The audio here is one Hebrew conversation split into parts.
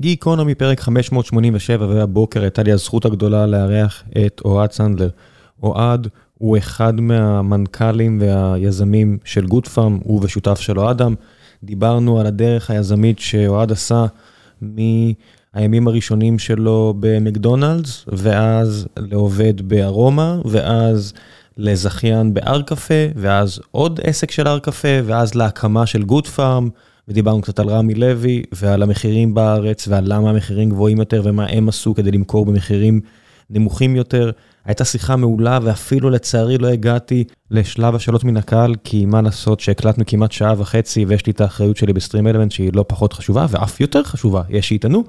גיקונומי פרק 587, והבוקר הייתה לי הזכות הגדולה לארח את אוהד סנדלר. אוהד הוא אחד מהמנכ"לים והיזמים של גוד פארם, הוא ושותף שלו אדם. דיברנו על הדרך היזמית שאוהד עשה מהימים הראשונים שלו במקדונלדס, ואז לעובד בארומה, ואז לזכיין בהר קפה, ואז עוד עסק של הר קפה, ואז להקמה של גוד פארם. ודיברנו קצת על רמי לוי ועל המחירים בארץ ועל למה המחירים גבוהים יותר ומה הם עשו כדי למכור במחירים נמוכים יותר. הייתה שיחה מעולה ואפילו לצערי לא הגעתי לשלב השאלות מן הקהל, כי מה לעשות שהקלטנו כמעט שעה וחצי ויש לי את האחריות שלי בסטרים אלמנט שהיא לא פחות חשובה ואף יותר חשובה, יש שיטענו.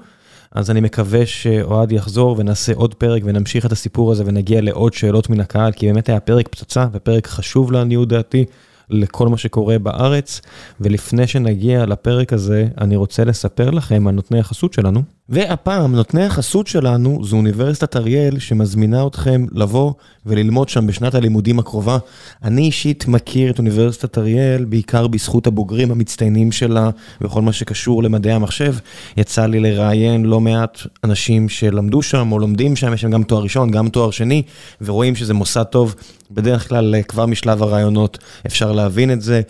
אז אני מקווה שאוהד יחזור ונעשה עוד פרק ונמשיך את הסיפור הזה ונגיע לעוד שאלות מן הקהל, כי באמת היה פרק פצצה ופרק חשוב לעניות דעתי. לכל מה שקורה בארץ, ולפני שנגיע לפרק הזה, אני רוצה לספר לכם על נותני החסות שלנו. והפעם, נותני החסות שלנו זו אוניברסיטת אריאל, שמזמינה אתכם לבוא וללמוד שם בשנת הלימודים הקרובה. אני אישית מכיר את אוניברסיטת אריאל, בעיקר בזכות הבוגרים המצטיינים שלה, וכל מה שקשור למדעי המחשב. יצא לי לראיין לא מעט אנשים שלמדו שם, או לומדים שם, יש שם גם תואר ראשון, גם תואר שני, ורואים שזה מוסד טוב. בדרך כלל כבר משלב הרעיונות אפשר להבין את זה,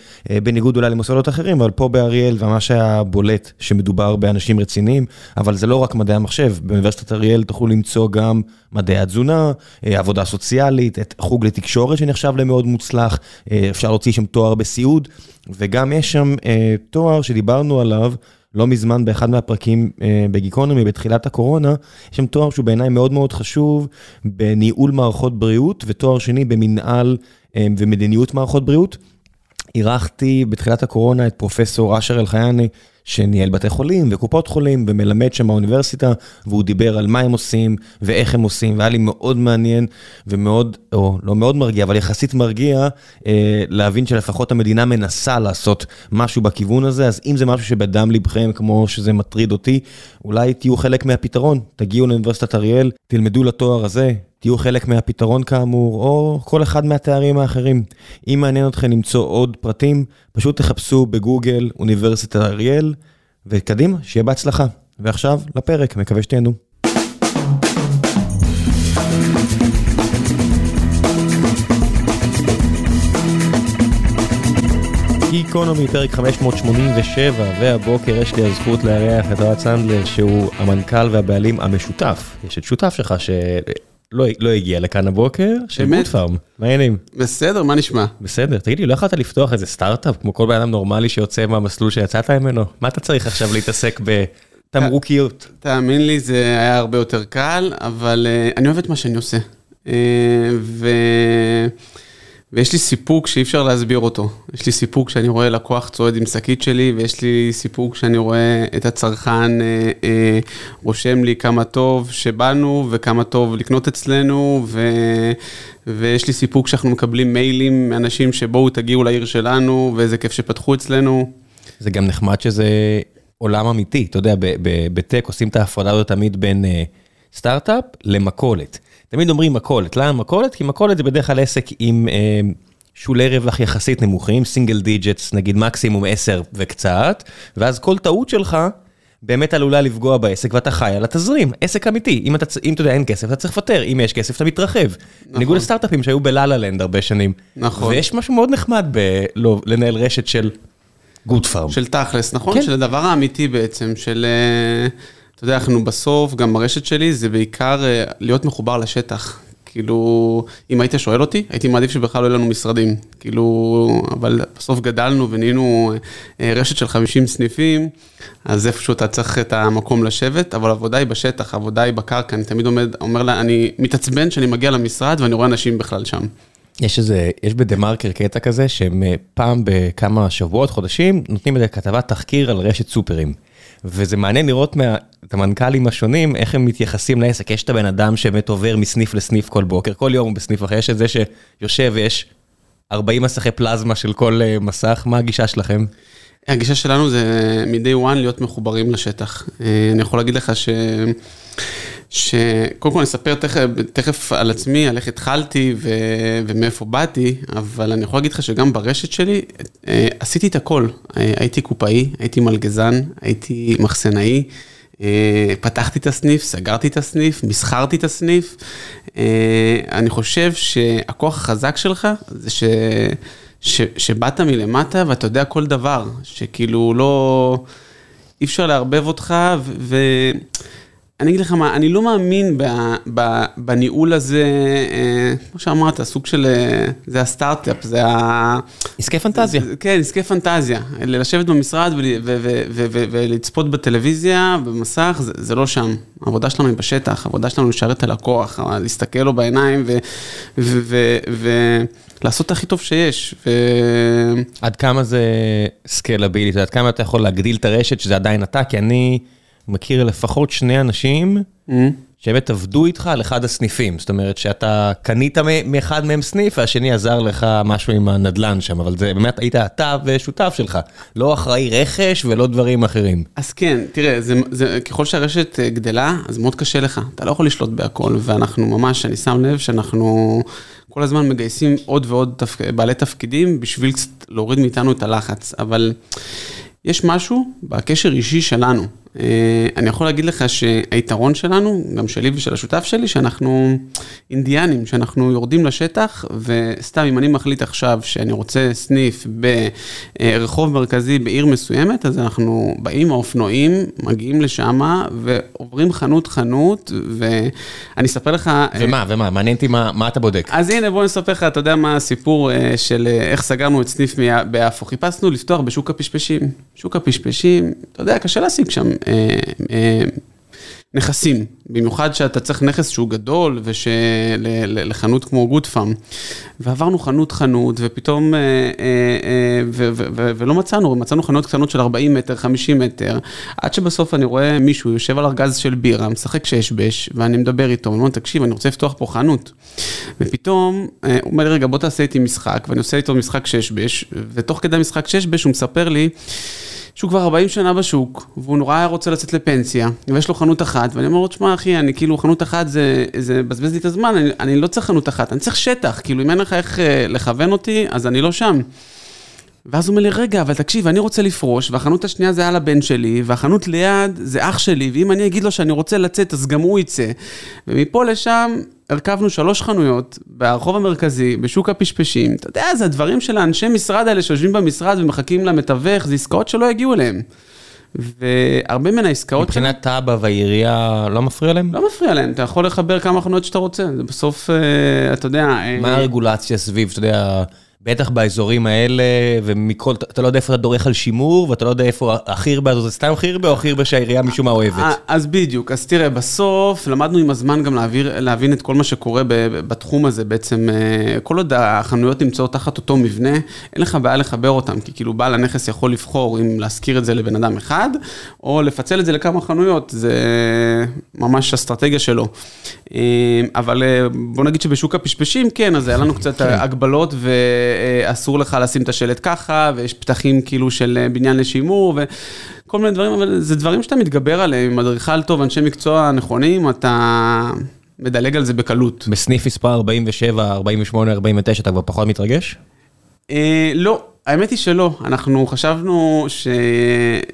בניגוד אולי למוסדות אחרים, אבל פה באריאל ממש היה בולט שמדובר באנשים רציניים, אבל זה לא רק מדעי המחשב, באוניברסיטת אריאל תוכלו למצוא גם מדעי התזונה, עבודה סוציאלית, את חוג לתקשורת שנחשב למאוד מוצלח, אפשר להוציא שם תואר בסיעוד, וגם יש שם תואר שדיברנו עליו. לא מזמן באחד מהפרקים בגיקונומי בתחילת הקורונה, יש שם תואר שהוא בעיניי מאוד מאוד חשוב בניהול מערכות בריאות ותואר שני במנהל ומדיניות מערכות בריאות. אירחתי בתחילת הקורונה את פרופסור אשר אלחייני, שניהל בתי חולים וקופות חולים ומלמד שם באוניברסיטה, והוא דיבר על מה הם עושים ואיך הם עושים, והיה לי מאוד מעניין ומאוד, או לא מאוד מרגיע, אבל יחסית מרגיע, אה, להבין שלפחות המדינה מנסה לעשות משהו בכיוון הזה, אז אם זה משהו שבדם ליבכם, כמו שזה מטריד אותי, אולי תהיו חלק מהפתרון, תגיעו לאוניברסיטת אריאל, תלמדו לתואר הזה. תהיו חלק מהפתרון כאמור, או כל אחד מהתארים האחרים. אם מעניין אתכם למצוא עוד פרטים, פשוט תחפשו בגוגל אוניברסיטת אריאל, וקדימה, שיהיה בהצלחה. ועכשיו לפרק, מקווה שתהנו. גיקונומי, פרק 587, והבוקר יש לי הזכות לארח את אוהד סנדלר, שהוא המנכ"ל והבעלים המשותף. יש את שותף שלך ש... לא, לא הגיע לכאן הבוקר, של גוד פארם, מה העניינים? בסדר, מה נשמע? בסדר, תגיד לי, לא יכולת לפתוח איזה סטארט-אפ כמו כל בן אדם נורמלי שיוצא מהמסלול שיצאת ממנו? מה אתה צריך עכשיו להתעסק בתמרוקיות? תאמין לי, זה היה הרבה יותר קל, אבל uh, אני אוהב את מה שאני עושה. Uh, ו... ויש לי סיפוק שאי אפשר להסביר אותו. יש לי סיפוק שאני רואה לקוח צועד עם שקית שלי, ויש לי סיפוק שאני רואה את הצרכן אה, אה, רושם לי כמה טוב שבאנו, וכמה טוב לקנות אצלנו, ו, ויש לי סיפוק שאנחנו מקבלים מיילים מאנשים שבואו תגיעו לעיר שלנו, ואיזה כיף שפתחו אצלנו. זה גם נחמד שזה עולם אמיתי, אתה יודע, בטק עושים את ההפרדה הזאת תמיד בין אה, סטארט-אפ למכולת. תמיד אומרים מכולת, למה מכולת? כי מכולת זה בדרך כלל עסק עם אה, שולי רווח יחסית נמוכים, single digits, נגיד מקסימום 10 וקצת, ואז כל טעות שלך באמת עלולה לפגוע בעסק ואתה חי על התזרים, עסק אמיתי, אם אתה, אם אתה יודע אין כסף אתה צריך לפטר, אם יש כסף אתה מתרחב. נכון. בניגוד לסטארט-אפים שהיו ב la la land הרבה שנים. נכון. ויש משהו מאוד נחמד בלא, לנהל רשת של גוד פארם. של תכלס, נכון? כן. של הדבר האמיתי בעצם, של... אתה יודע, אנחנו בסוף, גם ברשת שלי, זה בעיקר להיות מחובר לשטח. כאילו, אם היית שואל אותי, הייתי מעדיף שבכלל לא יהיו לנו משרדים. כאילו, אבל בסוף גדלנו ונהיינו רשת של 50 סניפים, אז איפשהו אתה צריך את המקום לשבת, אבל העבודה היא בשטח, העבודה היא בקרקע. אני תמיד עומד, אומר לה, אני מתעצבן שאני מגיע למשרד ואני רואה אנשים בכלל שם. יש איזה, יש בדה מרקר קטע כזה, שהם פעם בכמה שבועות, חודשים, נותנים איזה כתבת תחקיר על רשת סופרים. וזה מעניין לראות מה, את המנכ"לים השונים, איך הם מתייחסים לעסק. יש את הבן אדם שבאמת עובר מסניף לסניף כל בוקר, כל יום הוא בסניף אחר, יש את זה שיושב ויש 40 מסכי פלזמה של כל מסך, מה הגישה שלכם? הגישה שלנו זה מ-day one להיות מחוברים לשטח. אני יכול להגיד לך ש... שקודם כל אני אספר תכף, תכף על עצמי, על איך התחלתי ו... ומאיפה באתי, אבל אני יכול להגיד לך שגם ברשת שלי עשיתי את הכל. הייתי קופאי, הייתי מלגזן, הייתי מחסנאי, פתחתי את הסניף, סגרתי את הסניף, מסחרתי את הסניף. אני חושב שהכוח החזק שלך זה ש... ש... שבאת מלמטה ואתה יודע כל דבר, שכאילו לא... אי אפשר לערבב אותך, ואני אגיד לך מה, אני לא מאמין ב... ב... בניהול הזה, אה, כמו שאמרת, סוג של, אה, זה הסטארט-אפ, זה ה... עסקי פנטזיה. זה, כן, עסקי פנטזיה. לשבת במשרד. ולצפות בטלוויזיה, במסך, זה, זה לא שם. העבודה שלנו היא בשטח, העבודה שלנו היא לשרת את הלקוח, להסתכל לו בעיניים ו... ו... ו... ו... לעשות את הכי טוב שיש. ו... עד כמה זה סקלביליטי, עד כמה אתה יכול להגדיל את הרשת שזה עדיין אתה, כי אני מכיר לפחות שני אנשים mm-hmm. שבאמת עבדו איתך על אחד הסניפים, זאת אומרת שאתה קנית מאחד מהם סניף והשני עזר לך משהו עם הנדלן שם, אבל זה באמת היית אתה ושותף שלך, לא אחראי רכש ולא דברים אחרים. אז כן, תראה, זה, זה, ככל שהרשת אה, גדלה, אז מאוד קשה לך, אתה לא יכול לשלוט בהכל, ואנחנו ממש, אני שם לב שאנחנו... כל הזמן מגייסים עוד ועוד תפ... בעלי תפקידים בשביל קצת להוריד מאיתנו את הלחץ, אבל יש משהו בקשר אישי שלנו. אה, אני יכול להגיד לך שהיתרון שלנו, גם שלי ושל השותף שלי, שאנחנו אינדיאנים, שאנחנו יורדים לשטח, וסתם אם אני מחליט עכשיו שאני רוצה סניף ברחוב מרכזי בעיר מסוימת, אז אנחנו באים האופנועים, מגיעים לשם ועוברים חנות חנות, ואני אספר לך... ומה, ומה? מעניין אותי מה, מה אתה בודק. אז הנה בוא נספר לך, אתה יודע מה הסיפור אה, של אה, איך סגרנו את סניף ביפו. חיפשנו לפתוח בשוק הפשפשים. שוק הפשפשים, אתה יודע, קשה להשיג שם אה, אה, נכסים, במיוחד שאתה צריך נכס שהוא גדול ושלחנות כמו גוד פארם. ועברנו חנות חנות ופתאום, אה, ולא מצאנו, מצאנו חנויות קטנות של 40 מטר, 50 מטר, עד שבסוף אני רואה מישהו יושב על ארגז של בירה, משחק שש-בש, ואני מדבר איתו, אני אומר, תקשיב, אני רוצה לפתוח פה חנות. ופתאום, הוא אומר לי, רגע, בוא תעשה איתי משחק, ואני עושה איתו משחק שש-בש, ותוך כדי משחק שש-בש הוא מספר לי, שהוא כבר 40 שנה בשוק, והוא נורא היה רוצה לצאת לפנסיה, ויש לו חנות אחת, ואני אומר לו, תשמע אחי, אני כאילו, חנות אחת זה, זה בזבז לי את הזמן, אני, אני לא צריך חנות אחת, אני צריך שטח, כאילו, אם אין לך איך אה, לכוון אותי, אז אני לא שם. ואז הוא אומר לי, רגע, אבל תקשיב, אני רוצה לפרוש, והחנות השנייה זה על הבן שלי, והחנות ליד זה אח שלי, ואם אני אגיד לו שאני רוצה לצאת, אז גם הוא יצא. ומפה לשם הרכבנו שלוש חנויות ברחוב המרכזי, בשוק הפשפשים. אתה יודע, זה הדברים של האנשי משרד האלה שיושבים במשרד ומחכים למתווך, זה עסקאות שלא יגיעו אליהם. והרבה מן העסקאות... מבחינת תב"ע והעירייה לא מפריע להם? לא מפריע להם, אתה יכול לחבר כמה חנויות שאתה רוצה, זה בסוף, אה, אתה יודע... מה אה, הרגולציה סביב, אתה יודע... בטח באזורים האלה, ומכל, אתה לא יודע איפה אתה דורך על שימור, ואתה לא יודע איפה החירבה הזאת, זה סתם חירבה או חירבה שהעירייה משום מה אוהבת? אה, אז בדיוק, אז תראה, בסוף למדנו עם הזמן גם להעביר, להבין את כל מה שקורה בתחום הזה, בעצם אה, כל עוד החנויות נמצאות תחת אותו מבנה, אין לך בעיה לחבר אותם, כי כאילו בעל הנכס יכול לבחור אם להשכיר את זה לבן אדם אחד, או לפצל את זה לכמה חנויות, זה ממש אסטרטגיה שלו. אה, אבל בוא נגיד שבשוק הפשפשים, כן, אז היה לנו קצת כן. הגבלות ו... אסור לך לשים את השלט ככה, ויש פתחים כאילו של אה, בניין לשימור, וכל מיני דברים, אבל זה דברים שאתה מתגבר עליהם, אדריכל טוב, אנשי מקצוע נכונים, אתה מדלג על זה בקלות. בסניף מספר 47, 48, 49, אתה כבר פחות מתרגש? אה, לא, האמת היא שלא, אנחנו חשבנו ש...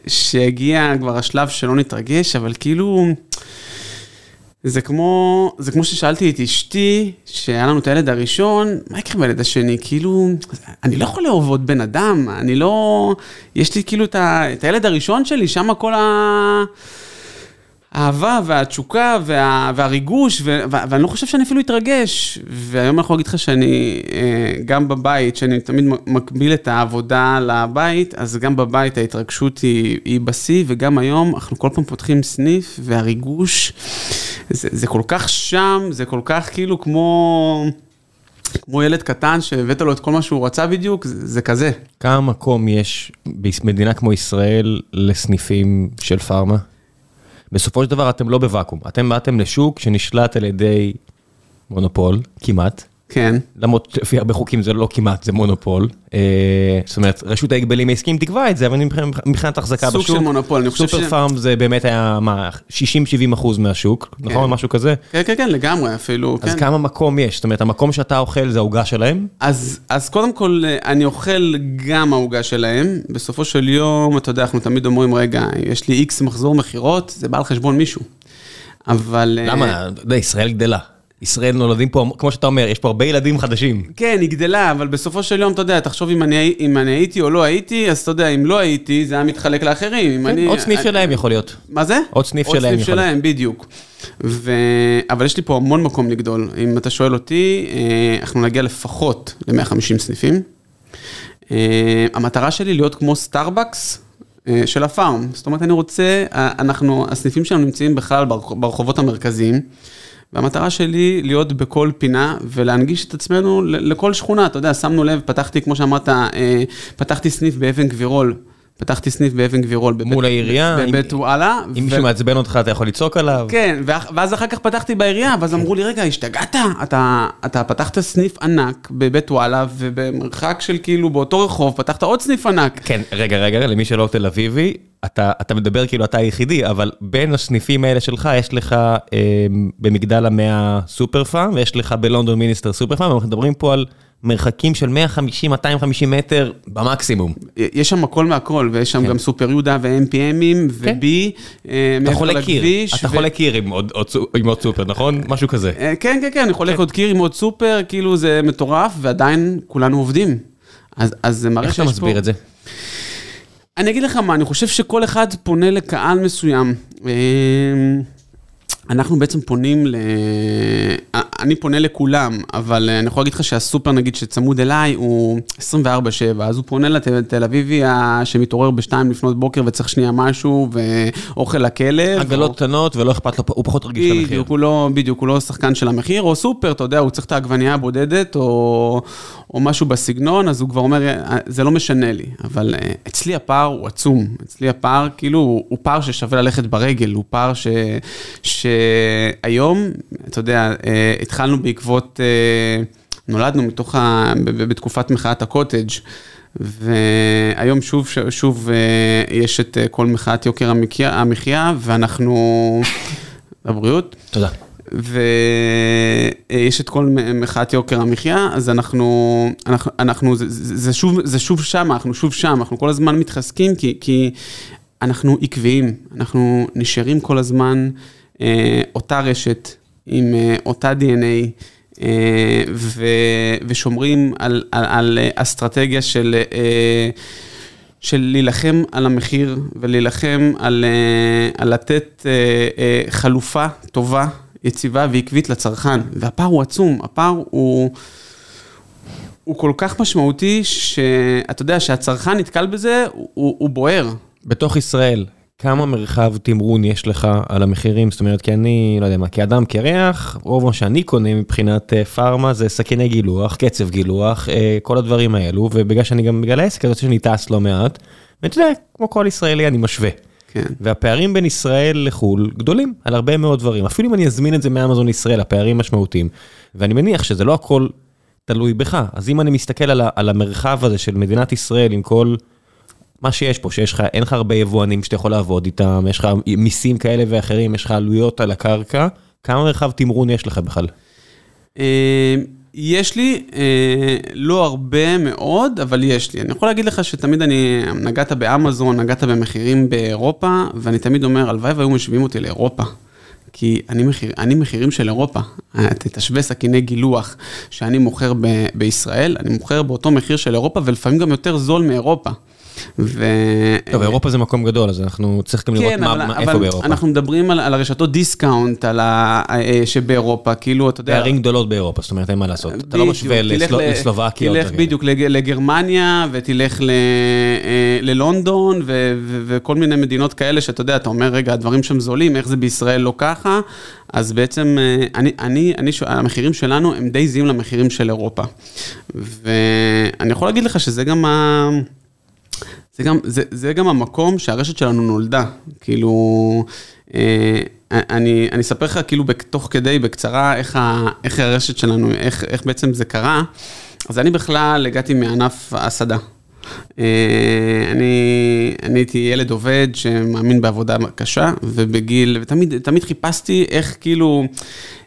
שהגיע כבר השלב שלא נתרגש, אבל כאילו... זה כמו, זה כמו ששאלתי את אשתי, שהיה לנו את הילד הראשון, מה יקרה בילד השני? כאילו, אני לא יכול לאהוב עוד בן אדם, אני לא... יש לי כאילו את, ה, את הילד הראשון שלי, שם כל ה... האהבה והתשוקה וה, והריגוש, ו, ו, ואני לא חושב שאני אפילו אתרגש. והיום אני יכול להגיד לך שאני, אה, גם בבית, שאני תמיד מקביל את העבודה לבית, אז גם בבית ההתרגשות היא, היא בשיא, וגם היום אנחנו כל פעם פותחים סניף, והריגוש, זה, זה כל כך שם, זה כל כך כאילו כמו... כמו ילד קטן שהבאת לו את כל מה שהוא רצה בדיוק, זה, זה כזה. כמה מקום יש במדינה כמו ישראל לסניפים של פארמה? בסופו של דבר אתם לא בוואקום, אתם באתם לשוק שנשלט על ידי מונופול, כמעט, כן. למרות לפי הרבה חוקים זה לא כמעט, זה מונופול. אה, זאת אומרת, רשות ההגבלים העסקיים תקבע את זה, אבל מבחינת החזקה בשוק, סוג של מונופול, אני חושב ש... סופר פארם זה באמת היה, מה, 60-70 אחוז מהשוק, נכון? משהו כזה? כן, כן, כן, לגמרי, אפילו, אז כן. כמה מקום יש? זאת אומרת, המקום שאתה אוכל זה העוגה שלהם? אז, אז קודם כל, אני אוכל גם העוגה שלהם. בסופו של יום, אתה יודע, אנחנו תמיד אומרים, רגע, יש לי איקס מחזור מכירות, זה בא על חשבון מישהו. אבל... אה, למה? אתה יודע, ישראל גדלה. ישראל נולדים פה, כמו שאתה אומר, יש פה הרבה ילדים חדשים. כן, היא גדלה, אבל בסופו של יום, אתה יודע, תחשוב אם אני, אם אני הייתי או לא הייתי, אז אתה יודע, אם לא הייתי, זה היה מתחלק לאחרים. אם אני... כן, עוד סניף אני- שלהם יכול להיות. מה זה? עוד סניף שלהם עוד סניף יכול להיות. שלהם, בדיוק. ו... אבל יש לי פה המון מקום לגדול. אם אתה שואל אותי, אה, אנחנו נגיע לפחות ל-150 סניפים. אה, המטרה שלי להיות כמו סטארבקס אה, של הפארם. זאת אומרת, אני רוצה, אה, אנחנו, הסניפים שלנו נמצאים בכלל ברח- ברחובות המרכזיים. והמטרה שלי להיות בכל פינה ולהנגיש את עצמנו לכל שכונה, אתה יודע, שמנו לב, פתחתי, כמו שאמרת, אה, פתחתי סניף באבן גבירול, פתחתי סניף באבן גבירול. בבית- מול העירייה, אם- בבית וואלה. אם ו- מישהו מעצבן אותך, אתה יכול לצעוק עליו. כן, ואז אחר כך פתחתי בעירייה, ואז אמרו לי, רגע, השתגעת? אתה, אתה פתחת סניף ענק בבית וואלה, ובמרחק של כאילו באותו רחוב, פתחת עוד סניף ענק. כן, רגע, רגע, למי שלא תל אביבי, אתה, אתה מדבר כאילו אתה היחידי, אבל בין הסניפים האלה שלך, יש לך אה, במגדל המאה סופר פארם, ויש לך בלונדון מיניסטר סופר פארם, אנחנו מדברים פה על מרחקים של 150-250 מטר במקסימום. יש שם הכל מהכל, ויש שם כן. גם סופר יהודה ו-MPMים, ו-B, אה, אתה חולק קיר. אתה ו- חולק קיר עם עוד, עוד, עם עוד סופר, נכון? משהו כזה. אה, כן, כן, כן, אני חולק עוד קיר עם עוד סופר, כאילו זה מטורף, ועדיין כולנו עובדים. אז, אז זה מראה איך אתה שיש מסביר פה... את זה? אני אגיד לך מה, אני חושב שכל אחד פונה לקהל מסוים. אה, אנחנו בעצם פונים ל... אה, אני פונה לכולם, אבל אה, אני יכול להגיד לך שהסופר נגיד שצמוד אליי הוא 24-7, אז הוא פונה לתל אביבי שמתעורר בשתיים לפנות בוקר וצריך שנייה משהו, ואוכל לכלב. עגלות או- קטנות ולא אכפת לו, הוא פחות רגיש למחיר. בדיוק, הוא לא, בדיוק, הוא לא שחקן של המחיר, או סופר, אתה יודע, הוא צריך את העגבנייה הבודדת, או, או משהו בסגנון, אז הוא כבר אומר, "אה, זה לא משנה לי. אבל אה, אצלי הפער הוא עצום. אצלי הפער, כאילו, הוא, פער ששווה ללכת ברגל, הוא פער ש, שהיום, אתה יודע, אה, התחלנו בעקבות, אה, נולדנו מתוך ה... בתקופת מחאת הקוטג'. והיום שוב, שוב אה, יש את אה, כל מחאת יוקר המחיה, המחיה ואנחנו... לבריאות. תודה. ויש את כל מחאת יוקר המחיה, אז אנחנו, אנחנו, אנחנו זה, זה, זה שוב, זה שוב שם, אנחנו שוב שם, אנחנו כל הזמן מתחזקים, כי, כי אנחנו עקביים, אנחנו נשארים כל הזמן אה, אותה רשת, עם אה, אותה DNA, אה, ו, ושומרים על, על, על אסטרטגיה של... אה, של להילחם על המחיר ולהילחם על, אה, על לתת אה, אה, חלופה טובה, יציבה ועקבית לצרכן. והפער הוא עצום, הפער הוא, הוא כל כך משמעותי, שאתה יודע, שהצרכן נתקל בזה, הוא, הוא בוער. בתוך ישראל, כמה מרחב תמרון יש לך על המחירים? זאת אומרת, כי אני, לא יודע מה, כאדם קרח, רוב מה שאני קונה מבחינת אה, פארמה זה סכיני גילוח, קצב גילוח, אה, כל הדברים האלו, ובגלל שאני גם בגלל העסק הזה שאני טס לא מעט, ואתה יודע, כמו כל ישראלי אני משווה. כן. והפערים בין ישראל לחו"ל גדולים על הרבה מאוד דברים. אפילו אם אני אזמין את זה מאמזון ישראל, הפערים משמעותיים. ואני מניח שזה לא הכל תלוי בך. אז אם אני מסתכל על, על המרחב הזה של מדינת ישראל עם כל מה שיש פה, שיש לך, אין לך הרבה יבואנים שאתה יכול לעבוד איתם, יש לך מיסים כאלה ואחרים, יש לך עלויות על הקרקע, כמה מרחב תמרון יש לך בכלל? אה, יש לי, אה, לא הרבה מאוד, אבל יש לי. אני יכול להגיד לך שתמיד אני, נגעת באמזון, נגעת במחירים באירופה, ואני תמיד אומר, הלוואי והיו משווים אותי לאירופה. כי אני, מחיר, אני מחירים של אירופה. תשווה סכיני גילוח שאני מוכר ב, בישראל, אני מוכר באותו מחיר של אירופה, ולפעמים גם יותר זול מאירופה. ו... טוב, אירופה זה מקום גדול, אז אנחנו צריכים לראות כן, מה, אבל, מה, איפה אבל באירופה. אנחנו מדברים על, על הרשתות דיסקאונט, על ה... אה, שבאירופה, כאילו, אתה יודע... פערים גדולות באירופה, זאת אומרת, אין מה לעשות. אתה לא משווה לסלו- ל- לסלובקיה. תלך. בדיוק לג- לגרמניה, ותלך ל- אה, ללונדון, ו- ו- וכל מיני מדינות כאלה, שאתה יודע, אתה אומר, רגע, הדברים שם זולים, איך זה בישראל לא ככה? אז בעצם, אה, אני, אני, אני, המחירים שלנו הם די זהים למחירים של אירופה. ואני יכול להגיד לך שזה גם ה... זה גם, זה, זה גם המקום שהרשת שלנו נולדה. כאילו, אה, אני, אני אספר לך כאילו תוך כדי, בקצרה, איך, ה, איך הרשת שלנו, איך, איך בעצם זה קרה. אז אני בכלל הגעתי מענף ההסעדה. אה, אני, אני הייתי ילד עובד שמאמין בעבודה קשה, ובגיל, ותמיד תמיד חיפשתי איך כאילו,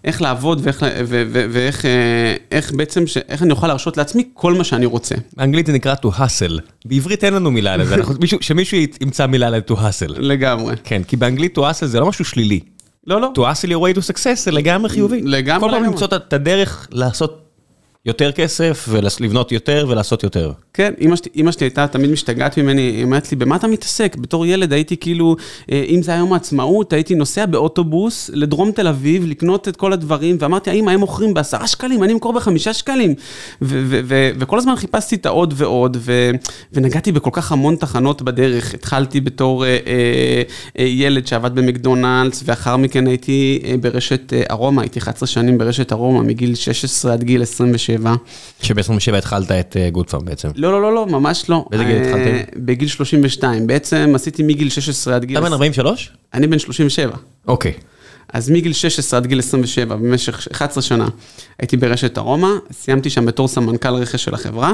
איך לעבוד ואיך, ו, ו, ואיך אה, איך בעצם, ש, איך אני אוכל להרשות לעצמי כל מה שאני רוצה. באנגלית זה נקרא to hustle, בעברית אין לנו מילה לזה, מישהו, שמישהו ימצא מילה ל-to hustle. לגמרי. כן, כי באנגלית to hustle זה לא משהו שלילי. לא, לא. to hustle your way to success זה לגמרי חיובי. לגמרי, כל פעם למצוא את הדרך לעשות יותר כסף ולבנות יותר ולעשות יותר. כן, אמא שלי, אמא שלי הייתה תמיד משתגעת ממני, היא אומרת לי, במה אתה מתעסק? בתור ילד הייתי כאילו, אה, אם זה היה יום העצמאות, הייתי נוסע באוטובוס לדרום תל אביב, לקנות את כל הדברים, ואמרתי, האמא, הם מוכרים בעשרה שקלים, אני אמכור בחמישה שקלים. וכל הזמן חיפשתי את העוד ועוד, ונגעתי בכל כך המון תחנות בדרך. התחלתי בתור אה, אה, אה, ילד שעבד במקדונלדס, ואחר מכן הייתי אה, ברשת אה, ארומה, הייתי 11 שנים ברשת ארומה, מגיל 16 עד גיל 27. שב-27 התחלת את גודפארם בעצם. לא, לא, לא, לא, ממש לא. באיזה גיל אה, התחלתם? בגיל 32. בעצם עשיתי מגיל 16 עד גיל... אתה בן 43? אני בן 37. אוקיי. אז מגיל 16 עד גיל 27, במשך 11 שנה, הייתי ברשת ארומה, סיימתי שם בתור סמנכ"ל רכש של החברה.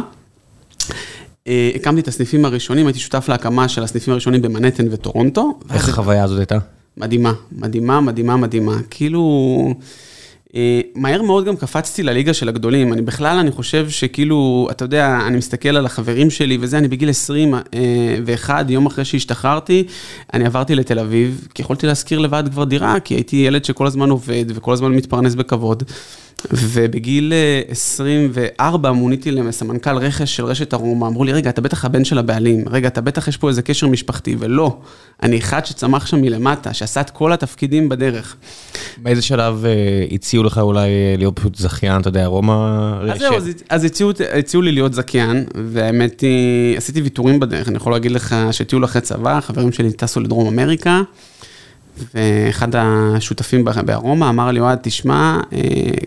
אה, הקמתי את הסניפים הראשונים, הייתי שותף להקמה של הסניפים הראשונים במנהטן וטורונטו. איך החוויה הזאת הייתה? מדהימה, מדהימה, מדהימה, מדהימה. כאילו... אה, מהר מאוד גם קפצתי לליגה של הגדולים, אני בכלל, אני חושב שכאילו, אתה יודע, אני מסתכל על החברים שלי וזה, אני בגיל 21, יום אחרי שהשתחררתי, אני עברתי לתל אביב, כי יכולתי להשכיר לבד כבר דירה, כי הייתי ילד שכל הזמן עובד וכל הזמן מתפרנס בכבוד. ובגיל 24 אה, מוניתי לסמנכ"ל רכש של רשת ארומה, אמרו לי, רגע, אתה בטח הבן של הבעלים, רגע, אתה בטח יש פה איזה קשר משפחתי, ולא, אני אחד שצמח שם מלמטה, שעשה את כל התפקידים בדרך. באיזה שלב אה, הציעו לך אולי אה, להיות פשוט זכיין, אתה יודע, ארומה רשת? אז זהו, אז הציעו, הציעו לי להיות זכיין, והאמת היא, עשיתי ויתורים בדרך, אני יכול להגיד לך שטיול אחרי צבא, חברים שלי טסו לדרום אמריקה. ואחד השותפים בארומה אמר לי, אוהד, תשמע, אה,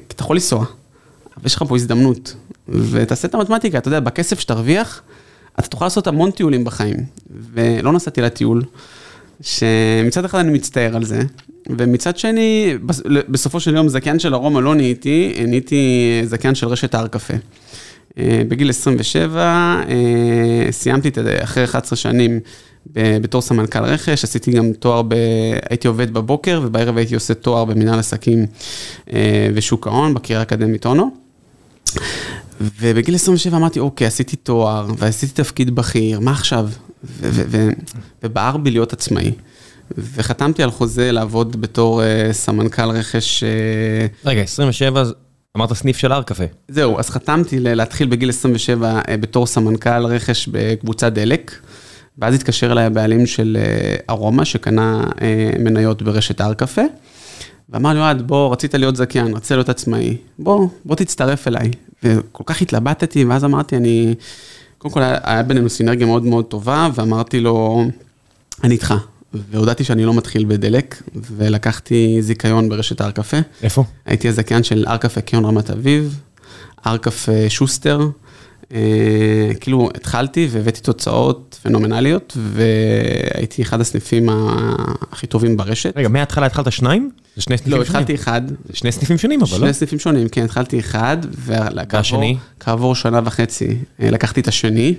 אתה יכול לנסוע, אבל יש לך פה הזדמנות, ותעשה את המתמטיקה, אתה יודע, בכסף שתרוויח, אתה תוכל לעשות המון טיולים בחיים. ולא נסעתי לטיול, שמצד אחד אני מצטער על זה, ומצד שני, בסופו של יום זכיין של ארומה לא נהייתי, נהייתי זכיין של רשת הר קפה. אה, בגיל 27, אה, סיימתי את זה אחרי 11 שנים בתור סמנכ"ל רכש, עשיתי גם תואר, ב... הייתי עובד בבוקר ובערב הייתי עושה תואר במנהל עסקים אה, ושוק ההון בקריה האקדמית אונו. ובגיל 27 אמרתי, אוקיי, עשיתי תואר ועשיתי תפקיד בכיר, מה עכשיו? ובער בי להיות עצמאי. וחתמתי על חוזה לעבוד בתור uh, סמנכ"ל רכש. Uh... רגע, 27, אמרת סניף של הר קפה. זהו, אז חתמתי להתחיל בגיל 27 uh, בתור סמנכ"ל רכש בקבוצת דלק. ואז התקשר אליי הבעלים של אה, ארומה, שקנה אה, מניות ברשת הר קפה, ואמר לי, אוהד, בוא, רצית להיות זכיין, רצית להיות עצמאי, בוא, בוא תצטרף אליי. וכל כך התלבטתי, ואז אמרתי, אני, קודם כל היה בינינו סינרגיה מאוד מאוד טובה, ואמרתי לו, אני איתך. והודעתי שאני לא מתחיל בדלק, ולקחתי זיכיון ברשת הר קפה. איפה? הייתי הזכיין של הר קפה קיון רמת אביב, הר קפה שוסטר. אה, כאילו התחלתי והבאתי תוצאות פנומנליות והייתי אחד הסניפים הכי טובים ברשת. רגע, מההתחלה התחלת שניים? זה שני סניפים לא, שונים? לא, התחלתי אחד. זה שני סניפים שונים אבל לא? שני סניפים שונים, כן, התחלתי אחד. והשני? כעבור שנה וחצי אה, לקחתי את השני.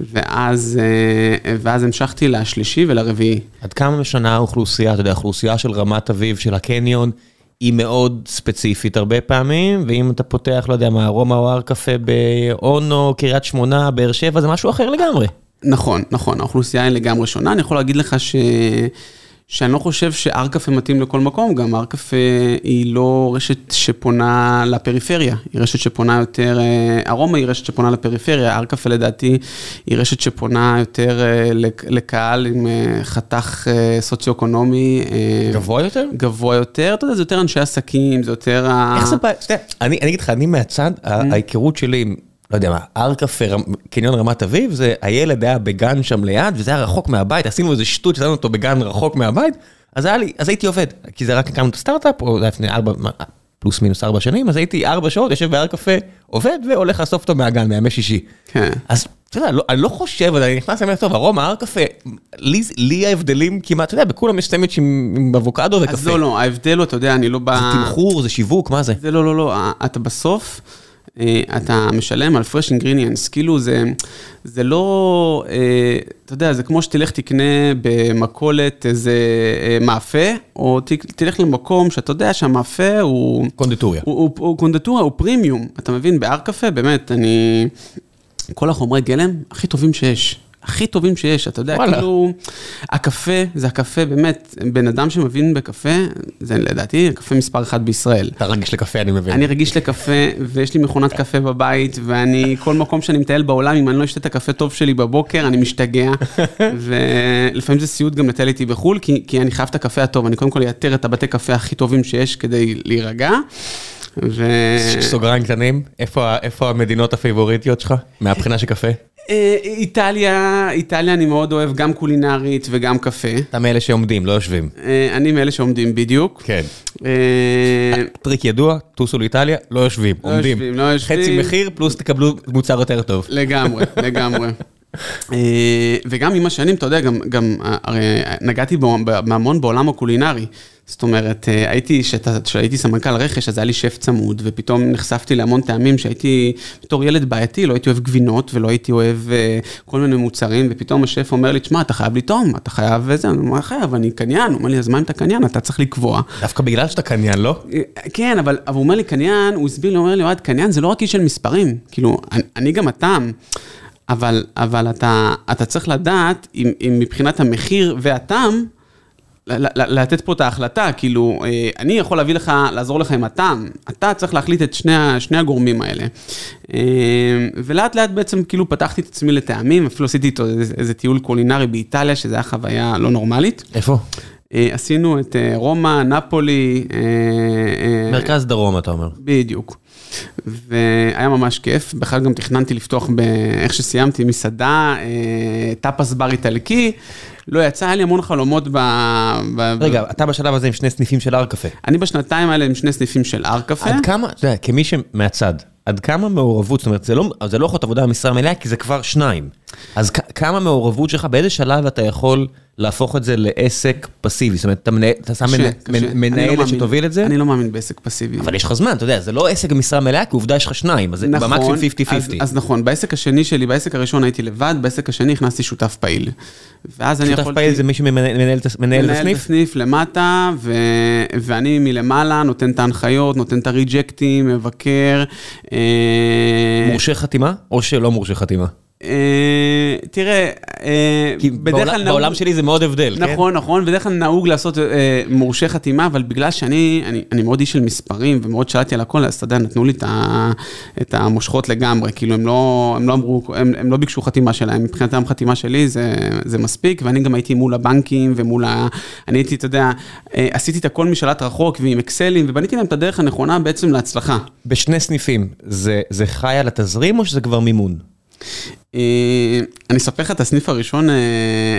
ואז, אה, ואז המשכתי לשלישי ולרביעי. עד כמה משנה האוכלוסייה, אתה יודע, האוכלוסייה של רמת אביב, של הקניון, היא מאוד ספציפית הרבה פעמים, ואם אתה פותח, לא יודע מה, ארומה או הר קפה באונו, קריית שמונה, באר שבע, זה משהו אחר לגמרי. נכון, נכון, האוכלוסייה היא לגמרי שונה. אני יכול להגיד לך ש... שאני לא חושב שהר קפה מתאים לכל מקום, גם הר קפה היא לא רשת שפונה לפריפריה, היא רשת שפונה יותר, אה, ארומה היא רשת שפונה לפריפריה, הר קפה לדעתי היא רשת שפונה יותר אה, לקהל עם אה, חתך סוציו-אקונומי. גבוה יותר? גבוה יותר, אתה יודע, זה יותר אנשי עסקים, זה יותר... איך זה בא, אני אגיד לך, אני מהצד, mm-hmm. ההיכרות שלי עם... לא יודע מה, הר קפה, קניון רמת אביב, זה הילד היה בגן שם ליד, וזה היה רחוק מהבית, עשינו איזה שטות, ששמנו אותו בגן רחוק מהבית, אז היה לי, אז הייתי עובד, כי זה רק הקמנו את הסטארט-אפ, או זה היה לפני ארבע, פלוס מינוס ארבע שנים, אז הייתי ארבע שעות, יושב בהר קפה, עובד והולך לאסוף אותו מהגן, בימי שישי. כן. אז אתה יודע, לא- אני לא חושב, אני נכנס למילה טוב, ארומה, הר קפה, לי לי ההבדלים כמעט, אתה יודע, בכולם יש סנדוויץ' עם עם אבוקדו וקפה. אז לא, לא, ההבדל הוא, אתה יודע, אני לא בא... זה תמחור, זה שיווק, מה זה? זה לא, לא, לא, אתה בסוף, אתה משלם על fresh ingredients, כאילו זה, זה לא, אה, אתה יודע, זה כמו שתלך תקנה במכולת איזה אה, מאפה, או תלך למקום שאתה יודע שהמאפה הוא... קונדיטוריה. הוא, הוא, הוא קונדטורה, הוא פרימיום, אתה מבין? בהר קפה, באמת, אני... כל החומרי גלם הכי טובים שיש. הכי טובים שיש, אתה יודע, וואלה. כאילו, הקפה, זה הקפה, באמת, בן אדם שמבין בקפה, זה לדעתי הקפה מספר אחת בישראל. אתה רגיש לקפה, אני מבין. אני רגיש לקפה, ויש לי מכונת קפה בבית, ואני, כל מקום שאני מטייל בעולם, אם אני לא אשתה את הקפה טוב שלי בבוקר, אני משתגע. ולפעמים זה סיוט גם לטייל איתי בחו"ל, כי, כי אני חייב את הקפה הטוב, אני קודם כל אאתר את הבתי קפה הכי טובים שיש כדי להירגע. ו... סוגריים קטנים, איפה איפה המדינות הפייבוריטיות שלך? מהבחינה של קפה? אה, איטליה, איטליה אני מאוד אוהב, גם קולינרית וגם קפה. אתה מאלה שעומדים, לא יושבים. אה, אני מאלה שעומדים בדיוק. כן. אה, טריק ידוע, טוסו לאיטליה, לא יושבים, לא עומדים. יושבים, לא יושבים. חצי מחיר, פלוס תקבלו מוצר יותר טוב. לגמרי, לגמרי. וגם עם השנים, אתה יודע, גם, גם הרי נגעתי בהמון בעולם הקולינרי. זאת אומרת, אה, הייתי, כשהייתי סמנכ"ל רכש, אז היה לי שף צמוד, ופתאום נחשפתי להמון טעמים שהייתי, בתור ילד בעייתי, לא הייתי אוהב גבינות, ולא הייתי אוהב אה, כל מיני מוצרים, ופתאום השף אומר לי, תשמע, אתה חייב לטעום, אתה חייב וזה, אני אומר, מה חייב, אני קניין, הוא אומר לי, אז מה אם אתה קניין, אתה צריך לקבוע. דווקא בגלל שאתה קניין, לא? כן, אבל, אבל הוא אומר לי, קניין, הוא הסביר לי, הוא אומר לי, אוהד, קניין זה לא רק איש של מספרים. כאילו, אני, אני גם הטעם, אבל, אבל אתה, אתה צריך לדעת אם, אם מבחינת המחיר והטעם, לתת פה את ההחלטה, כאילו, אה, אני יכול להביא לך, לעזור לך עם הטעם, אתה צריך להחליט את שני, שני הגורמים האלה. אה, ולאט לאט בעצם כאילו פתחתי את עצמי לטעמים, אפילו עשיתי איתו איזה, איזה טיול קולינרי באיטליה, שזו הייתה חוויה לא נורמלית. איפה? אה, עשינו את רומא, נפולי. מרכז דרום, אתה אומר. בדיוק. והיה ממש כיף, בכלל גם תכננתי לפתוח, ב- איך שסיימתי, מסעדה, טאפס בר איטלקי, לא יצא, היה לי המון חלומות ב... ב... רגע, אתה בשלב הזה עם שני סניפים של הר קפה. אני בשנתיים האלה עם שני סניפים של הר קפה. עד כמה, אתה יודע, כמי שמהצד, עד כמה מעורבות, זאת אומרת, זה לא, זה לא יכול להיות עבודה במשרה מלאה, כי זה כבר שניים. אז כ- כמה מעורבות שלך, באיזה שלב אתה יכול להפוך את זה לעסק פסיבי? זאת אומרת, אתה, מנהל, אתה שם קשה, מנה- קשה. לא שתוביל את זה, אני לא מאמין בעסק פסיבי. אבל יש לך זמן, אתה יודע, זה לא עסק במשרה מלאה, כי עובדה יש לך שניים, אז זה במקסימום 50-50. אז, אז נכון, בעסק השני שלי, בעסק הראשון הייתי לבד, בעסק השני הכנסתי שותף פעיל. ואז אני שותף יכולתי... פעיל זה מי שמנהל מנהל את הס- מנהל את הסניף? הסניף למטה, ו... ואני מלמעלה נותן את ההנחיות, נותן את הריג'קטים, מבקר. אה, מורשה חתימה, או שלא מורשה חתימה? אה, תראה, אה, כי בדרך בעולם- כלל נהוג... בעולם שלי זה מאוד הבדל, כן? נכון, נכון, בדרך כלל נהוג לעשות אה, מורשה חתימה, אבל בגלל שאני אני, אני מאוד איש של מספרים ומאוד שאלתי על הכל, אז אתה יודע, נתנו לי את, ה, את המושכות לגמרי, כאילו הם לא, הם לא אמרו, הם, הם לא ביקשו חתימה שלהם, מבחינתם חתימה שלי זה, זה מספיק, ואני גם הייתי מול הבנקים ומול ה... אני הייתי, אתה יודע, עשיתי את הכל משלט רחוק ועם אקסלים, ובניתי להם את הדרך הנכונה בעצם להצלחה. בשני סניפים, זה זה חי על התזרים או שזה כבר מימון? אה, אני אספר לך את הסניף הראשון, אה,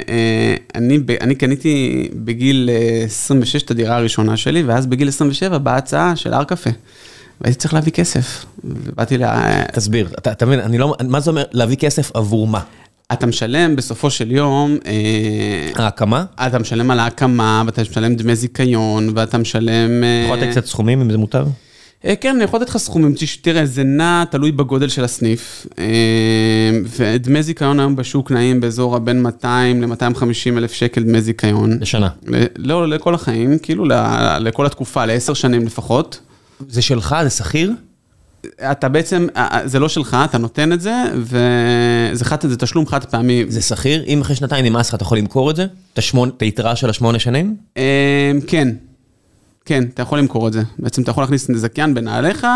אה, אני, אני קניתי בגיל אה, 26 את הדירה הראשונה שלי, ואז בגיל 27 באה הצעה של הר קפה. והייתי צריך להביא כסף. ובאתי ל... תסביר, אתה אתה מבין, אני לא, מה זה אומר להביא כסף עבור מה? אתה משלם בסופו של יום, ההקמה? אתה משלם על ההקמה, ואתה משלם דמי זיכיון, ואתה משלם... יכול לתת קצת סכומים אם זה מותר? אה, כן, אני יכול לתת לך סכומים, תראה, זה נע, תלוי בגודל של הסניף. אה, ודמי זיכיון היום בשוק נעים באזור הבין 200 ל-250 אלף שקל דמי זיכיון. לשנה. ל- לא, לכל החיים, כאילו לכל התקופה, לעשר שנים לפחות. זה שלך, זה שכיר? אתה בעצם, אה, זה לא שלך, אתה נותן את זה, וזה חד, זה תשלום חד פעמי. זה שכיר? אם אחרי שנתיים נמאס לך, אתה יכול למכור את זה? את היתרה של השמונה שנים? כן. כן, אתה יכול למכור את זה. בעצם אתה יכול להכניס זכיין בנעליך,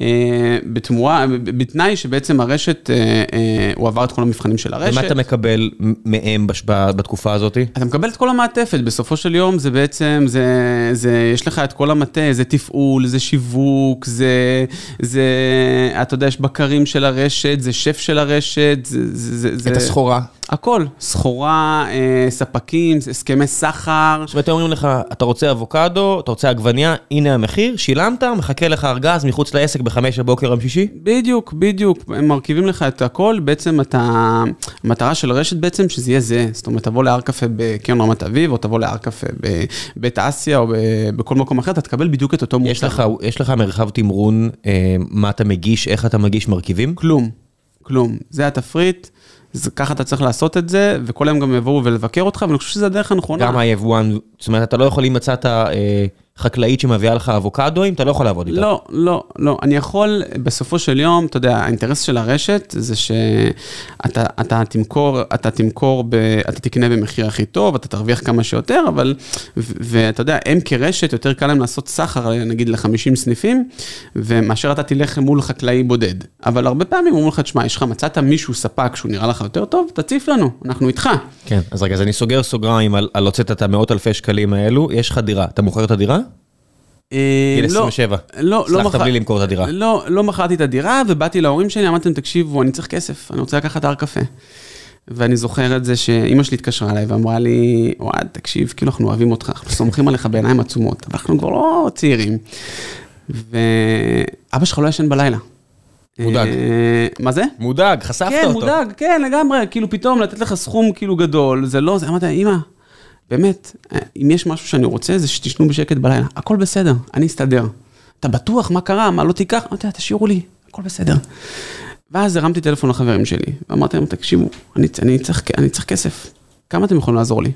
אה, בתמורה, בתנאי שבעצם הרשת, אה, אה, הוא עבר את כל המבחנים של הרשת. ומה אתה מקבל מהם בש- בתקופה הזאת? אתה מקבל את כל המעטפת, בסופו של יום זה בעצם, זה, זה, יש לך את כל המטה, זה תפעול, זה שיווק, זה, זה, אתה יודע, יש בקרים של הרשת, זה שף של הרשת, זה, זה, זה, את הסחורה? הכל, סחורה, אה, ספקים, הסכמי סחר. זאת אומרת, אומרים לך, אתה רוצה אבוקדו, אתה רוצה עגבניה, הנה המחיר, שילמת, מחכה לך ארגז מחוץ לעסק בחמש בבוקר יום שישי? בדיוק, בדיוק, הם מרכיבים לך את הכל, בעצם אתה, המטרה של רשת בעצם שזה יהיה זה, זאת אומרת, תבוא להר קפה בקרן רמת אביב, או תבוא להר קפה בבית אסיה, או בכל מקום אחר, אתה תקבל בדיוק את אותו מוצר. יש לך, יש לך מרחב תמרון, אה, מה אתה מגיש, איך אתה מגיש מרכיבים? כלום, כלום, זה התפריט. זה, ככה אתה צריך לעשות את זה, וכל היום גם יבואו ולבקר אותך, ואני חושב שזה הדרך הנכונה. גם היבואן, זאת אומרת, אתה לא יכול, אם מצאת חקלאית שמביאה לך אבוקדואים, אתה לא יכול לעבוד איתה. לא, לא, לא. אני יכול, בסופו של יום, אתה יודע, האינטרס של הרשת זה שאתה אתה תמכור, אתה תמכור, ב, אתה תקנה במחיר הכי טוב, אתה תרוויח כמה שיותר, אבל, ואתה יודע, הם כרשת, יותר קל להם לעשות סחר, נגיד ל-50 סניפים, ומאשר אתה תלך מול חקלאי בודד. אבל הרבה פעמים אומרים לך, תשמע, יש לך, מצאת מישהו, ספק, שהוא נראה לך יותר טוב, תציף לנו, אנחנו איתך. כן, אז רגע, אז אני סוגר סוגריים על, על הוצאת את המאות אלפי שקלים האלו, יש לך דירה, אתה מוכר את הדירה? אה, גיל 27. לא, לא הצלחת בלי למכור את הדירה. לא, לא מכרתי את הדירה, ובאתי להורים שלי, אמרתי להם, תקשיבו, אני צריך כסף, אני רוצה לקחת הר קפה. ואני זוכר את זה שאימא שלי התקשרה אליי ואמרה לי, אוהד, תקשיב, כאילו אנחנו אוהבים אותך, אנחנו סומכים עליך בעיניים עצומות, אבל אנחנו כבר לא צעירים. ואבא שלך לא ישן בלילה. מודאג. אה, מה זה? מודאג, חשפת כן, אותו. מודאג, כן, לגמרי, כאילו פתאום לתת לך סכום כאילו גדול, זה לא, זה אמרתי, אמא, באמת, אם יש משהו שאני רוצה, זה שתשנו בשקט בלילה. הכל בסדר, אני אסתדר. אתה בטוח מה קרה, מה לא תיקח? אמרתי, תשאירו לי, הכל בסדר. ואז הרמתי טלפון לחברים שלי, ואמרתי להם, תקשיבו, אני, אני, צריך, אני צריך כסף, כמה אתם יכולים לעזור לי?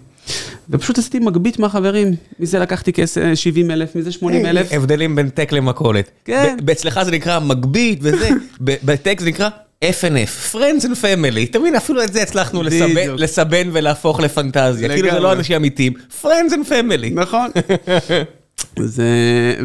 ופשוט עשיתי מגבית מהחברים, מזה לקחתי כסף 70 אלף, מזה 80 אלף. הבדלים בין טק למכולת. כן. אצלך זה נקרא מגבית וזה, בטק זה נקרא FNF, Friends and Family, אתה מבין, אפילו את זה הצלחנו. לסבן ולהפוך לפנטזיה, כאילו זה לא. אנשים אמיתיים, Friends and Family. נכון. זה...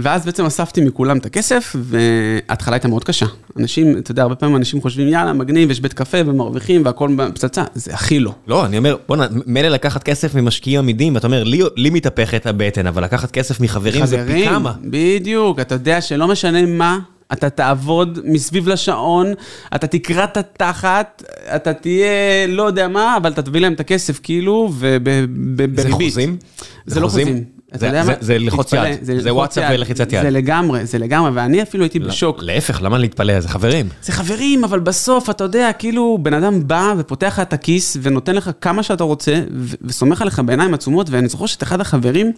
ואז בעצם אספתי מכולם את הכסף, וההתחלה הייתה מאוד קשה. אנשים, אתה יודע, הרבה פעמים אנשים חושבים, יאללה, מגניב, יש בית קפה ומרוויחים והכל פצצה, זה הכי לא. לא, אני אומר, בוא'נה, מילא לקחת כסף ממשקיעים עמידים, אתה אומר, לי, לי מתהפכת הבטן, אבל לקחת כסף מחברים זה פי חברים, כמה. בדיוק, אתה יודע שלא משנה מה, אתה תעבוד מסביב לשעון, אתה תקרע את התחת, אתה תהיה לא יודע מה, אבל אתה תביא להם את הכסף כאילו, ובריבית. זה חוזים? זה לא חוזים. אתה זה- יודע זה- מה? זה ללחוץ יד. זה ללחוץ וואטסאפ. ולחיצת יד. זה לגמרי, זה לגמרי, ואני אפילו הייתי בשוק. להפך, למה להתפלא? זה חברים. זה חברים, אבל בסוף, אתה יודע, כאילו, בן אדם בא ופותח לך את הכיס ונותן לך כמה שאתה רוצה, וסומך עליך בעיניים עצומות, ואני זוכר שאת אחד החברים,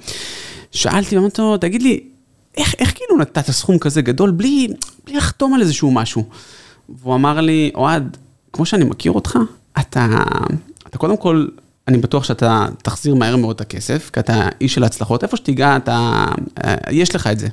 שאלתי, אמרתי לו, תגיד לי, איך, איך כאילו נתת סכום כזה גדול בלי, בלי לחתום על איזשהו משהו? והוא אמר לי, אוהד, כמו שאני מכיר אותך, אתה, אתה קודם כל, אני בטוח שאתה תחזיר מהר מאוד את הכסף, כי אתה איש של הצלחות, איפה שתיגע, אתה, אה, יש לך את זה.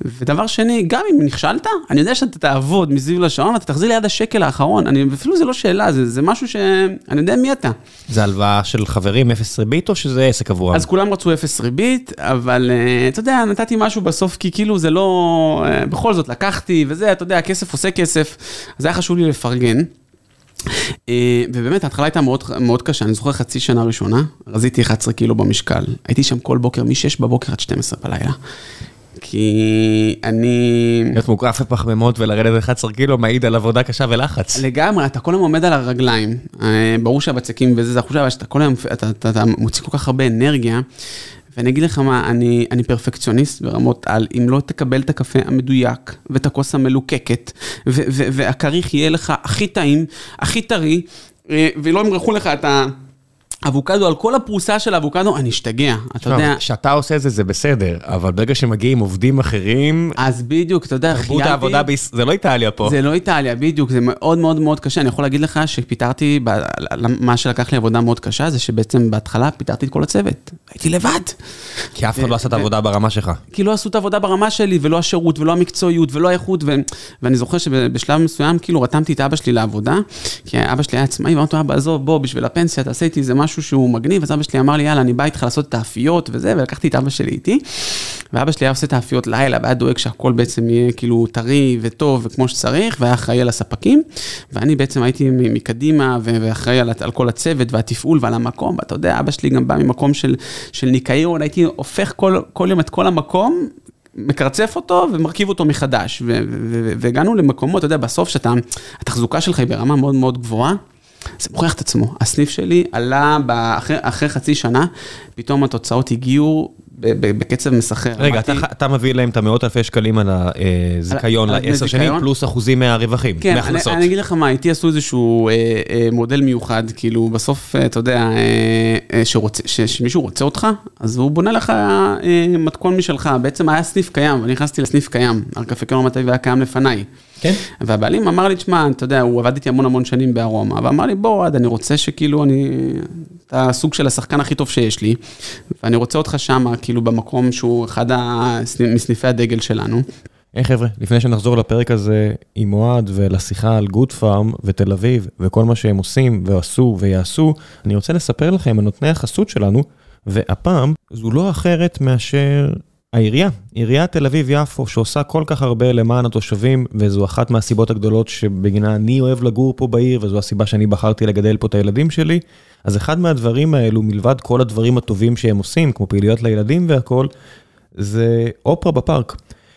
ודבר שני, גם אם נכשלת, אני יודע שאתה תעבוד מסביב לשעון, ואתה תחזיר לי עד השקל האחרון, אני, אפילו זה לא שאלה, זה, זה משהו שאני יודע מי אתה. זה הלוואה של חברים אפס ריבית או שזה עסק עבורם? אז כולם רצו אפס ריבית, אבל אה, אתה יודע, נתתי משהו בסוף, כי כאילו זה לא... אה, בכל זאת, לקחתי וזה, אתה יודע, הכסף עושה כסף, אז היה חשוב לי לפרגן. אה, ובאמת, ההתחלה הייתה מאוד, מאוד קשה, אני זוכר חצי שנה ראשונה, רזיתי 11 קילו במשקל. הייתי שם כל בוקר, מ-6 בבוקר עד 12 בלילה. כי אני... להיות מוקרף בפחמימות ולרדת 11 קילו מעיד על עבודה קשה ולחץ. לגמרי, אתה כל היום עומד על הרגליים. אה, ברור שהבצקים וזה, זה החושה, אבל שאתה כל היום, אתה, אתה, אתה מוציא כל כך הרבה אנרגיה. ואני אגיד לך מה, אני, אני פרפקציוניסט ברמות על, אם לא תקבל את הקפה המדויק, ואת הכוס המלוקקת, והכריך יהיה לך הכי טעים, הכי טרי, אה, ולא ימרחו לך את האבוקדו, על כל הפרוסה של האבוקדו, אני אשתגע, אתה יודע. כשאתה עושה את זה, זה בסדר, אבל ברגע שמגיעים עובדים אחרים, אז בדיוק, אתה יודע, תרבות העבודה, ביס- זה לא איטליה פה. זה לא איטליה, בדיוק, זה מאוד מאוד מאוד קשה. אני יכול להגיד לך שפיטרתי, ב- מה שלקח לי עבודה מאוד קשה, זה שבעצם בהתחלה פיטרתי את כל הצוות. הייתי לבד. כי אף אחד לא עשה את העבודה ברמה שלך. כי לא עשו את העבודה ברמה שלי, ולא השירות, ולא המקצועיות, ולא האיכות, ו... ואני זוכר שבשלב מסוים, כאילו, רתמתי את אבא שלי לעבודה, כי אבא שלי היה עצמאי, ואמרתי לו, אבא, עזוב, בוא, בשביל הפנסיה, תעשה איתי איזה משהו שהוא מגניב, אז אבא שלי אמר לי, יאללה, אני בא איתך לעשות את האפיות וזה, ולקחתי את אבא שלי איתי, ואבא שלי היה עושה את האפיות לילה, והיה דואג שהכל בעצם יהיה כאילו טרי וטוב וכמו שצריך, והיה אחראי על הספקים, ואני בעצם הייתי מקדימה, ואחראי על, על כל הצוות והתפעול ועל המקום, ואתה יודע, אבא שלי גם בא ממקום של, של ניקיון, הייתי הופך כל, כל יום את כל המקום, מקרצף אותו ומרכיב אותו מחדש, והגענו למקומות, אתה יודע, בסוף שאתה, התחזוקה שלך היא ברמה מאוד מאוד גבוהה, זה מוכיח את עצמו. הסניף שלי עלה אחרי, אחרי חצי שנה, פתאום התוצאות הגיעו בקצב מסחר. רגע, אתה, אתה מביא להם את המאות אלפי שקלים על הזיכיון לעשר שנים, פלוס אחוזים מהרווחים, כן, מהכנסות. כן, אני אגיד לך מה, איתי עשו איזשהו אה, אה, מודל מיוחד, כאילו בסוף, אה, אתה יודע, אה, אה, שרוצ, ש, שמישהו רוצה אותך, אז הוא בונה לך אה, מתכון משלך. בעצם היה סניף קיים, אני נכנסתי לסניף קיים, הר קפה מטבי היה קיים לפניי. כן. והבעלים אמר לי, תשמע, אתה יודע, הוא עבד איתי המון המון שנים בארומה, ואמר לי, בוא, עד, אני רוצה שכאילו אני, אתה הסוג של השחקן הכי טוב שיש לי, ואני רוצה אותך שם, כאילו במקום שהוא אחד מסניפי הדגל שלנו. היי חבר'ה, לפני שנחזור לפרק הזה עם אוהד ולשיחה על גוד פארם ותל אביב וכל מה שהם עושים ועשו ויעשו, אני רוצה לספר לכם על נותני החסות שלנו, והפעם זו לא אחרת מאשר העירייה, עיריית תל אביב-יפו, שעושה כל כך הרבה למען התושבים, וזו אחת מהסיבות הגדולות שבגינה אני אוהב לגור פה בעיר, וזו הסיבה שאני בחרתי לגדל פה את הילדים שלי. אז אחד מהדברים האלו, מלבד כל הדברים הטובים שהם עושים, כמו פעילויות לילדים והכול, זה אופרה בפארק.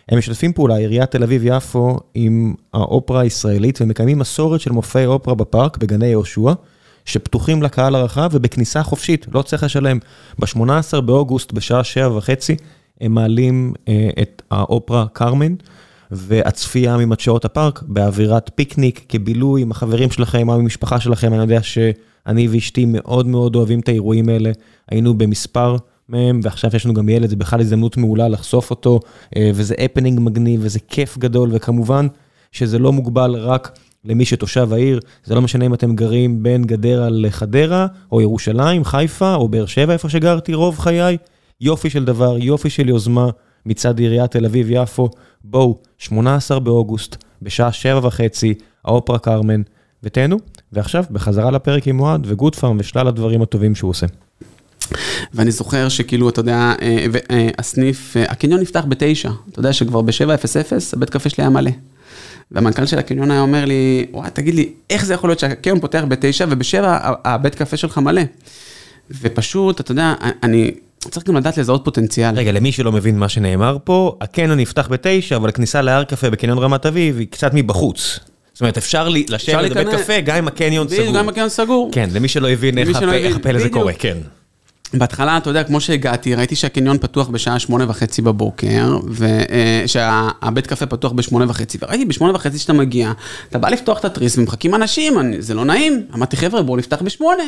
הם משתפים פעולה, עיריית תל אביב-יפו, עם האופרה הישראלית, ומקיימים מסורת של מופעי אופרה בפארק, בגני יהושע, שפתוחים לקהל הרחב ובכניסה חופשית, לא צריך לשלם. ב-18 באוגוסט בשעה שבע וחצי, הם מעלים אה, את האופרה קרמן, והצפייה ממדשאות הפארק באווירת פיקניק, כבילוי עם החברים שלכם, עם המשפחה שלכם, אני יודע שאני ואשתי מאוד מאוד אוהבים את האירועים האלה, היינו במספר מהם, ועכשיו יש לנו גם ילד, זה בכלל הזדמנות מעולה לחשוף אותו, אה, וזה הפנינג מגניב, וזה כיף גדול, וכמובן שזה לא מוגבל רק למי שתושב העיר, זה לא משנה אם אתם גרים בין גדרה לחדרה, או ירושלים, חיפה, או באר שבע, איפה שגרתי רוב חיי. יופי של דבר, יופי של יוזמה מצד עיריית תל אביב-יפו. בואו, 18 באוגוסט, בשעה שבע וחצי, האופרה קרמן, ותהנו. ועכשיו, בחזרה לפרק עם אוהד וגוד פארם ושלל הדברים הטובים שהוא עושה. ואני זוכר שכאילו, אתה יודע, אה, אה, הסניף, אה, הקניון נפתח בתשע, אתה יודע שכבר ב-7:00 הבית קפה שלי היה מלא. והמנכ"ל של הקניון היה אומר לי, וואי, תגיד לי, איך זה יכול להיות שהקניון פותח בתשע ובשבע הבית קפה שלך מלא? ופשוט, אתה יודע, אני צריך גם לדעת לזהות פוטנציאל. רגע, למי שלא מבין מה שנאמר פה, הקניון נפתח בתשע, אבל הכניסה להר קפה בקניון רמת אביב היא קצת מבחוץ. זאת אומרת, אפשר לשבת בבית קפה גם אם הקניון סגור. גם אם הקניון סגור. כן, למי שלא הבין איך הפלא זה קורה, כן. בהתחלה, אתה יודע, כמו שהגעתי, ראיתי שהקניון פתוח בשעה שמונה וחצי בבוקר, ושהבית קפה פתוח בשמונה וחצי, וראיתי בשמונה וחצי שאתה מגיע, אתה בא לפתוח את התריס ומחכים אנשים, זה לא נעים. אמרתי, חבר'ה, בואו נפתח בשמונה.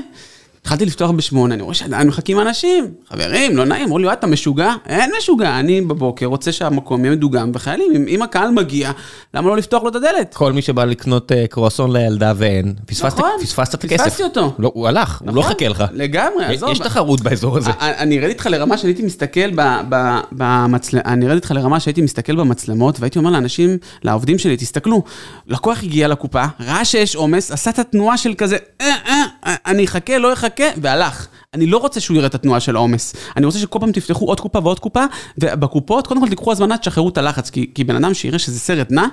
התחלתי לפתוח בשמונה, אני רואה שעדיין מחכים אנשים, חברים, לא נעים, אמרו לי, אתה משוגע? אין משוגע, אני בבוקר רוצה שהמקום יהיה מדוגם, וחיילים, אם, אם הקהל מגיע, למה לא לפתוח לו את הדלת? כל מי שבא לקנות uh, קרואסון לילדה ואין, פספסת, נכון, פספסת את הכסף. פספסתי אותו. לא, הוא הלך, נכון, הוא לא נכון, חכה לך. לגמרי, עזוב. יש תחרות באזור הזה. אני ארד איתך לרמה שהייתי מסתכל במצלמות, אני ארד איתך לרמה שהייתי מסתכל במצלמות, והייתי אומר לאנשים, לעובדים שלי, תסתכלו, לקוח הגיע לקופה, ראה שיש עומס, עשה את התנועה של כזה, אה, אה, אה, אני אחכה, לא אחכה, והלך. אני לא רוצה שהוא יראה את התנועה של העומס. אני רוצה שכל פעם תפתחו עוד קופה ועוד קופה, ובקופות, קודם כל תיקחו הזמנה, תשחררו את הלחץ, כי, כי בן אדם שיראה שזה סרט נע,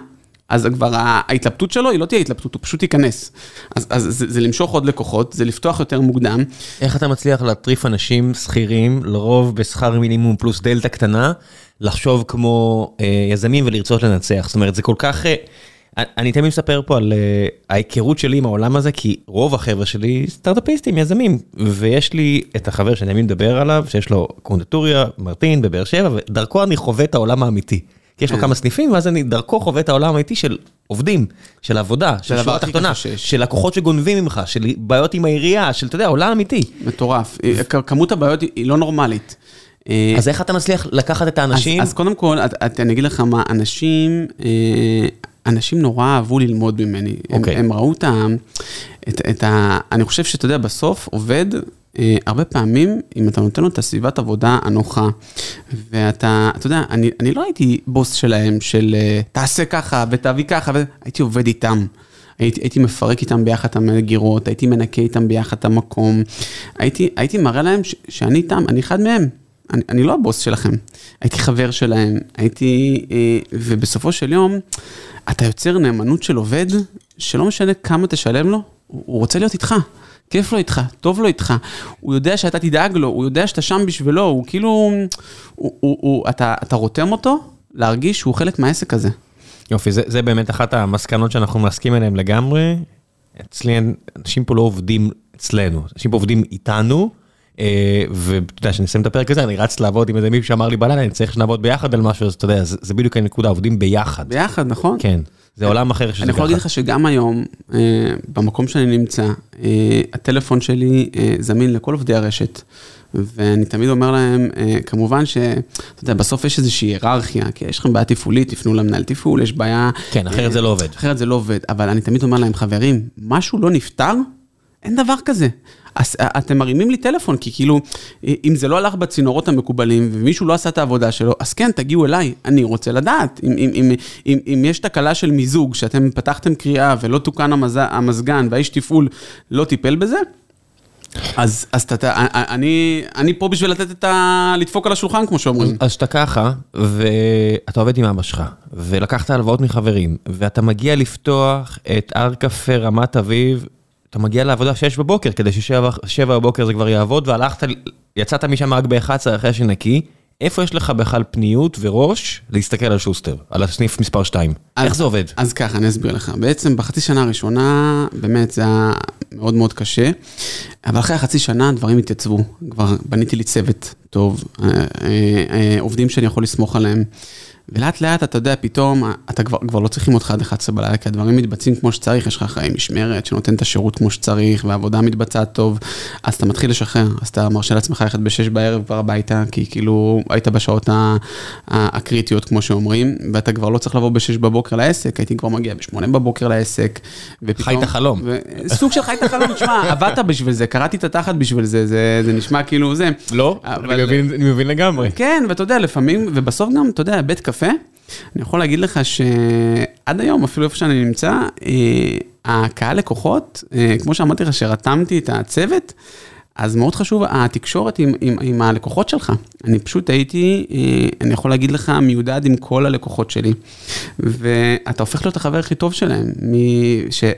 אז כבר ההתלבטות שלו היא לא תהיה התלבטות, הוא פשוט ייכנס. אז, אז זה, זה למשוך עוד לקוחות, זה לפתוח יותר מוקדם. איך אתה מצליח להטריף אנשים שכירים, לרוב בשכר מינימום פלוס דלתא קטנה, לחשוב כמו אה, יזמים ולרצות לנצח? זאת אומרת, זה כל כך... אה, אני תמיד מספר פה על אה, ההיכרות שלי עם העולם הזה, כי רוב החבר'ה שלי סטארט-אפיסטים, יזמים, ויש לי את החבר שאני תמיד מדבר עליו, שיש לו קונדטוריה, מרטין בבאר שבע, ודרכו אני חווה את העולם האמיתי. כי יש לו כן. כמה סניפים, ואז אני דרכו חווה את העולם האמיתי של עובדים, של עבודה, של שורה תחתונה, של לקוחות שגונבים ממך, של בעיות עם העירייה, של, אתה יודע, עולם אמיתי. מטורף. כמות הבעיות היא לא נורמלית. אה, אז איך אתה מצליח לקחת את האנשים? אז קודם כל, אני אגיד לך מה, אנשים... אנשים נורא אהבו ללמוד ממני. Okay. הם, אוקיי. הם ראו את ה, את, את ה... אני חושב שאתה יודע, בסוף עובד, אה, הרבה פעמים, אם אתה נותן לו את הסביבת עבודה הנוחה, ואתה, אתה יודע, אני, אני לא הייתי בוס שלהם, של אה, תעשה ככה ותביא ככה, הייתי עובד איתם. הייתי, הייתי מפרק איתם ביחד את המגירות, הייתי מנקה איתם ביחד את המקום. הייתי, הייתי מראה להם ש, שאני איתם, אני אחד מהם. אני, אני לא הבוס שלכם. הייתי חבר שלהם, הייתי... אה, ובסופו של יום, אתה יוצר נאמנות של עובד, שלא משנה כמה תשלם לו, הוא רוצה להיות איתך. כיף לו איתך, טוב לו איתך, הוא יודע שאתה תדאג לו, הוא יודע שאתה שם בשבילו, הוא כאילו, הוא, הוא, הוא, אתה, אתה רותם אותו להרגיש שהוא חלק מהעסק הזה. יופי, זה, זה באמת אחת המסקנות שאנחנו מסכים עליהן לגמרי. אצלי אנשים פה לא עובדים אצלנו, אנשים פה עובדים איתנו, ואתה יודע, כשאני אסיים את הפרק הזה, אני רץ לעבוד עם איזה מישהו שאמר לי בלילה, אני צריך שנעבוד ביחד על משהו, אז אתה יודע, זה, זה בדיוק הנקודה, עובדים ביחד. ביחד, נכון? כן, זה עולם אחר שזה ככה. אני יכול להגיד לך שגם היום, אה, במקום שאני נמצא, אה, הטלפון שלי אה, זמין לכל עובדי הרשת. ואני תמיד אומר להם, אה, כמובן שאתה יודע, בסוף יש איזושהי היררכיה, כי יש לכם בעיה תפעולית, תפנו למנהל תפעול, יש בעיה... כן, אחרת זה לא עובד. אחרת זה לא עובד, אבל אני תמיד אומר להם, חברים, משהו לא נפתר, אין דבר כזה. אז אתם מרימים לי טלפון, כי כאילו, אם זה לא הלך בצינורות המקובלים, ומישהו לא עשה את העבודה שלו, אז כן, תגיעו אליי, אני רוצה לדעת. אם, אם, אם, אם, אם יש תקלה של מיזוג, שאתם פתחתם קריאה ולא תוקן המז... המזגן, והאיש תפעול לא טיפל בזה, אז, אז אתה, אני, אני פה בשביל לתת את ה... לדפוק על השולחן, כמו שאומרים. אז שאתה ככה, ואתה עובד עם אבא שלך, ולקחת הלוואות מחברים, ואתה מגיע לפתוח את הר קפה רמת אביב, אתה מגיע לעבודה 6 בבוקר, כדי ש-7 בבוקר זה כבר יעבוד, והלכת, יצאת משם רק ב-11 אחרי שנקי, איפה יש לך בכלל פניות וראש להסתכל על שוסטר, על הסניף מספר 2? אז, איך זה עובד? אז ככה, אני אסביר לך. בעצם בחצי שנה הראשונה, באמת זה היה מאוד מאוד קשה, אבל אחרי החצי שנה דברים התייצבו. כבר בניתי לי צוות טוב, אה, אה, אה, עובדים שאני יכול לסמוך עליהם. ולאט לאט, אתה יודע, פתאום, אתה כבר, כבר לא צריכים אותך עד 11 בלילה, כי הדברים מתבצעים כמו שצריך, יש לך אחראי משמרת שנותן את השירות כמו שצריך, והעבודה מתבצעת טוב, אז אתה מתחיל לשחרר, אז אתה מרשה לעצמך ללכת ב-6 בערב כבר הביתה, כי כאילו היית בשעות הקריטיות, כמו שאומרים, ואתה כבר לא צריך לבוא ב-6 בבוקר לעסק, הייתי כבר מגיע ב-8 בבוקר לעסק, ופתאום... חי את החלום. ו... סוג של חי את החלום, תשמע, עבדת בשביל זה, קראתי את התחת בשביל זה, זה, זה נשמע כאילו זה. לא, אבל... אני, מבין, אני מבין לגמרי. כן, ואתה יודע, לפעמים, ובסוף גם, אתה יודע, בית קפה, אני יכול להגיד לך שעד היום, אפילו איפה שאני נמצא, אה, הקהל לקוחות, אה, כמו שאמרתי לך, שרתמתי את הצוות, אז מאוד חשוב התקשורת עם, עם, עם הלקוחות שלך. אני פשוט הייתי, אה, אני יכול להגיד לך, מיודד עם כל הלקוחות שלי. ואתה הופך להיות החבר הכי טוב שלהם.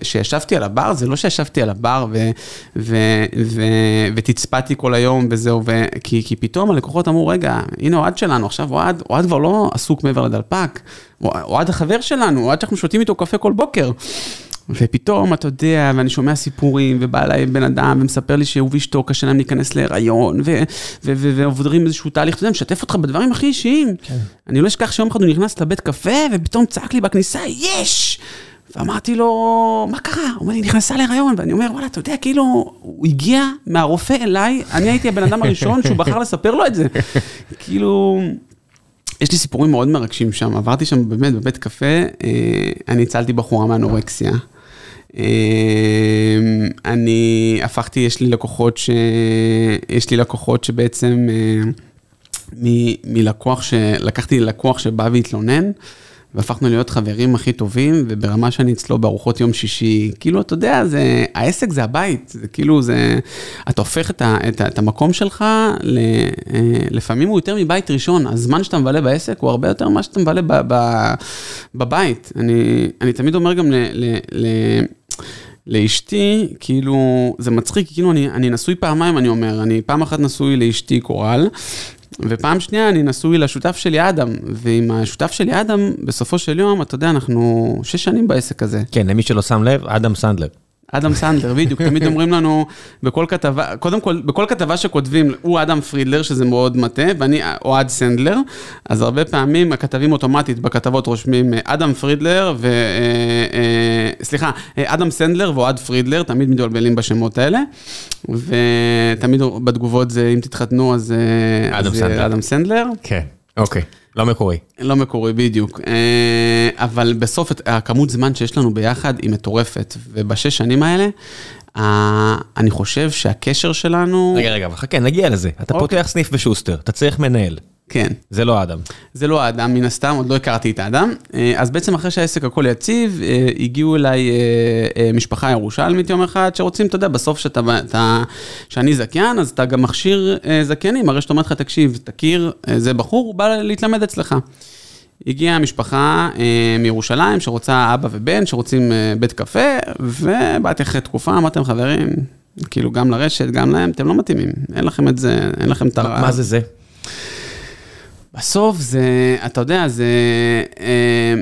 כשישבתי על הבר, זה לא שישבתי על הבר ו, ו, ו, ותצפתי כל היום וזהו, ו, כי, כי פתאום הלקוחות אמרו, רגע, הנה אוהד שלנו, עכשיו אוהד, אוהד כבר לא עסוק מעבר לדלפק, אוהד החבר שלנו, אוהד שאנחנו שותים איתו קפה כל בוקר. ופתאום, אתה יודע, ואני שומע סיפורים, ובא אליי בן אדם ומספר לי שהוא ואשתו קשה להם להיכנס להיריון, ועוברים איזשהו תהליך, אתה יודע, משתף אותך בדברים הכי אישיים. כן. אני לא אשכח שיום אחד הוא נכנס לבית קפה, ופתאום צעק לי בכניסה, יש! ואמרתי לו, מה קרה? הוא אומר לי, נכנסה להיריון, ואני אומר, וואלה, אתה יודע, כאילו, הוא הגיע מהרופא אליי, אני הייתי הבן אדם הראשון שהוא בחר לספר לו את זה. כאילו... יש לי סיפורים מאוד מרגשים שם, עברתי שם באמת בבית קפה, אה, אני הצלתי בחורה מאנורקסיה. אמ, אני הפכתי, יש לי לקוחות ש... יש לי לקוחות שבעצם אה, מ... מלקוח ש... לקחתי לקוח שבא והתלונן. והפכנו להיות חברים הכי טובים, וברמה שאני אצלו בארוחות יום שישי, כאילו, אתה יודע, זה, העסק זה הבית, זה כאילו, זה, אתה הופך את, ה, את, ה, את המקום שלך, ל, אה, לפעמים הוא יותר מבית ראשון, הזמן שאתה מבלה בעסק הוא הרבה יותר ממה שאתה מבלה ב, ב, בבית. אני, אני תמיד אומר גם ל... ל, ל לאשתי, כאילו, זה מצחיק, כאילו אני, אני נשוי פעמיים, אני אומר, אני פעם אחת נשוי לאשתי קורל, ופעם שנייה אני נשוי לשותף שלי אדם, ועם השותף שלי אדם, בסופו של יום, אתה יודע, אנחנו שש שנים בעסק הזה. כן, למי שלא שם לב, אדם סנדלר. אדם סנדלר, בדיוק, תמיד אומרים לנו בכל כתבה, קודם כל, בכל כתבה שכותבים, הוא אדם פרידלר, שזה מאוד מטעה, ואני אוהד סנדלר, אז הרבה פעמים הכתבים אוטומטית בכתבות רושמים אדם פרידלר, ו... אה, אה, סליחה, אדם סנדלר ואוהד פרידלר, תמיד מתבלבלים בשמות האלה, ותמיד בתגובות זה, אם תתחתנו, אז אדם סנדלר. אדם סנדלר. כן, אוקיי. לא מקורי. לא מקורי, בדיוק. אה, אבל בסוף הכמות זמן שיש לנו ביחד היא מטורפת, ובשש שנים האלה, אני חושב שהקשר שלנו... רגע, רגע, חכה, נגיע לזה. אתה אוקיי. פותח סניף בשוסטר, אתה צריך מנהל. כן. זה לא האדם. זה לא האדם, מן הסתם, עוד לא הכרתי את האדם. אה, אז בעצם אחרי שהעסק הכל יציב, אה, הגיעו אליי אה, משפחה ירושלמית יום אחד, שרוצים, אתה יודע, בסוף שאתה, אתה, שאני זכיין, אז אתה גם מכשיר זכיינים, הרי שאתה אומר לך, תקשיב, תכיר, זה בחור, הוא בא להתלמד אצלך. הגיעה משפחה מירושלים שרוצה אבא ובן, שרוצים בית קפה, ובאתי אחרי תקופה, אמרתם, חברים, כאילו גם לרשת, גם להם, אתם לא מתאימים, אין לכם את זה, אין לכם את הרעב. מה זה זה? בסוף זה, אתה יודע, זה... אה,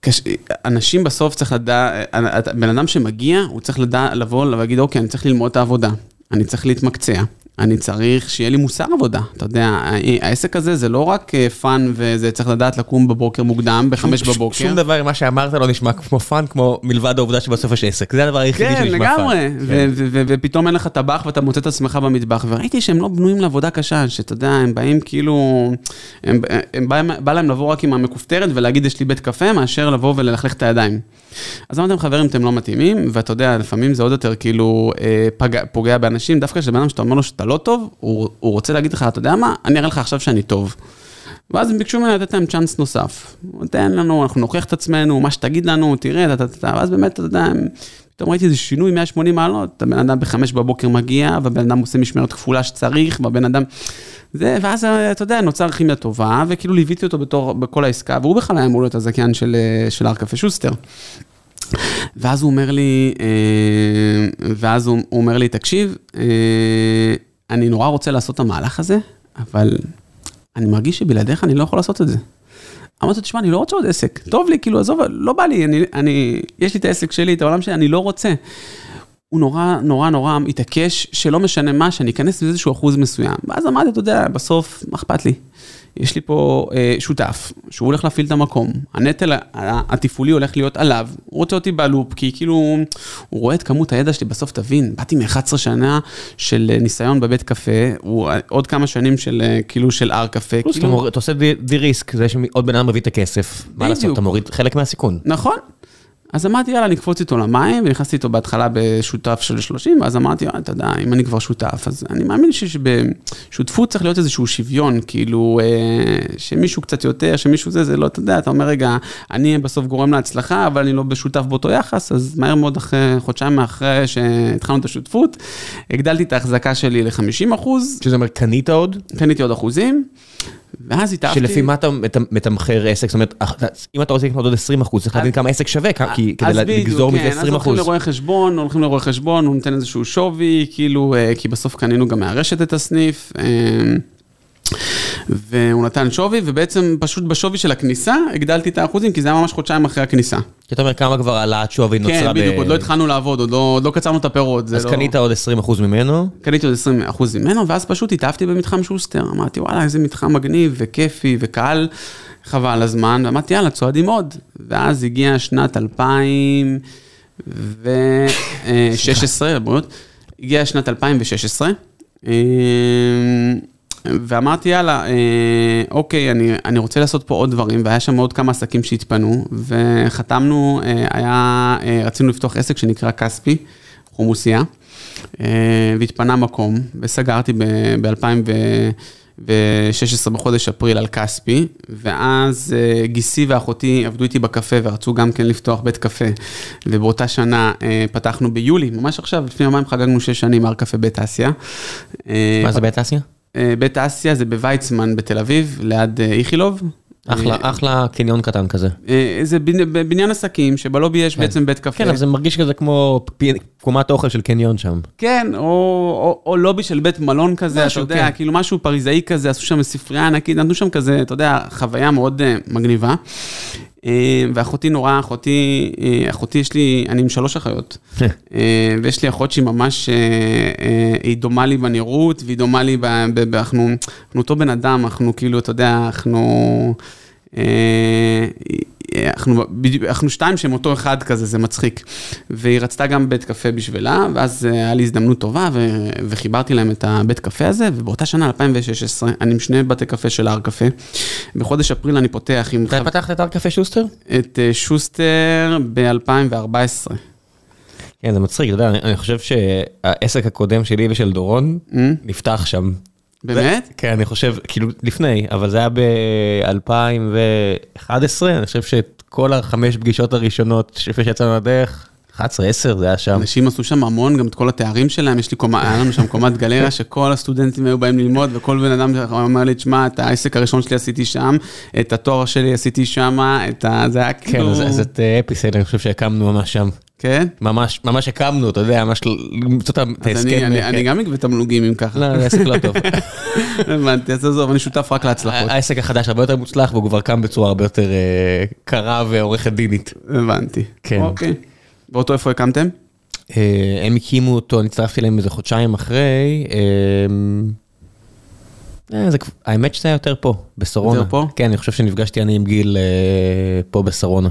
קש... אנשים בסוף צריך לדעת, בן אדם שמגיע, הוא צריך לדעת, לבוא ולהגיד, אוקיי, אני צריך ללמוד את העבודה, אני צריך להתמקצע. אני צריך שיהיה לי מוסר עבודה, אתה יודע, העסק הזה זה לא רק fun וזה צריך לדעת לקום בבוקר מוקדם, בחמש בבוקר. שום דבר מה שאמרת לא נשמע כמו fun, כמו מלבד העובדה שבסוף יש עסק, זה הדבר היחידי כן, שנשמע fun. כן, לגמרי, ופתאום אין לך טבח ואתה מוצא את עצמך במטבח, וראיתי שהם לא בנויים לעבודה קשה, שאתה יודע, הם באים כאילו, הם, הם בא, בא להם לבוא רק עם המכופתרת ולהגיד יש לי בית קפה, מאשר לבוא וללכלך את הידיים. אז אמרתם חברים, אתם לא מתאימים, ואתה יודע, לפעמים זה עוד יותר כאילו פגע, פוגע באנשים, דווקא כשבן אדם שאתה אומר לו שאתה לא טוב, הוא, הוא רוצה להגיד לך, אתה יודע מה, אני אראה לך עכשיו שאני טוב. ואז הם ביקשו ממני לתת להם צ'אנס נוסף. תן לנו, אנחנו נוכיח את עצמנו, מה שתגיד לנו, תראה, אתה, אתה, ואז באמת, אתה יודע, פתאום ראיתי איזה שינוי 180 מעלות, הבן אדם בחמש בבוקר מגיע, והבן אדם עושה משמרת כפולה שצריך, והבן אדם... זה, ואז אתה יודע, נוצר כימיה טובה, וכאילו ליוויתי אותו בתור, בכל העסקה, והוא בכלל היה אמור להיות הזכיין של, של הר קפה שוסטר. ואז הוא אומר לי, ואז הוא אומר לי, תקשיב, אני נורא רוצה לעשות את המהלך הזה, אבל אני מרגיש שבלעדיך אני לא יכול לעשות את זה. אמרתי לו, תשמע, אני לא רוצה עוד עסק, טוב לי, כאילו, עזוב, לא בא לי, אני, אני, יש לי את העסק שלי, את העולם שלי, אני לא רוצה. הוא נורא, נורא, נורא מתעקש, שלא משנה מה, שאני אכנס באיזשהו אחוז מסוים. ואז אמרתי, אתה יודע, בסוף, מה אכפת לי? יש לי פה אה, שותף, שהוא הולך להפעיל את המקום, הנטל התפעולי הולך להיות עליו, הוא רוצה אותי בלופ, כי כאילו, הוא רואה את כמות הידע שלי, בסוף תבין, באתי מ-11 שנה של ניסיון בבית קפה, הוא עוד כמה שנים של כאילו של הר קפה. פלוס, כאילו... אתה עושה די ריסק, זה שעוד בן אדם מביא את הכסף, מה לעשות, אתה מוריד חלק מהסיכון. נכון. אז אמרתי, יאללה, נקפוץ איתו למים, ונכנסתי איתו בהתחלה בשותף של 30, ואז אמרתי, אתה יודע, אם אני כבר שותף, אז אני מאמין שבשותפות צריך להיות איזשהו שוויון, כאילו, שמישהו קצת יותר, שמישהו זה, זה לא, אתה יודע, אתה אומר, רגע, אני בסוף גורם להצלחה, אבל אני לא בשותף באותו יחס, אז מהר מאוד אחרי, חודשיים אחרי שהתחלנו את השותפות, הגדלתי את ההחזקה שלי ל-50 אחוז. שזה אומר, קנית עוד? קניתי עוד אחוזים. ואז התאהבתי... שלפי מה אתה מתמחר עסק, זאת אומרת, אם אתה רוצה לקנות עוד 20 אחוז, צריך להבין כמה עסק שווה, כדי לגזור מזה 20 אחוז. אז הולכים לרואה חשבון, הולכים לרואה חשבון, הוא נותן איזשהו שווי, כאילו, כי בסוף קנינו גם מהרשת את הסניף. והוא נתן שווי, ובעצם פשוט בשווי של הכניסה, הגדלתי את האחוזים, כי זה היה ממש חודשיים אחרי הכניסה. כי אתה אומר כמה כבר העלאת שווי נוצרה ב... כן, בדיוק, עוד לא התחלנו לעבוד, עוד לא, עוד לא קצרנו את הפירות. אז לא... קנית עוד 20 אחוז ממנו? קניתי עוד 20 אחוז ממנו, ואז פשוט התאהבתי במתחם שוסטר. אמרתי, וואלה, איזה מתחם מגניב וכיפי וקהל, חבל הזמן, ואמרתי, יאללה, צועדים עוד. ואז הגיעה שנת 2016, לבריאות, הגיעה שנת 2016. ואמרתי, יאללה, אה, אוקיי, אני, אני רוצה לעשות פה עוד דברים, והיה שם עוד כמה עסקים שהתפנו, וחתמנו, אה, היה, אה, רצינו לפתוח עסק שנקרא כספי, חומוסייה, אה, והתפנה מקום, וסגרתי ב-2016 בחודש אפריל על כספי, ואז אה, גיסי ואחותי עבדו איתי בקפה ורצו גם כן לפתוח בית קפה, ובאותה שנה אה, פתחנו ביולי, ממש עכשיו, לפני יומיים חגגנו שש שנים הר קפה בית אסיה. אה, מה זה בית אסיה? בית אסיה זה בוויצמן בתל אביב, ליד איכילוב. אחלה, אחלה קניון קטן כזה. זה בניין עסקים שבלובי יש בעצם בית קפה. כן, אבל זה מרגיש כזה כמו קומת אוכל של קניון שם. כן, או לובי של בית מלון כזה, אתה יודע, כאילו משהו פריזאי כזה, עשו שם ספרייה ענקית, נתנו שם כזה, אתה יודע, חוויה מאוד מגניבה. ואחותי נורא, אחותי, אחותי יש לי, אני עם שלוש אחיות, ויש לי אחות שהיא ממש, היא דומה לי בנראות, והיא דומה לי, אנחנו אותו בן אדם, אנחנו כאילו, אתה יודע, אנחנו... אנחנו, אנחנו שתיים שהם אותו אחד כזה, זה מצחיק. והיא רצתה גם בית קפה בשבילה, ואז היה לי הזדמנות טובה, ו, וחיברתי להם את הבית קפה הזה, ובאותה שנה, 2016, אני עם שני בתי קפה של הר קפה. בחודש אפריל אני פותח עם... מתי פתחת את הר קפה שוסטר? את שוסטר ב-2014. כן, זה מצחיק, אתה יודע, אני חושב שהעסק הקודם שלי ושל דורון נפתח שם. באמת? כן, אני חושב, כאילו לפני, אבל זה היה ב-2011, אני חושב שאת כל החמש פגישות הראשונות לפני שיצאנו לדרך, 11, 10, זה היה שם. אנשים עשו שם המון, גם את כל התארים שלהם, יש לי קומה, היה לנו שם קומת גלריה, שכל הסטודנטים היו באים ללמוד, וכל בן אדם אומר לי, תשמע, את העסק הראשון שלי עשיתי שם, את התואר שלי עשיתי שם, את ה... זה היה כאילו... כן, אז את אפיסייד, אני חושב שהקמנו ממש שם. כן? ממש, ממש הקמנו, אתה יודע, ממש למצוא את ההסכם. אני- אני- כן. גם אגבה תמלוגים אם ככה. לא, זה עסק לא טוב. הבנתי, אז עזוב, אני שותף רק להצלחות. העסק החדש הרבה יותר מוצלח והוא כבר קם בצורה הרבה יותר אה, קרה ועורכת דינית. הבנתי. כן. אוקיי. ואותו איפה הקמתם? אה, הם הקימו אותו, אני הצטרפתי אליהם איזה חודשיים אחרי. אה, אה, זה האמת שזה היה יותר פה, בשרונה. יותר פה? כן, אני חושב שנפגשתי אני עם גיל אה, פה בשרונה.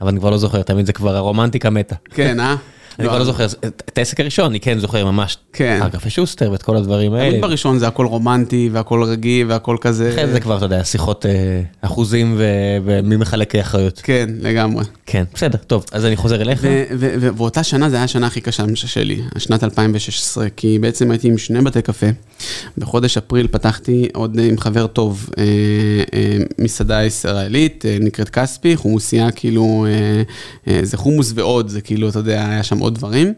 אבל אני כבר לא זוכר, תמיד זה כבר הרומנטיקה מתה. כן, אה? אני כבר לא זוכר, את העסק הראשון אני כן זוכר ממש. כן. הר קפה שוסטר ואת כל הדברים האלה. תמיד בראשון זה הכל רומנטי והכל רגיל והכל כזה. אחרי זה כבר, אתה יודע, שיחות אה, אחוזים ומי מחלק אחריות. כן, לגמרי. כן, בסדר, טוב, אז אני חוזר אליך. ואותה שנה, זה היה השנה הכי קשה שלי, שנת 2016, כי בעצם הייתי עם שני בתי קפה. בחודש אפריל פתחתי עוד עם חבר טוב, אה, אה, מסעדה ישראלית, נקראת כספי, חומוסייה כאילו, זה חומוס ועוד, זה כאילו, אתה יודע, היה שם עוד דברים.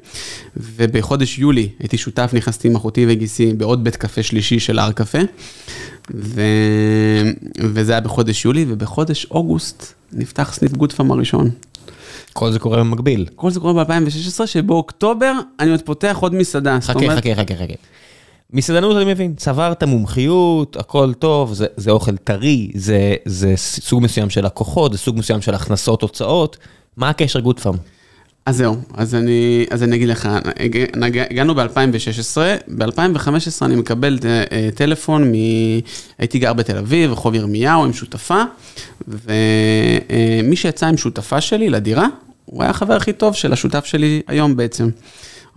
ובחודש יולי הייתי שותף, נכנסתי עם אחותי וגיסי בעוד בית קפה שלישי של הר קפה. ו... וזה היה בחודש יולי, ובחודש אוגוסט נפתח סניף גוטפאם הראשון. כל זה קורה במקביל. כל זה קורה ב-2016, שבאוקטובר אני עוד פותח עוד מסעדה. חכה, אומרת- חכה, חכה, חכה. מסעדנות אני מבין, צברת מומחיות, הכל טוב, זה, זה אוכל טרי, זה, זה סוג מסוים של לקוחות, זה סוג מסוים של הכנסות, הוצאות. מה הקשר גוטפארם? אז זהו, אז אני, אז אני אגיד לך, הגענו ב-2016, ב-2015 אני מקבל אה, אה, טלפון מ... הייתי גר בתל אביב, רחוב ירמיהו עם שותפה, ומי שיצא עם שותפה שלי לדירה, הוא היה החבר הכי טוב של השותף שלי היום בעצם. הוא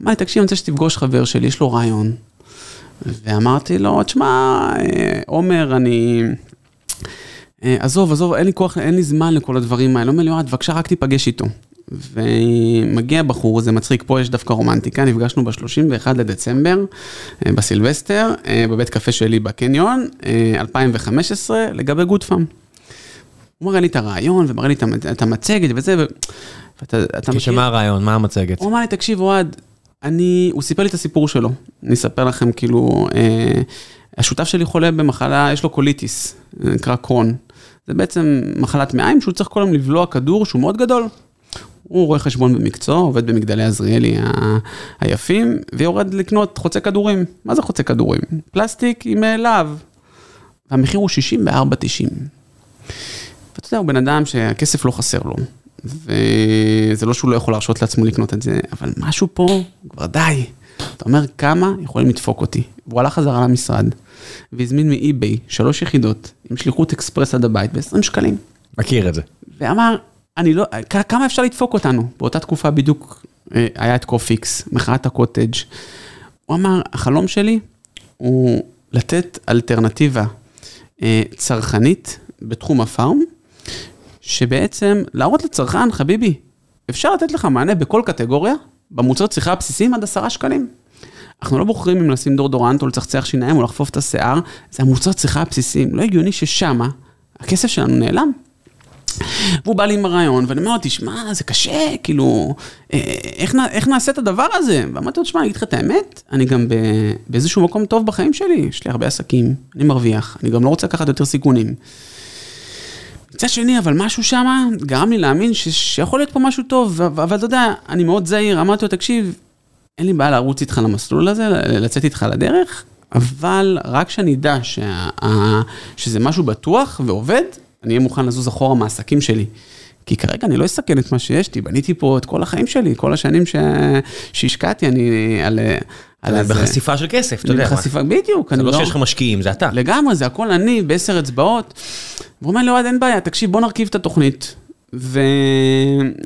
אמר לי, תקשיב, אני רוצה שתפגוש חבר שלי, יש לו רעיון. ואמרתי לו, תשמע, אה, עומר, אני... אה, עזוב, עזוב, אין לי כוח, אין לי זמן לכל הדברים האלה. הוא אומר לי, אוהד, בבקשה, רק תיפגש איתו. ומגיע בחור, זה מצחיק, פה יש דווקא רומנטיקה, נפגשנו ב-31 לדצמבר, אה, בסילבסטר, אה, בבית קפה שלי בקניון, אה, 2015, לגבי גוטפאם. הוא מראה לי את הרעיון, ומראה לי את המצ- את המצגת וזה, ואתה אתה שמה הרעיון? מה המצגת? הוא אמר לי, תקשיב, אוהד, אני, הוא סיפר לי את הסיפור שלו. אני אספר לכם, כאילו, אה, השותף שלי חולה במחלה, יש לו קוליטיס, זה נקרא קרוהן. זה בעצם מחלת מעיים שהוא צריך כל היום לבלוע כדור שהוא מאוד גדול. הוא רואה חשבון במקצוע, עובד במגדלי עזריאלי ה- היפים, ויורד לקנות חוצה כדורים. מה זה חוצה כדורים? פלסטיק עם אה, להב. והמחיר הוא 64.90. ואתה יודע, הוא בן אדם שהכסף לא חסר לו. וזה לא שהוא לא יכול להרשות לעצמו לקנות את זה, אבל משהו פה, כבר די. אתה אומר, כמה יכולים לדפוק אותי? והוא הלך חזרה למשרד, והזמין מ eBay שלוש יחידות עם שליחות אקספרס עד הבית ב-20 שקלים. מכיר את זה. ואמר, אני לא, כמה אפשר לדפוק אותנו? באותה תקופה בדיוק אה, היה את קופיקס, מחאת הקוטג'. הוא אמר, החלום שלי הוא לתת אלטרנטיבה אה, צרכנית בתחום הפארם, שבעצם להראות לצרכן, חביבי, אפשר לתת לך מענה בכל קטגוריה, במוצר צריכה הבסיסיים עד עשרה שקלים. אנחנו לא בוחרים אם לשים דורדורנט או לצחצח שיניים או לחפוף את השיער, זה המוצר צריכה הבסיסיים. לא הגיוני ששמה הכסף שלנו נעלם. והוא בא לי עם הרעיון, ואני אומר לו, תשמע, זה קשה, כאילו, אה, איך, איך נעשה את הדבר הזה? ואמרתי לו, תשמע, אני אגיד לך את האמת, אני גם ב, באיזשהו מקום טוב בחיים שלי, יש לי הרבה עסקים, אני מרוויח, אני גם לא רוצה לקחת יותר סיכונים. מצד שני, אבל משהו שם גרם לי להאמין ש, שיכול להיות פה משהו טוב, אבל אתה יודע, אני מאוד זהיר, אמרתי לו, תקשיב, אין לי בעיה לרוץ איתך למסלול הזה, לצאת איתך לדרך, אבל רק שאני אדע שה, שזה משהו בטוח ועובד, אני אהיה מוכן לזוז אחורה מהעסקים שלי. כי כרגע אני לא אסכן את מה שיש לי, בניתי פה את כל החיים שלי, כל השנים ש... שהשקעתי, אני על... על בחשיפה של כסף, אתה יודע. בחשיפה, בדיוק, זה לא לא... שיש לך משקיעים, זה אתה. לגמרי, זה הכל אני, בעשר אצבעות. והוא אומר לי, אוהד, אין בעיה, תקשיב, בוא נרכיב את התוכנית. ו...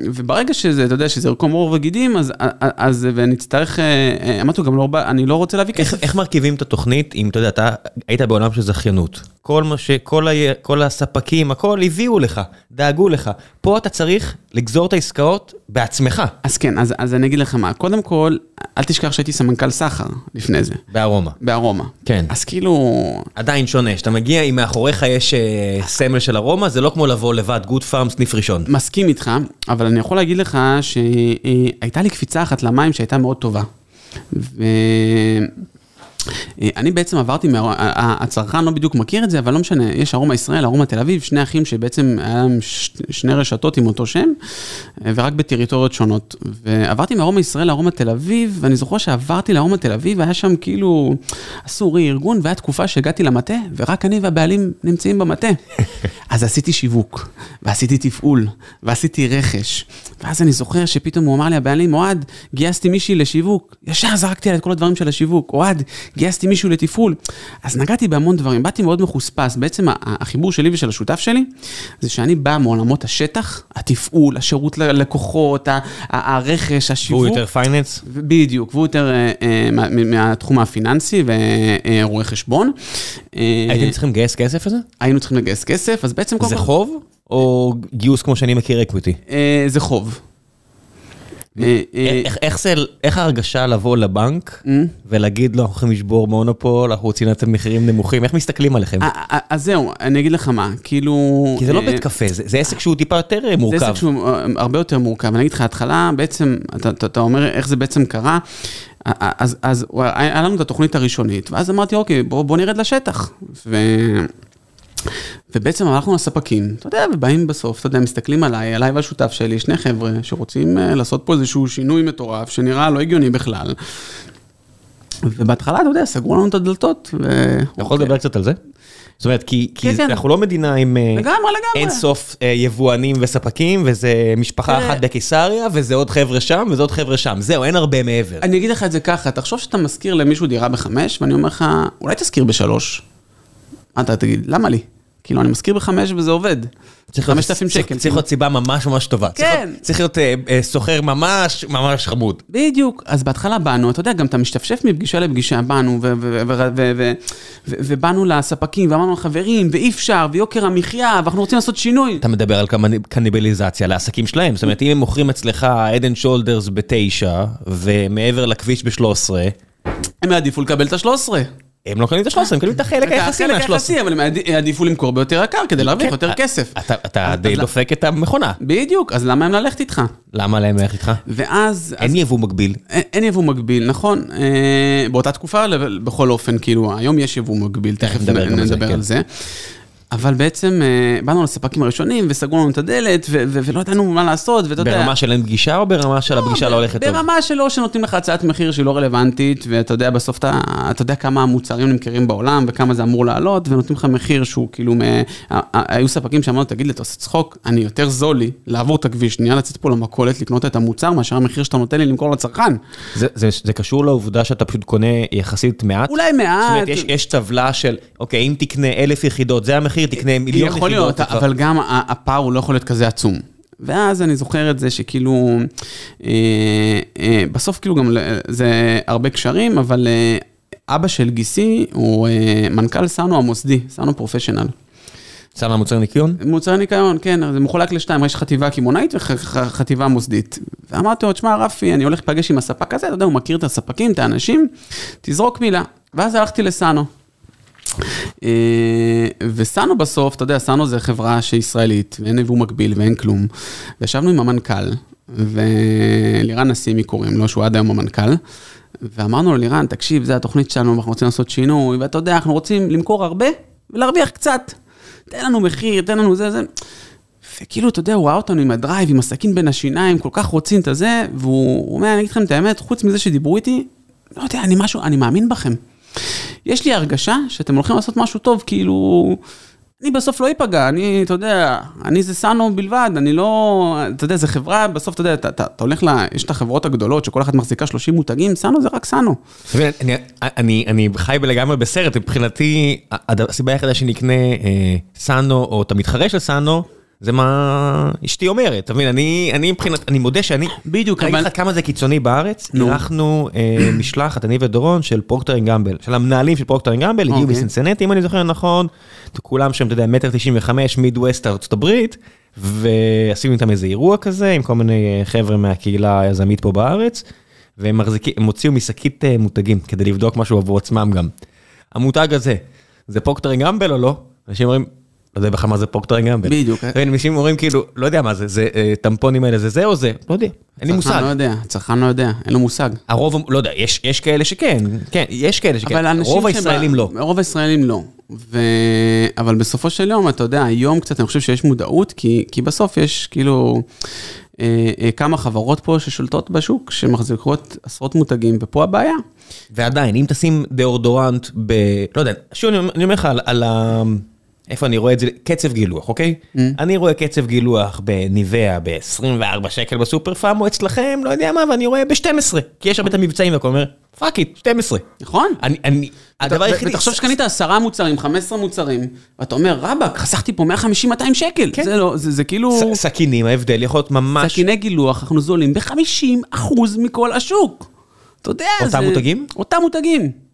וברגע שזה, אתה יודע, שזה ירקום עור וגידים, אז, אז ונצטרך, אה, אה, אמרתי גם לא, אני לא רוצה להביא איך, כסף. איך מרכיבים את התוכנית אם אתה יודע, אתה היית בעולם של זכיינות. כל מה ש... כל, ה... כל הספקים, הכל הביאו לך, דאגו לך. פה אתה צריך לגזור את העסקאות בעצמך, אז כן, אז, אז אני אגיד לך מה, קודם כל, אל תשכח שהייתי סמנכ"ל סחר לפני זה, בארומה. בארומה. כן. אז כאילו, עדיין שונה, כשאתה מגיע, אם מאחוריך יש אה, סמל של ארומה, זה לא כמו לבוא לבד, גוד פארם, סניף ראשון. מסכים איתך, אבל אני יכול להגיד לך שהייתה לי קפיצה אחת למים שהייתה מאוד טובה. אה, אני בעצם עברתי. הצרכן לא בדיוק מכיר את זה, אבל לא משנה, יש ארומה ישראל, ארומה תל אביב, שני אחים שבעצם היה להם. שני רשתות עם אותו שם, אה, ורק בטריטוריות שונות. ועברתי מארומה ישראל לארומה תל אביב, ואני זוכר שעברתי לארומה תל אביב, והיה שם כאילו, עשו רי-ארגון, והיה תקופה שהגעתי למטה, ורק אני והבעלים נמצאים במטה. אז עשיתי שיווק, ועשיתי תפעול, ועשיתי רכש. ואז אני זוכר שפתאום הוא אמר לי, הבעלים, אוהד, גייסתי מישהי לשיווק. ישר זרקתי עליה את כל הדברים של השיווק. אוהד, גייסתי מישהו לתפעול. אז נגעתי בהמון דברים, באתי מאוד מחוספס. בעצם החיבור שלי ושל השותף שלי, זה שאני בא מעולמות השטח, התפעול, השירות ללקוחות, הרכש, השיווק. והוא יותר finance? בדיוק, והוא יותר אה, אה, מהתחום הפיננסי ורואה חשבון. הייתם צריכים לגייס כסף לזה? היינו צריכים לגייס כסף, אז בעצם... זה חוב? או גיוס כמו שאני מכיר equity? זה חוב. אה, אה, איך זה, איך ההרגשה לבוא לבנק אה? ולהגיד לו, אנחנו הולכים לשבור מונופול, אנחנו רוצים לתת מחירים נמוכים, איך מסתכלים עליכם? אז זהו, אני אגיד לך מה, כאילו... כי זה לא בית קפה, זה עסק שהוא טיפה יותר מורכב. זה עסק שהוא הרבה יותר מורכב, אני אגיד לך, ההתחלה בעצם, אתה אומר איך זה בעצם קרה, אז היה לנו את התוכנית הראשונית, ואז אמרתי, אוקיי, בוא נרד לשטח. ובעצם הלכנו לספקים, אתה יודע, ובאים בסוף, אתה יודע, מסתכלים עליי, עליי והשותף שלי, שני חבר'ה שרוצים לעשות פה איזשהו שינוי מטורף, שנראה לא הגיוני בכלל. ובהתחלה, אתה יודע, סגרו לנו את הדלתות. ו... אתה יכול לדבר קצת על זה? זאת אומרת, כי, כי כן, אנחנו כן. לא מדינה עם לגמרי, לגמרי. אין סוף יבואנים וספקים, וזה משפחה אחת בקיסריה, וזה עוד חבר'ה שם, וזה עוד חבר'ה שם. זהו, אין הרבה מעבר. אני אגיד לך את זה ככה, תחשוב שאתה משכיר למישהו דירה בחמש, ואני אומר לך, אולי תשכיר בשלוש. אתה תגיד, למה לי? כאילו, אני מזכיר בחמש וזה עובד. צריך 5,000 שקל. צריך להיות סיבה ממש ממש טובה. כן. צריך להיות סוחר ממש ממש חמוד. בדיוק. אז בהתחלה באנו, אתה יודע, גם אתה משתפשף מפגישה לפגישה, באנו, ובאנו לספקים, ואמרנו לחברים, ואי אפשר, ויוקר המחיה, ואנחנו רוצים לעשות שינוי. אתה מדבר על קניבליזציה לעסקים שלהם. זאת אומרת, אם הם מוכרים אצלך אדן שולדרס בתשע, ומעבר לכביש ב-13... הם יעדיפו לקבל את ה-13. הם לא קונים את ה-13, הם קונים את החלק היחסי מה-13. החלק היחסי, אבל הם יעדיפו למכור ביותר יקר כדי להרוויח יותר כסף. אתה די דופק את המכונה. בדיוק, אז למה הם ללכת איתך? למה להם ללכת איתך? ואז... אין יבוא מקביל. אין יבוא מקביל, נכון. באותה תקופה, בכל אופן, כאילו, היום יש יבוא מקביל, תכף נדבר על זה. אבל בעצם באנו לספקים הראשונים וסגרו לנו את הדלת ולא ידענו מה לעשות ואתה יודע... ברמה של אין פגישה או ברמה של הפגישה לא הולכת טוב? ברמה שלא שנותנים לך הצעת מחיר שהיא לא רלוונטית ואתה יודע בסוף אתה יודע כמה המוצרים נמכרים בעולם וכמה זה אמור לעלות ונותנים לך מחיר שהוא כאילו, היו ספקים שאמרנו תגיד לי אתה עושה צחוק, אני יותר זול לי לעבור את הכביש, שנייה לצאת פה למכולת לקנות את המוצר מאשר המחיר שאתה נותן לי למכור לצרכן. זה קשור לעובדה שאתה פשוט קונה יחסית מעט? אולי מעט. יש טבלה של אוקיי אם תקנה אלף יחידות זה המחיר. מחיר, תקנה מיליון יחידות. יכול להיות, אבל גם הפער הוא לא יכול להיות כזה עצום. ואז אני זוכר את זה שכאילו, אה, אה, בסוף כאילו גם זה הרבה קשרים, אבל אה, אבא של גיסי הוא אה, מנכ"ל סאנו המוסדי, סאנו פרופשיונל. סאנו מוצר ניקיון? מוצר ניקיון, כן, זה מחולק לשתיים, יש חטיבה קמעונאית וחטיבה מוסדית. ואמרתי לו, תשמע רפי, אני הולך לפגש עם הספק הזה, אתה יודע, הוא מכיר את הספקים, את האנשים, תזרוק מילה. ואז הלכתי לסאנו. אה, וסאנו בסוף, אתה יודע, סאנו זה חברה שהיא ישראלית, ואין יבוא מקביל ואין כלום. וישבנו עם המנכ"ל, ולירן נסימי קוראים לו, שהוא עד היום המנכ"ל. ואמרנו לו, לירן, תקשיב, זה התוכנית שלנו, אנחנו רוצים לעשות שינוי, ואתה יודע, אנחנו רוצים למכור הרבה ולהרוויח קצת. תן לנו מחיר, תן לנו זה, זה. וכאילו, אתה יודע, הוא ראה אותנו עם הדרייב, עם הסכין בין השיניים, כל כך רוצים את הזה, והוא אומר, אני אגיד לכם את האמת, חוץ מזה שדיברו איתי, לא יודע, אני משהו, אני מאמין בכם. יש לי הרגשה שאתם הולכים לעשות משהו טוב, כאילו... אני בסוף לא איפגע, אני, אתה יודע, אני זה סאנו בלבד, אני לא, אתה יודע, זה חברה, בסוף, אתה יודע, אתה, אתה, אתה הולך ל... יש את החברות הגדולות שכל אחת מחזיקה 30 מותגים, סאנו זה רק סאנו. אני, אני, אני חי לגמרי בסרט, מבחינתי, הסיבה היחידה שנקנה אה, סאנו, או את המתחרה של סאנו, זה מה אשתי אומרת, אתה מבין, אני, אני מבחינת, אני מודה שאני, בדיוק, אבל... אני אגיד לך כמה זה קיצוני בארץ, אירחנו אה, משלחת, אני ודורון, של פרוקטר גמבל, של המנהלים של פרוקטר גמבל, הגיעו אוקיי. בסינסנטי, אם אני זוכר נכון, כולם שם, אתה יודע, מטר תשעים וחמש, מיד ווסט ארצות הברית, ועשינו איתם איזה אירוע כזה, עם כל מיני אה, חבר'ה מהקהילה היזמית פה בארץ, והם מחזיקים, הם הוציאו משקית אה, מותגים, כדי לבדוק משהו עבור עצמם גם. המותג הזה, זה פרוקטר גמבל או לא? אנשים אומרים, לא יודע בכלל מה זה פרוקטר גמבל. בדיוק. אנשים אומרים כאילו, לא יודע מה זה, זה אה, טמפונים האלה, זה זה או זה? לא יודע, אין לי צרכן מושג. לא יודע, צרכן לא יודע, אין לו מושג. הרוב, לא יודע, יש, יש כאלה שכן, כן, יש כאלה שכן, רוב הישראלים לא. רוב הישראלים לא. ו... אבל בסופו של יום, אתה יודע, היום קצת אני חושב שיש מודעות, כי, כי בסוף יש כאילו אה, אה, כמה חברות פה ששולטות בשוק, שמחזיקות עשרות מותגים, ופה הבעיה. ועדיין, אם תשים דאורדורנט ב... לא יודע, שוב, אני אני אומר לך על, על ה... איפה אני רואה את זה? קצב גילוח, אוקיי? Mm. אני רואה קצב גילוח בניביה ב-24 שקל בסופר פארם, או אצלכם, לא יודע מה, ואני רואה ב-12, כי יש הרבה את המבצעים והכל, אומר, fuck it, 12. נכון? אני, אני, הדבר היחידי... ותחשוב שקנית עשרה מוצרים, 15 מוצרים, ואתה אומר, רבאק, חסכתי פה 150-200 שקל. כן. זה לא, זה, זה כאילו... ס- סכינים, ההבדל יכול להיות ממש... סכיני גילוח, אנחנו זולים ב-50% מכל השוק. אתה יודע, אותם זה... מותגים? אותם מותגים.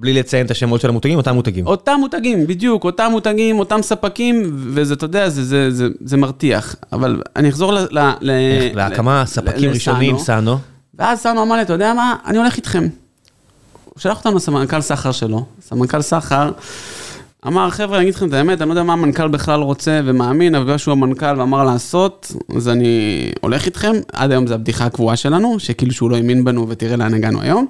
בלי לציין את השמות של המותגים, אותם מותגים. אותם מותגים, בדיוק, אותם מותגים, אותם ספקים, וזה, אתה יודע, זה, זה, זה, זה מרתיח. אבל אני אחזור ל... ל, ל להקמה, ל- ספקים לסאנו, ראשונים, סאנו. ואז סאנו אמר לי, אתה יודע מה, אני הולך איתכם. הוא שלח אותנו לסמנכ"ל סחר שלו, סמנכ"ל סחר, אמר, חבר'ה, אני אגיד לכם את האמת, אני לא יודע מה המנכ"ל בכלל רוצה ומאמין, אבל בגלל שהוא המנכ"ל ואמר לעשות, אז אני הולך איתכם. עד היום זו הבדיחה הקבועה שלנו, שכאילו שהוא לא האמין בנו ותראה לאן הגענו היום.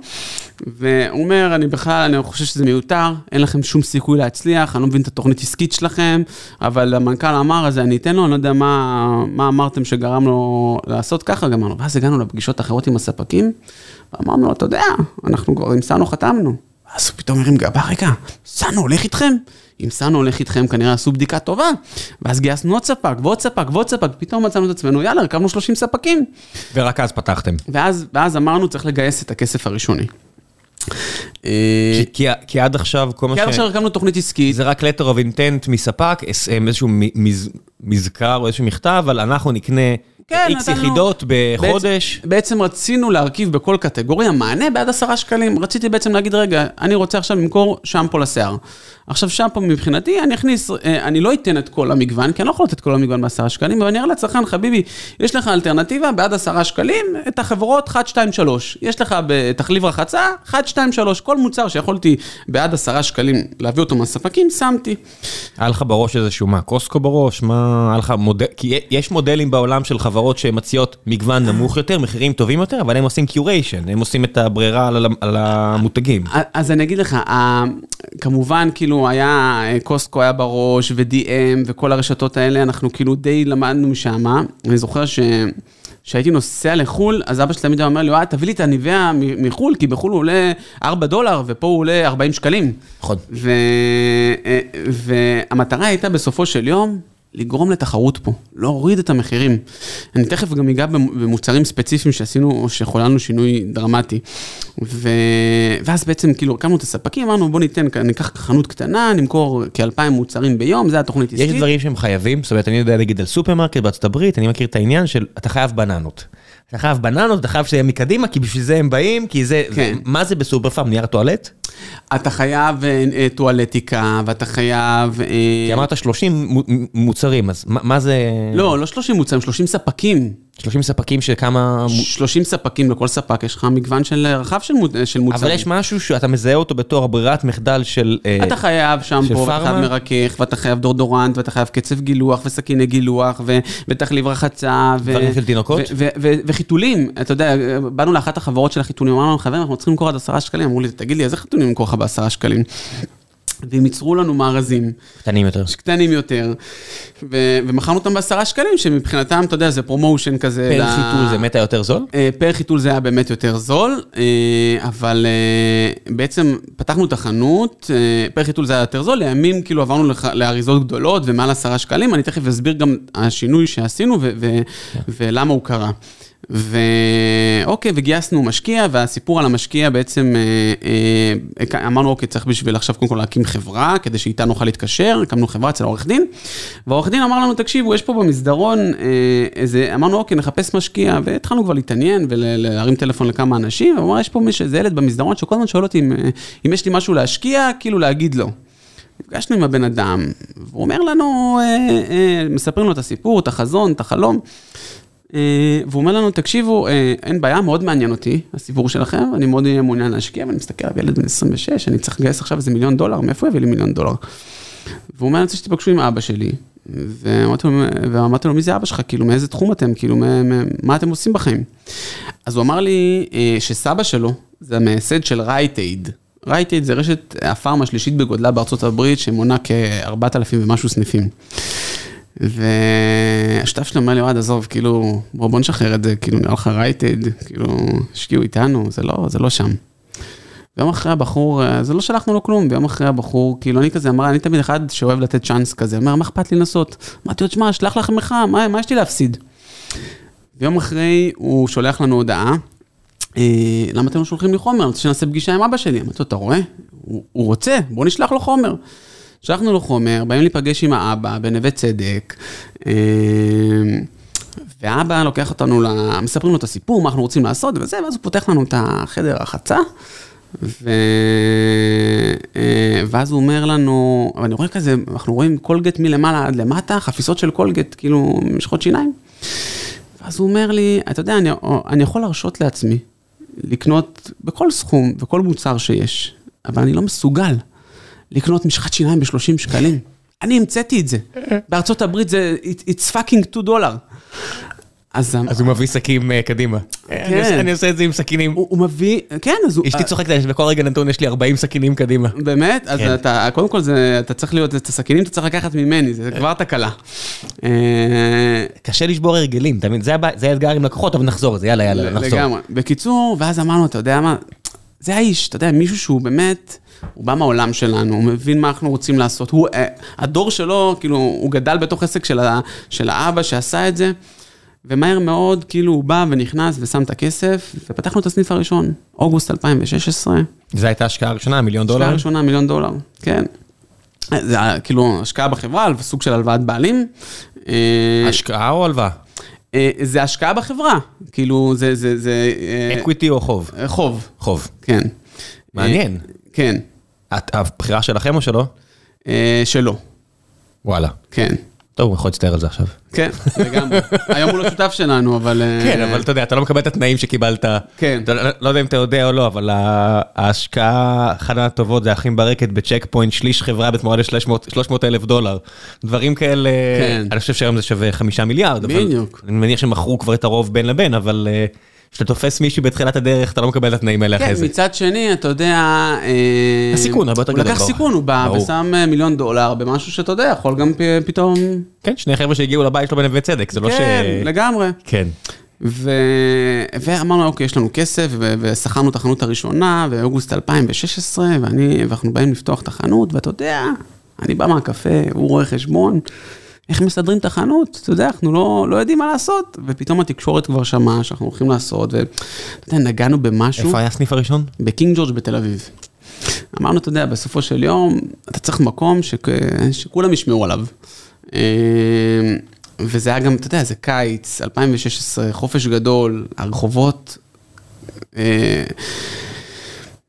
והוא אומר, אני בכלל, אני חושב שזה מיותר, אין לכם שום סיכוי להצליח, אני לא מבין את התוכנית עסקית שלכם, אבל המנכ"ל אמר, אז אני אתן לו, אני לא יודע מה, מה אמרתם שגרם לו לעשות ככה, גם אמרנו, ואז הגענו לפגישות אחרות עם הספקים, ואמרנו לו, אתה יודע, אנחנו כבר עם סאנו חתמנו. הוא פתאום הרים גבה, רגע, סאנו הולך איתכם? אם סאנו הולך איתכם, כנראה עשו בדיקה טובה. ואז גייסנו עוד ספק, ועוד ספק, ועוד ספק, פתאום מצאנו את עצמנו, יאללה, הרכבנו 30 ספקים. ורק אז פתחתם. ואז, ואז אמרנו, צריך לגייס את הכסף הראשוני. אה, כי, כי עד עכשיו, כל מה כי עד עכשיו הרכבנו תוכנית עסקית, זה רק letter of intent מספק, אה, איזשהו מזכר או איזשהו מכתב, אבל אנחנו נקנה כן, איקס יחידות בחודש. בעצם, בעצם רצינו להרכיב בכל קטגוריה מענה בעד עשרה שקלים. רציתי בעצם להגיד, רגע, אני רוצה עכשיו למכור שמפו לשיער. עכשיו שמפו מבחינתי, אני אכניס, אה, אני לא אתן את כל המגוון, כי אני לא יכול לתת את כל המגוון בעשרה שקלים, אבל אני אראה לצרכן, חביבי, יש לך אלטרנטיבה בעד עשרה שקלים, את החברות 1, 2, 3. יש לך בתחליב רחצה, 1, 2, 3. כל מוצר שיכולתי בעד עשרה שקלים להביא אותו מהספקים, שמתי. היה לך בראש איזשהו מה, קוסקו בראש? מה, היה לך מודל, כי יש מודלים בעולם של חברות שמציעות מגוון נמוך יותר, מחירים טובים יותר, אבל הם עושים קיוריישן, הם עושים את הברירה על, המותגים. אז אני אגיד לך, כמובן, כאילו, היה, קוסטקו היה בראש, ו-DM, וכל הרשתות האלה, אנחנו כאילו די למדנו משם. אני זוכר ש... כשהייתי נוסע לחו"ל, אז אבא שלי תמיד היה אומר לי, וואי, תביא לי את הניביה מחו"ל, כי בחו"ל הוא עולה 4 דולר, ופה הוא עולה 40 שקלים. נכון. ו... והמטרה הייתה בסופו של יום לגרום לתחרות פה, להוריד את המחירים. אני תכף גם אגע במ- במוצרים ספציפיים שעשינו, או שחוללנו שינוי דרמטי. ו... ואז בעצם כאילו הקמנו את הספקים, אמרנו בוא ניתן, ניקח חנות קטנה, נמכור כאלפיים מוצרים ביום, זה התוכנית יש עסקית. דברים שהם חייבים, זאת אומרת, אני יודע להגיד על סופרמרקט בארצות הברית, אני מכיר את העניין של אתה חייב בננות. אתה חייב בננות, אתה חייב שזה יהיה מקדימה, כי בשביל זה הם באים, כי זה, כן. מה זה בסופר פארם, נייר טואלט? אתה חייב אה, אה, טואלטיקה, ואתה חייב... אה, כי אמרת 30 מו- מוצרים, אז מה מה זה... לא, לא 30 מוצרים, 30 ספקים. 30 ספקים של כמה... 30 ספקים, לכל ספק יש לך מגוון של רחב של מו- של מוצרים. אבל יש משהו שאתה מזהה אותו בתור הברירת מחדל של... אה, אתה חייב שמפו, ואתה פארמה? חייב מרכך, ואתה חייב דורדורנט, ואתה חייב קצב גילוח, וסכיני גילוח, ו- ותחליב רחצה, ו- דברים של תינוקות? ו- ו- וחיתולים. אתה יודע, באנו לאחת החברות של החיתולים, אמרנו להם, חברים, אנחנו צריכים למכור עד עשרה שקלים. אמרו לי, תגיד לי, איזה חיתולים למכור לך בעשרה שקלים? והם ייצרו לנו מארזים. קטנים יותר. קטנים יותר, ו- ומכרנו אותם בעשרה שקלים, שמבחינתם, אתה יודע, זה promotion כזה. פר ל- חיתול זה מטה יותר זול? אה, פר חיתול זה היה באמת יותר זול, אה, אבל אה, בעצם פתחנו את החנות, אה, פר חיתול זה היה יותר זול, לימים כאילו עברנו לח- לאריזות גדולות ומעל עשרה שקלים, אני תכף אסביר גם השינוי שעשינו ו- ו- ולמה הוא קרה. ואוקיי, וגייסנו משקיע, והסיפור על המשקיע בעצם, אה, אה, אמרנו, אוקיי, צריך בשביל עכשיו קודם כל להקים חברה, כדי שאיתה נוכל להתקשר, הקמנו חברה אצל העורך דין, והעורך דין אמר לנו, תקשיבו, יש פה במסדרון אה, איזה, אמרנו, אוקיי, נחפש משקיע, והתחלנו כבר להתעניין ולהרים טלפון לכמה אנשים, והוא אמר, יש פה מישהו, איזה ילד במסדרון שכל הזמן שואל אותי אם, אה, אם יש לי משהו להשקיע, כאילו להגיד לו. נפגשנו עם הבן אדם, והוא אומר לנו, אה, אה, מספרים לו את הסיפור, את החזון, את החלום. אה, והוא אומר לנו, תקשיבו, אה, אין בעיה, מאוד מעניין אותי, הסיפור שלכם, אני מאוד מעוניין להשקיע, ואני מסתכל על ילד בן 26, אני צריך לגייס עכשיו איזה מיליון דולר, מאיפה הוא יביא לי מיליון דולר? והוא אומר, אני רוצה שתיפגשו עם אבא שלי. ואמרתי לו, מי זה אבא שלך? כאילו, מאיזה תחום אתם? כאילו, מה, מה אתם עושים בחיים? אז הוא אמר לי אה, שסבא שלו, זה המייסד של רייטייד. רייטייד זה רשת הפארמה השלישית בגודלה בארצות הברית, שמונה כ-4,000 ומשהו סניפים. והשותף שלי אומר לי, אוהד, עזוב, כאילו, בוא, בוא נשחרר את זה, כאילו, נראה לך רייטד, כאילו, השקיעו איתנו, זה לא, זה לא שם. ויום אחרי הבחור, זה לא שלחנו לו כלום, ויום אחרי הבחור, כאילו, אני כזה אמרה, אני תמיד אחד שאוהב לתת צ'אנס כזה, אומר, מה אכפת לי לנסות? אמרתי לו, תשמע, שלח לכם לך, מה, מה יש לי להפסיד? ויום אחרי, הוא שולח לנו הודעה, אה, למה אתם לא שולחים לי חומר? אני רוצה שנעשה פגישה עם אבא שלי. אמרתי לו, אתה רואה? הוא, הוא רוצה, בוא נשלח לו חומר. שלחנו לו חומר, באים להיפגש עם האבא בנווה צדק, אה, ואבא לוקח אותנו, מספרים לו את הסיפור, מה אנחנו רוצים לעשות וזה, ואז הוא פותח לנו את החדר רחצה, ו... אה, ואז הוא אומר לנו, ואני רואה כזה, אנחנו רואים קולגט מלמעלה עד למטה, חפיסות של קולגט, כאילו משחות שיניים. ואז הוא אומר לי, אתה יודע, אני, אני יכול להרשות לעצמי לקנות בכל סכום וכל מוצר שיש, אבל אני לא מסוגל. לקנות משחת שיניים ב-30 שקלים. אני המצאתי את זה. בארצות הברית זה, it's fucking 2 דולר. אז אז הוא מביא שקים uh, קדימה. כן. אני עושה את זה עם סכינים. הוא הוא מביא, כן, אז הוא... אשתי צוחקת, בכל רגע נתון יש לי 40 סכינים קדימה. באמת? אז כן. אתה, קודם כל, זה, אתה צריך להיות, את הסכינים אתה צריך לקחת ממני, זה כבר תקלה. אה, קשה לשבור הרגלים, תמיד, זה זה האתגר עם לקוחות, אבל נחזור לזה, יאללה, יאללה, נחזור. לגמרי. בקיצור, ואז אמרנו, אתה יודע מה, זה האיש, אתה יודע, מישהו שהוא באמת... הוא בא מהעולם שלנו, הוא מבין מה אנחנו רוצים לעשות. הוא, אה, הדור שלו, כאילו, הוא גדל בתוך עסק של, ה, של האבא שעשה את זה, ומהר מאוד, כאילו, הוא בא ונכנס ושם את הכסף, ופתחנו את הסניף הראשון, אוגוסט 2016. זו הייתה השקעה ראשונה, מיליון דולר? השקעה ראשונה, מיליון דולר, כן. זה כאילו השקעה בחברה, סוג של הלוואת בעלים. אה, השקעה או הלוואה? אה, זה השקעה בחברה, כאילו זה, זה, זה... אקוויטי או חוב? חוב. חוב. כן. מעניין. כן. את, הבחירה שלכם או שלא? אה, שלא. וואלה. כן. טוב, הוא יכול להצטער על זה עכשיו. כן, לגמרי. היום הוא לא שותף שלנו, אבל... אה, כן, אבל אתה יודע, אתה לא מקבל את התנאים שקיבלת. כן. לא, לא יודע אם אתה יודע או לא, אבל ההשקעה, אחת הטובות זה אחים ברקת בצ'ק פוינט, שליש חברה בתמורה ל-300 אלף דולר. דברים כאלה, כן. אני חושב שהיום זה שווה חמישה מיליארד. בדיוק. אני מניח שמכרו כבר את הרוב בין לבין, אבל... כשאתה תופס מישהו בתחילת הדרך, אתה לא מקבל את התנאים האלה אחרי כן, זה. כן, מצד שני, אתה יודע... אה, הסיכון הרבה יותר גדול. הוא לקח סיכון, הוא בא ושם אה, מיליון דולר במשהו שאתה יודע, יכול גם פתאום... כן, שני חבר'ה שהגיעו לבית שלו בנווה צדק, זה לא ש... כן, לגמרי. כן. ואמרנו, אוקיי, יש לנו כסף, ושכרנו את החנות הראשונה, באוגוסט 2016, ואנחנו באים לפתוח את החנות, ואתה יודע, אני בא מהקפה, הוא רואה חשבון. איך מסדרים את החנות? אתה יודע, אנחנו לא, לא יודעים מה לעשות. ופתאום התקשורת כבר שמעה שאנחנו הולכים לעשות, ואתה יודע, נגענו במשהו. איפה היה הסניף הראשון? בקינג ג'ורג' בתל אביב. אמרנו, אתה יודע, בסופו של יום, אתה צריך מקום שכ... שכולם ישמעו עליו. אה, וזה היה גם, אתה יודע, זה קיץ, 2016, חופש גדול, הרחובות אה,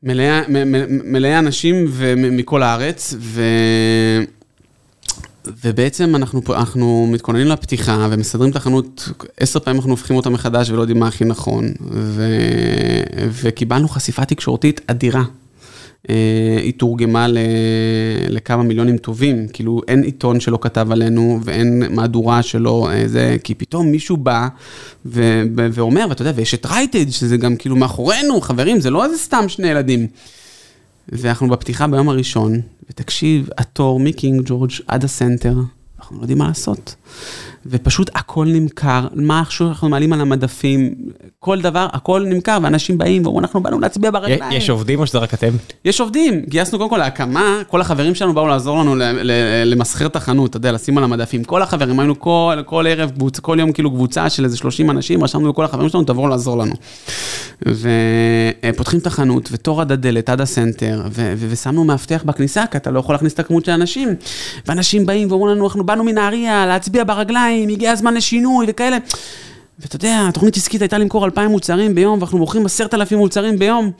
מלאי אנשים מכל הארץ, ו... ובעצם אנחנו, אנחנו מתכוננים לפתיחה ומסדרים את החנות, עשר פעמים אנחנו הופכים אותה מחדש ולא יודעים מה הכי נכון, ו, וקיבלנו חשיפה תקשורתית אדירה. אה, היא תורגמה לכמה מיליונים טובים, כאילו אין עיתון שלא כתב עלינו ואין מהדורה שלא אה, זה, כי פתאום מישהו בא ו, ואומר, ואתה יודע, ויש את רייטד, שזה גם כאילו מאחורינו, חברים, זה לא איזה סתם שני ילדים. ואנחנו בפתיחה ביום הראשון, ותקשיב, התור מקינג ג'ורג' עד הסנטר, אנחנו לא יודעים מה לעשות. ופשוט הכל נמכר, מה עכשיו אנחנו מעלים על המדפים, כל דבר, הכל נמכר, ואנשים באים ואומרים, אנחנו באנו להצביע ברגליים. יש עובדים או שזה רק אתם? יש עובדים, גייסנו קודם כל להקמה, כל החברים שלנו באו לעזור לנו למסחר את החנות, אתה יודע, לשים על המדפים. כל החברים, היינו כל, כל ערב, כל יום כאילו קבוצה של איזה 30 אנשים, רשמנו לכל החברים שלנו, תבואו לעזור לנו. ופותחים את החנות, ותור עד הדלת, עד הסנטר, ושמנו מאבטח בכניסה, כי אתה לא יכול להכניס את הכמות של אנשים. ואנשים באים ואומרים לנו, אנחנו באנו מנהריה להצביע ברגליים, הגיע הזמן לשינוי וכאלה. ואתה יודע, התוכנית עסקית הייתה למכור 2,000 מוצרים ביום, ואנחנו מוכרים 10,000 מוצרים ביום.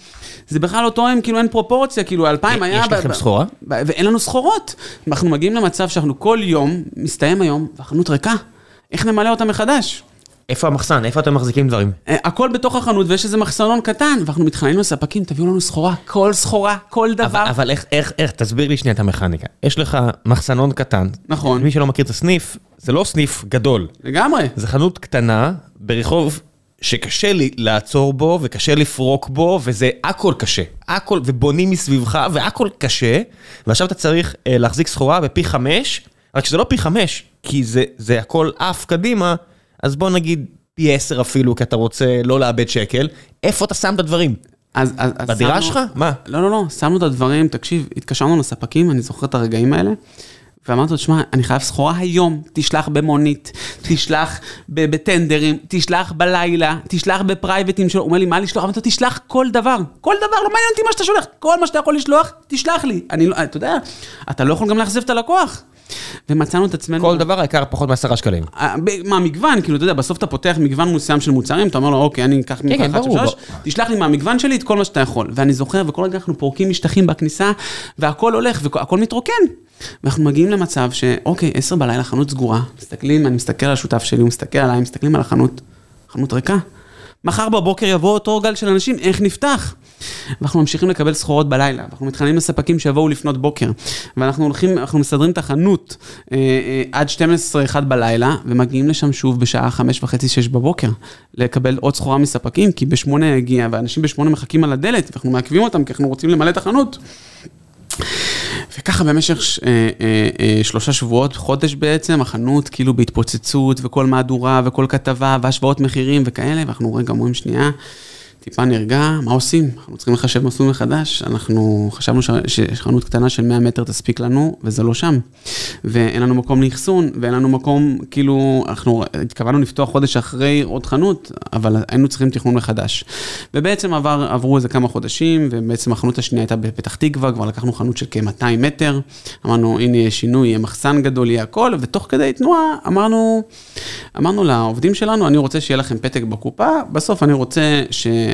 זה בכלל לא תואם, כאילו אין פרופורציה, כאילו 2,000 היה... יש לכם סחורה? ואין לנו סחורות. אנחנו מגיעים למצב שאנחנו כל יום, מסתיים היום, והחנות ריקה. איך נמלא אותה מחדש? איפה המחסן? איפה אתם מחזיקים דברים? אה, הכל בתוך החנות ויש איזה מחסנון קטן, ואנחנו מתחננים לספקים, תביאו לנו סחורה, כל סחורה, כל דבר. אבל, אבל איך, איך, איך, תסביר לי שנייה את המכניקה. יש לך מחסנון קטן. נכון. מי שלא מכיר את הסניף, זה לא סניף גדול. לגמרי. זה חנות קטנה ברחוב שקשה לי לעצור בו וקשה לפרוק בו וזה הכל קשה. הכל, ובונים מסביבך והכל קשה. ועכשיו אתה צריך אה, להחזיק סחורה בפי חמש, רק שזה לא פי חמש, כי זה, זה הכל עף קדימה, אז בוא נגיד פי עשר אפילו, כי אתה רוצה לא לאבד שקל. איפה אתה שם את הדברים? אז, אז, אז בדירה שמנו- שלך? מה? לא, לא, לא, שמנו את הדברים, תקשיב, התקשרנו לספקים, אני זוכר את הרגעים האלה, ואמרתי לו, שמע, אני חייב סחורה היום, תשלח במונית, תשלח בטנדרים, תשלח בלילה, תשלח בפרייבטים שלו, הוא אומר לי, מה לשלוח? אמרתי לו, תשלח כל דבר, כל דבר, לא מעניין אותי מה שאתה שולח, כל מה שאתה יכול לשלוח, תשלח לי. אני לא, אתה יודע, אתה לא יכול גם לאכזב את הלקוח. ומצאנו את עצמנו... כל דבר העיקר פחות מעשרה שקלים. אה, ב- מה, מגוון, כאילו, אתה יודע, בסוף אתה פותח מגוון מסוים של מוצרים, אתה אומר לו, אוקיי, אני אקח ממך כן, אחת, ברור, שלוש, תשלח לי מהמגוון שלי את כל מה שאתה יכול. ואני זוכר, וכל רגע אנחנו פורקים משטחים בכניסה, והכל הולך, והכל מתרוקן. ואנחנו מגיעים למצב שאוקיי, עשר בלילה, חנות סגורה, מסתכלים, אני מסתכל על השותף שלי, הוא מסתכל עליי, מסתכלים על החנות, חנות ריקה. מחר בבוקר יבוא אותו גל של אנשים, איך נפתח? ואנחנו ממשיכים לקבל סחורות בלילה, ואנחנו מתחננים לספקים שיבואו לפנות בוקר, ואנחנו הולכים, אנחנו מסדרים את החנות אה, אה, עד 12-1 בלילה, ומגיעים לשם שוב בשעה 5 וחצי, 6 בבוקר, לקבל עוד סחורה מספקים, כי ב-8 הגיע, ואנשים ב-8 מחכים על הדלת, ואנחנו מעכבים אותם, כי אנחנו רוצים למלא את החנות. וככה במשך ש- אה, אה, אה, שלושה שבועות, חודש בעצם, החנות כאילו בהתפוצצות, וכל מהדורה, וכל כתבה, והשוואות מחירים וכאלה, ואנחנו רגע אומרים שנייה, טיפה נרגע, מה עושים? אנחנו צריכים לחשב מסלול מחדש, אנחנו חשבנו ש- שחנות קטנה של 100 מטר תספיק לנו, וזה לא שם. ואין לנו מקום לאחסון, ואין לנו מקום, כאילו, אנחנו התכוונו לפתוח חודש אחרי עוד חנות, אבל היינו צריכים תכנון מחדש. ובעצם עבר, עברו איזה כמה חודשים, ובעצם החנות השנייה הייתה בפתח תקווה, כבר לקחנו חנות של כ-200 מטר, אמרנו, הנה יהיה שינוי, יהיה מחסן גדול, יהיה הכל, ותוך כדי תנועה אמרנו, אמרנו לעובדים שלנו, אני רוצה שיהיה לכם פתק בקופה, בסוף אני רוצה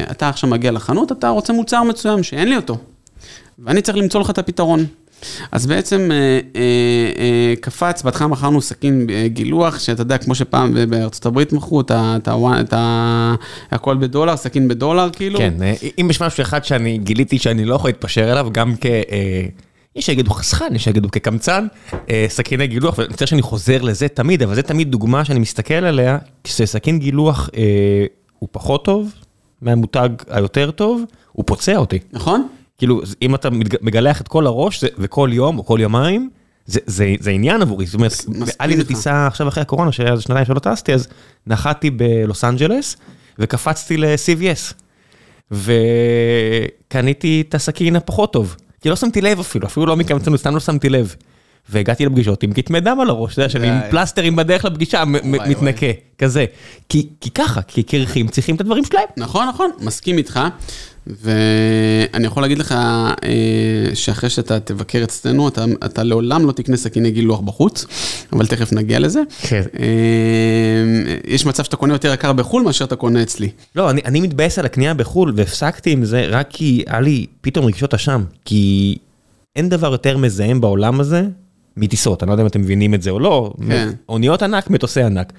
שאתה עכשיו מגיע לחנות, אתה רוצה מוצר מסוים שאין לי אותו, ואני צריך למצוא לך את הפתרון. אז בעצם אה, אה, אה, קפץ, בהתחלה מכרנו סכין אה, גילוח, שאתה יודע, כמו שפעם ב- בארצות הברית מכרו את את את ה... הכל בדולר, סכין בדולר, כאילו. כן, אה, אם יש משהו אחד שאני גיליתי שאני לא יכול להתפשר אליו, גם כ... אה, יש שיגידו חסכן, יש שיגידו כקמצן, אה, סכיני גילוח, ואני מצטער שאני חוזר לזה תמיד, אבל זה תמיד דוגמה שאני מסתכל עליה, כשסכין גילוח אה, הוא פחות טוב מהמותג היותר טוב, הוא פוצע אותי. נכון? כאילו, אם אתה מגלח את כל הראש, זה- וכל יום או כל יומיים, זה, זה, זה עניין עבורי, זאת אומרת, היה לי איזה. טיסה עכשיו אחרי הקורונה, שהיה איזה שנתיים שלא טסתי, אז נחתי בלוס אנג'לס, וקפצתי ל-CVS, וקניתי את הסכין הפחות טוב, כי לא שמתי לב אפילו, אפילו לא מקמצנות, סתם לא שמתי לב. והגעתי לפגישות עם כתמי דם על הראש, אתה יודע, שאני עם. פלסטרים בדרך לפגישה, מתנקה, כזה. כי כי ככה, כי קרחים צריכים את הדברים שלהם. נכון, נכון, מסכים איתך. ואני יכול להגיד לך אה, שאחרי שאתה תבקר אצלנו, אתה, אתה לעולם לא תקנה סכיני גילוח בחוץ, אבל תכף נגיע לזה. כן. אה, יש מצב שאתה קונה יותר יקר בחו"ל מאשר אתה קונה אצלי. לא, אני, אני מתבאס על הקנייה בחו"ל, והפסקתי עם זה רק כי היה לי פתאום רגשות אשם. כי אין דבר יותר מזהם בעולם הזה מטיסות, אני לא יודע אם אתם מבינים את זה או לא. כן. אוניות ענק, מטוסי ענק.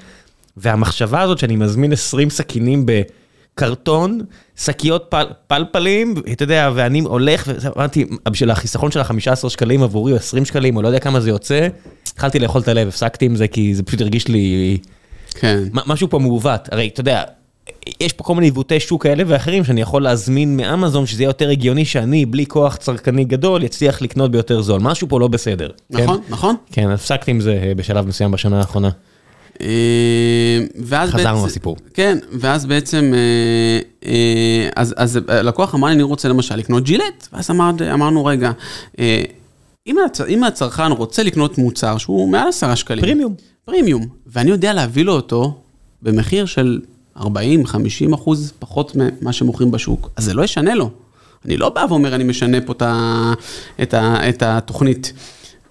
והמחשבה הזאת שאני מזמין 20 סכינים בקרטון, שקיות פל, פלפלים, אתה יודע, ואני הולך, ואמרתי, בשביל החיסכון של ה-15 שקלים עבורי, או 20 שקלים, או לא יודע כמה זה יוצא, התחלתי לאכול את הלב, הפסקתי עם זה כי זה פשוט הרגיש לי... כן. משהו פה מעוות, הרי אתה יודע, יש פה כל מיני עיוותי שוק כאלה ואחרים שאני יכול להזמין מאמזון שזה יהיה יותר הגיוני שאני בלי כוח צרכני גדול יצליח לקנות ביותר זול, משהו פה לא בסדר. נכון, כן? נכון. כן, הפסקתי עם זה אה, בשלב מסוים בשנה האחרונה. אה, ואז חזרנו בעצם- לסיפור. כן, ואז בעצם, אה, אז, אז לקוח אמר לי, אני רוצה למשל לקנות ג'ילט, ואז אמר, אמרנו, רגע, אם, הצ, אם הצרכן רוצה לקנות מוצר שהוא מעל עשרה שקלים, פרימיום. פרימיום, ואני יודע להביא לו אותו במחיר של 40-50 אחוז פחות ממה שמוכרים בשוק, אז זה לא ישנה לו. אני לא בא ואומר, אני משנה פה את, ה, את, ה, את התוכנית.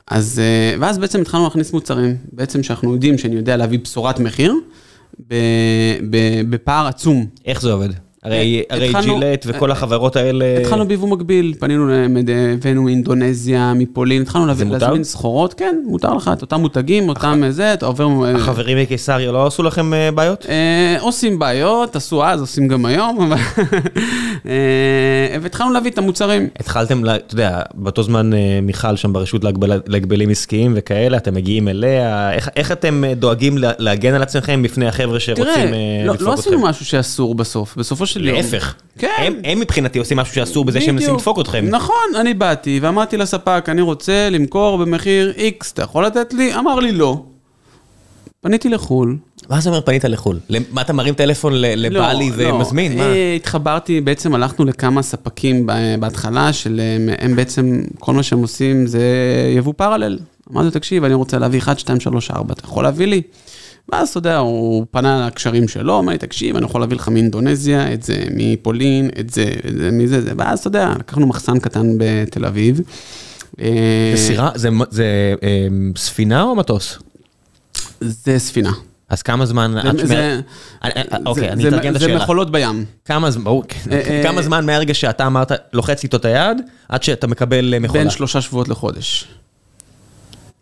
אז, אה, ואז בעצם התחלנו להכניס מוצרים, בעצם שאנחנו יודעים שאני יודע להביא בשורת מחיר, בפער עצום. איך זה עובד? הרי התחלנו- ג'ילט וכל החברות האלה... התחלנו ביבוא מקביל, פנינו, הבאנו מאינדונזיה, מפולין, התחלנו? להזמין סחורות, כן, מותר לך, את אותם מותגים, אותם זה, אתה עובר... אה, החברים מקיסריה לא עשו לכם אה, בעיות? אה, עושים בעיות, עשו אז, עושים גם היום. אה, והתחלנו להביא את המוצרים. התחלתם, אתה יודע, באותו זמן אה, מיכל שם ברשות להגבל- להגבלים עסקיים וכאלה, אתם מגיעים אליה, איך- אתם אה, דואגים לה- להגן על עצמכם בפני החבר'ה שרוצים תראה, אה, לא- לדפוק לא אתכם? עשינו משהו שאסור בסוף, בסופו של יום. להפך, כן. הם- הם מבחינתי עושים משהו שאסור בזה שהם מנסים. לדפוק אתכם. נכון, אני באתי ואמרתי לספק, אני רוצה למכור במחיר X, אתה יכול לתת לי? אמר לי לא. פניתי לחו"ל. מה זה אומר פנית לחו"ל? מה אתה מרים טלפון ל- לבעלי לא, לא. ומזמין? מה? אה, התחברתי, בעצם הלכנו לכמה ספקים בהתחלה, של הם- הם בעצם, כל מה שהם עושים זה יבוא פרלל. אמרתי לו, תקשיב, אני רוצה להביא 1, 2, 3, 4, אתה יכול להביא לי? ואז אתה יודע, הוא פנה לקשרים שלו, אמר לי, תקשיב, אני יכול להביא לך מאינדונזיה, את זה מפולין, את זה, את זה מזה, זה, ואז אתה יודע, לקחנו מחסן קטן בתל אביב. אה, זה סירה? זה זה אה, ספינה או מטוס? זה ספינה. אז כמה זמן... עד זה- שמ- זה- אה, אה, אוקיי, זה- אני זה- אתרגם את זה השאלה. מכולות בים. כמה זמן, ברור, כן. אה, כמה זמן מהרגע שאתה אמרת, לוחץ איתו את היד, עד שאתה מקבל מכולה? בין שלושה שבועות לחודש.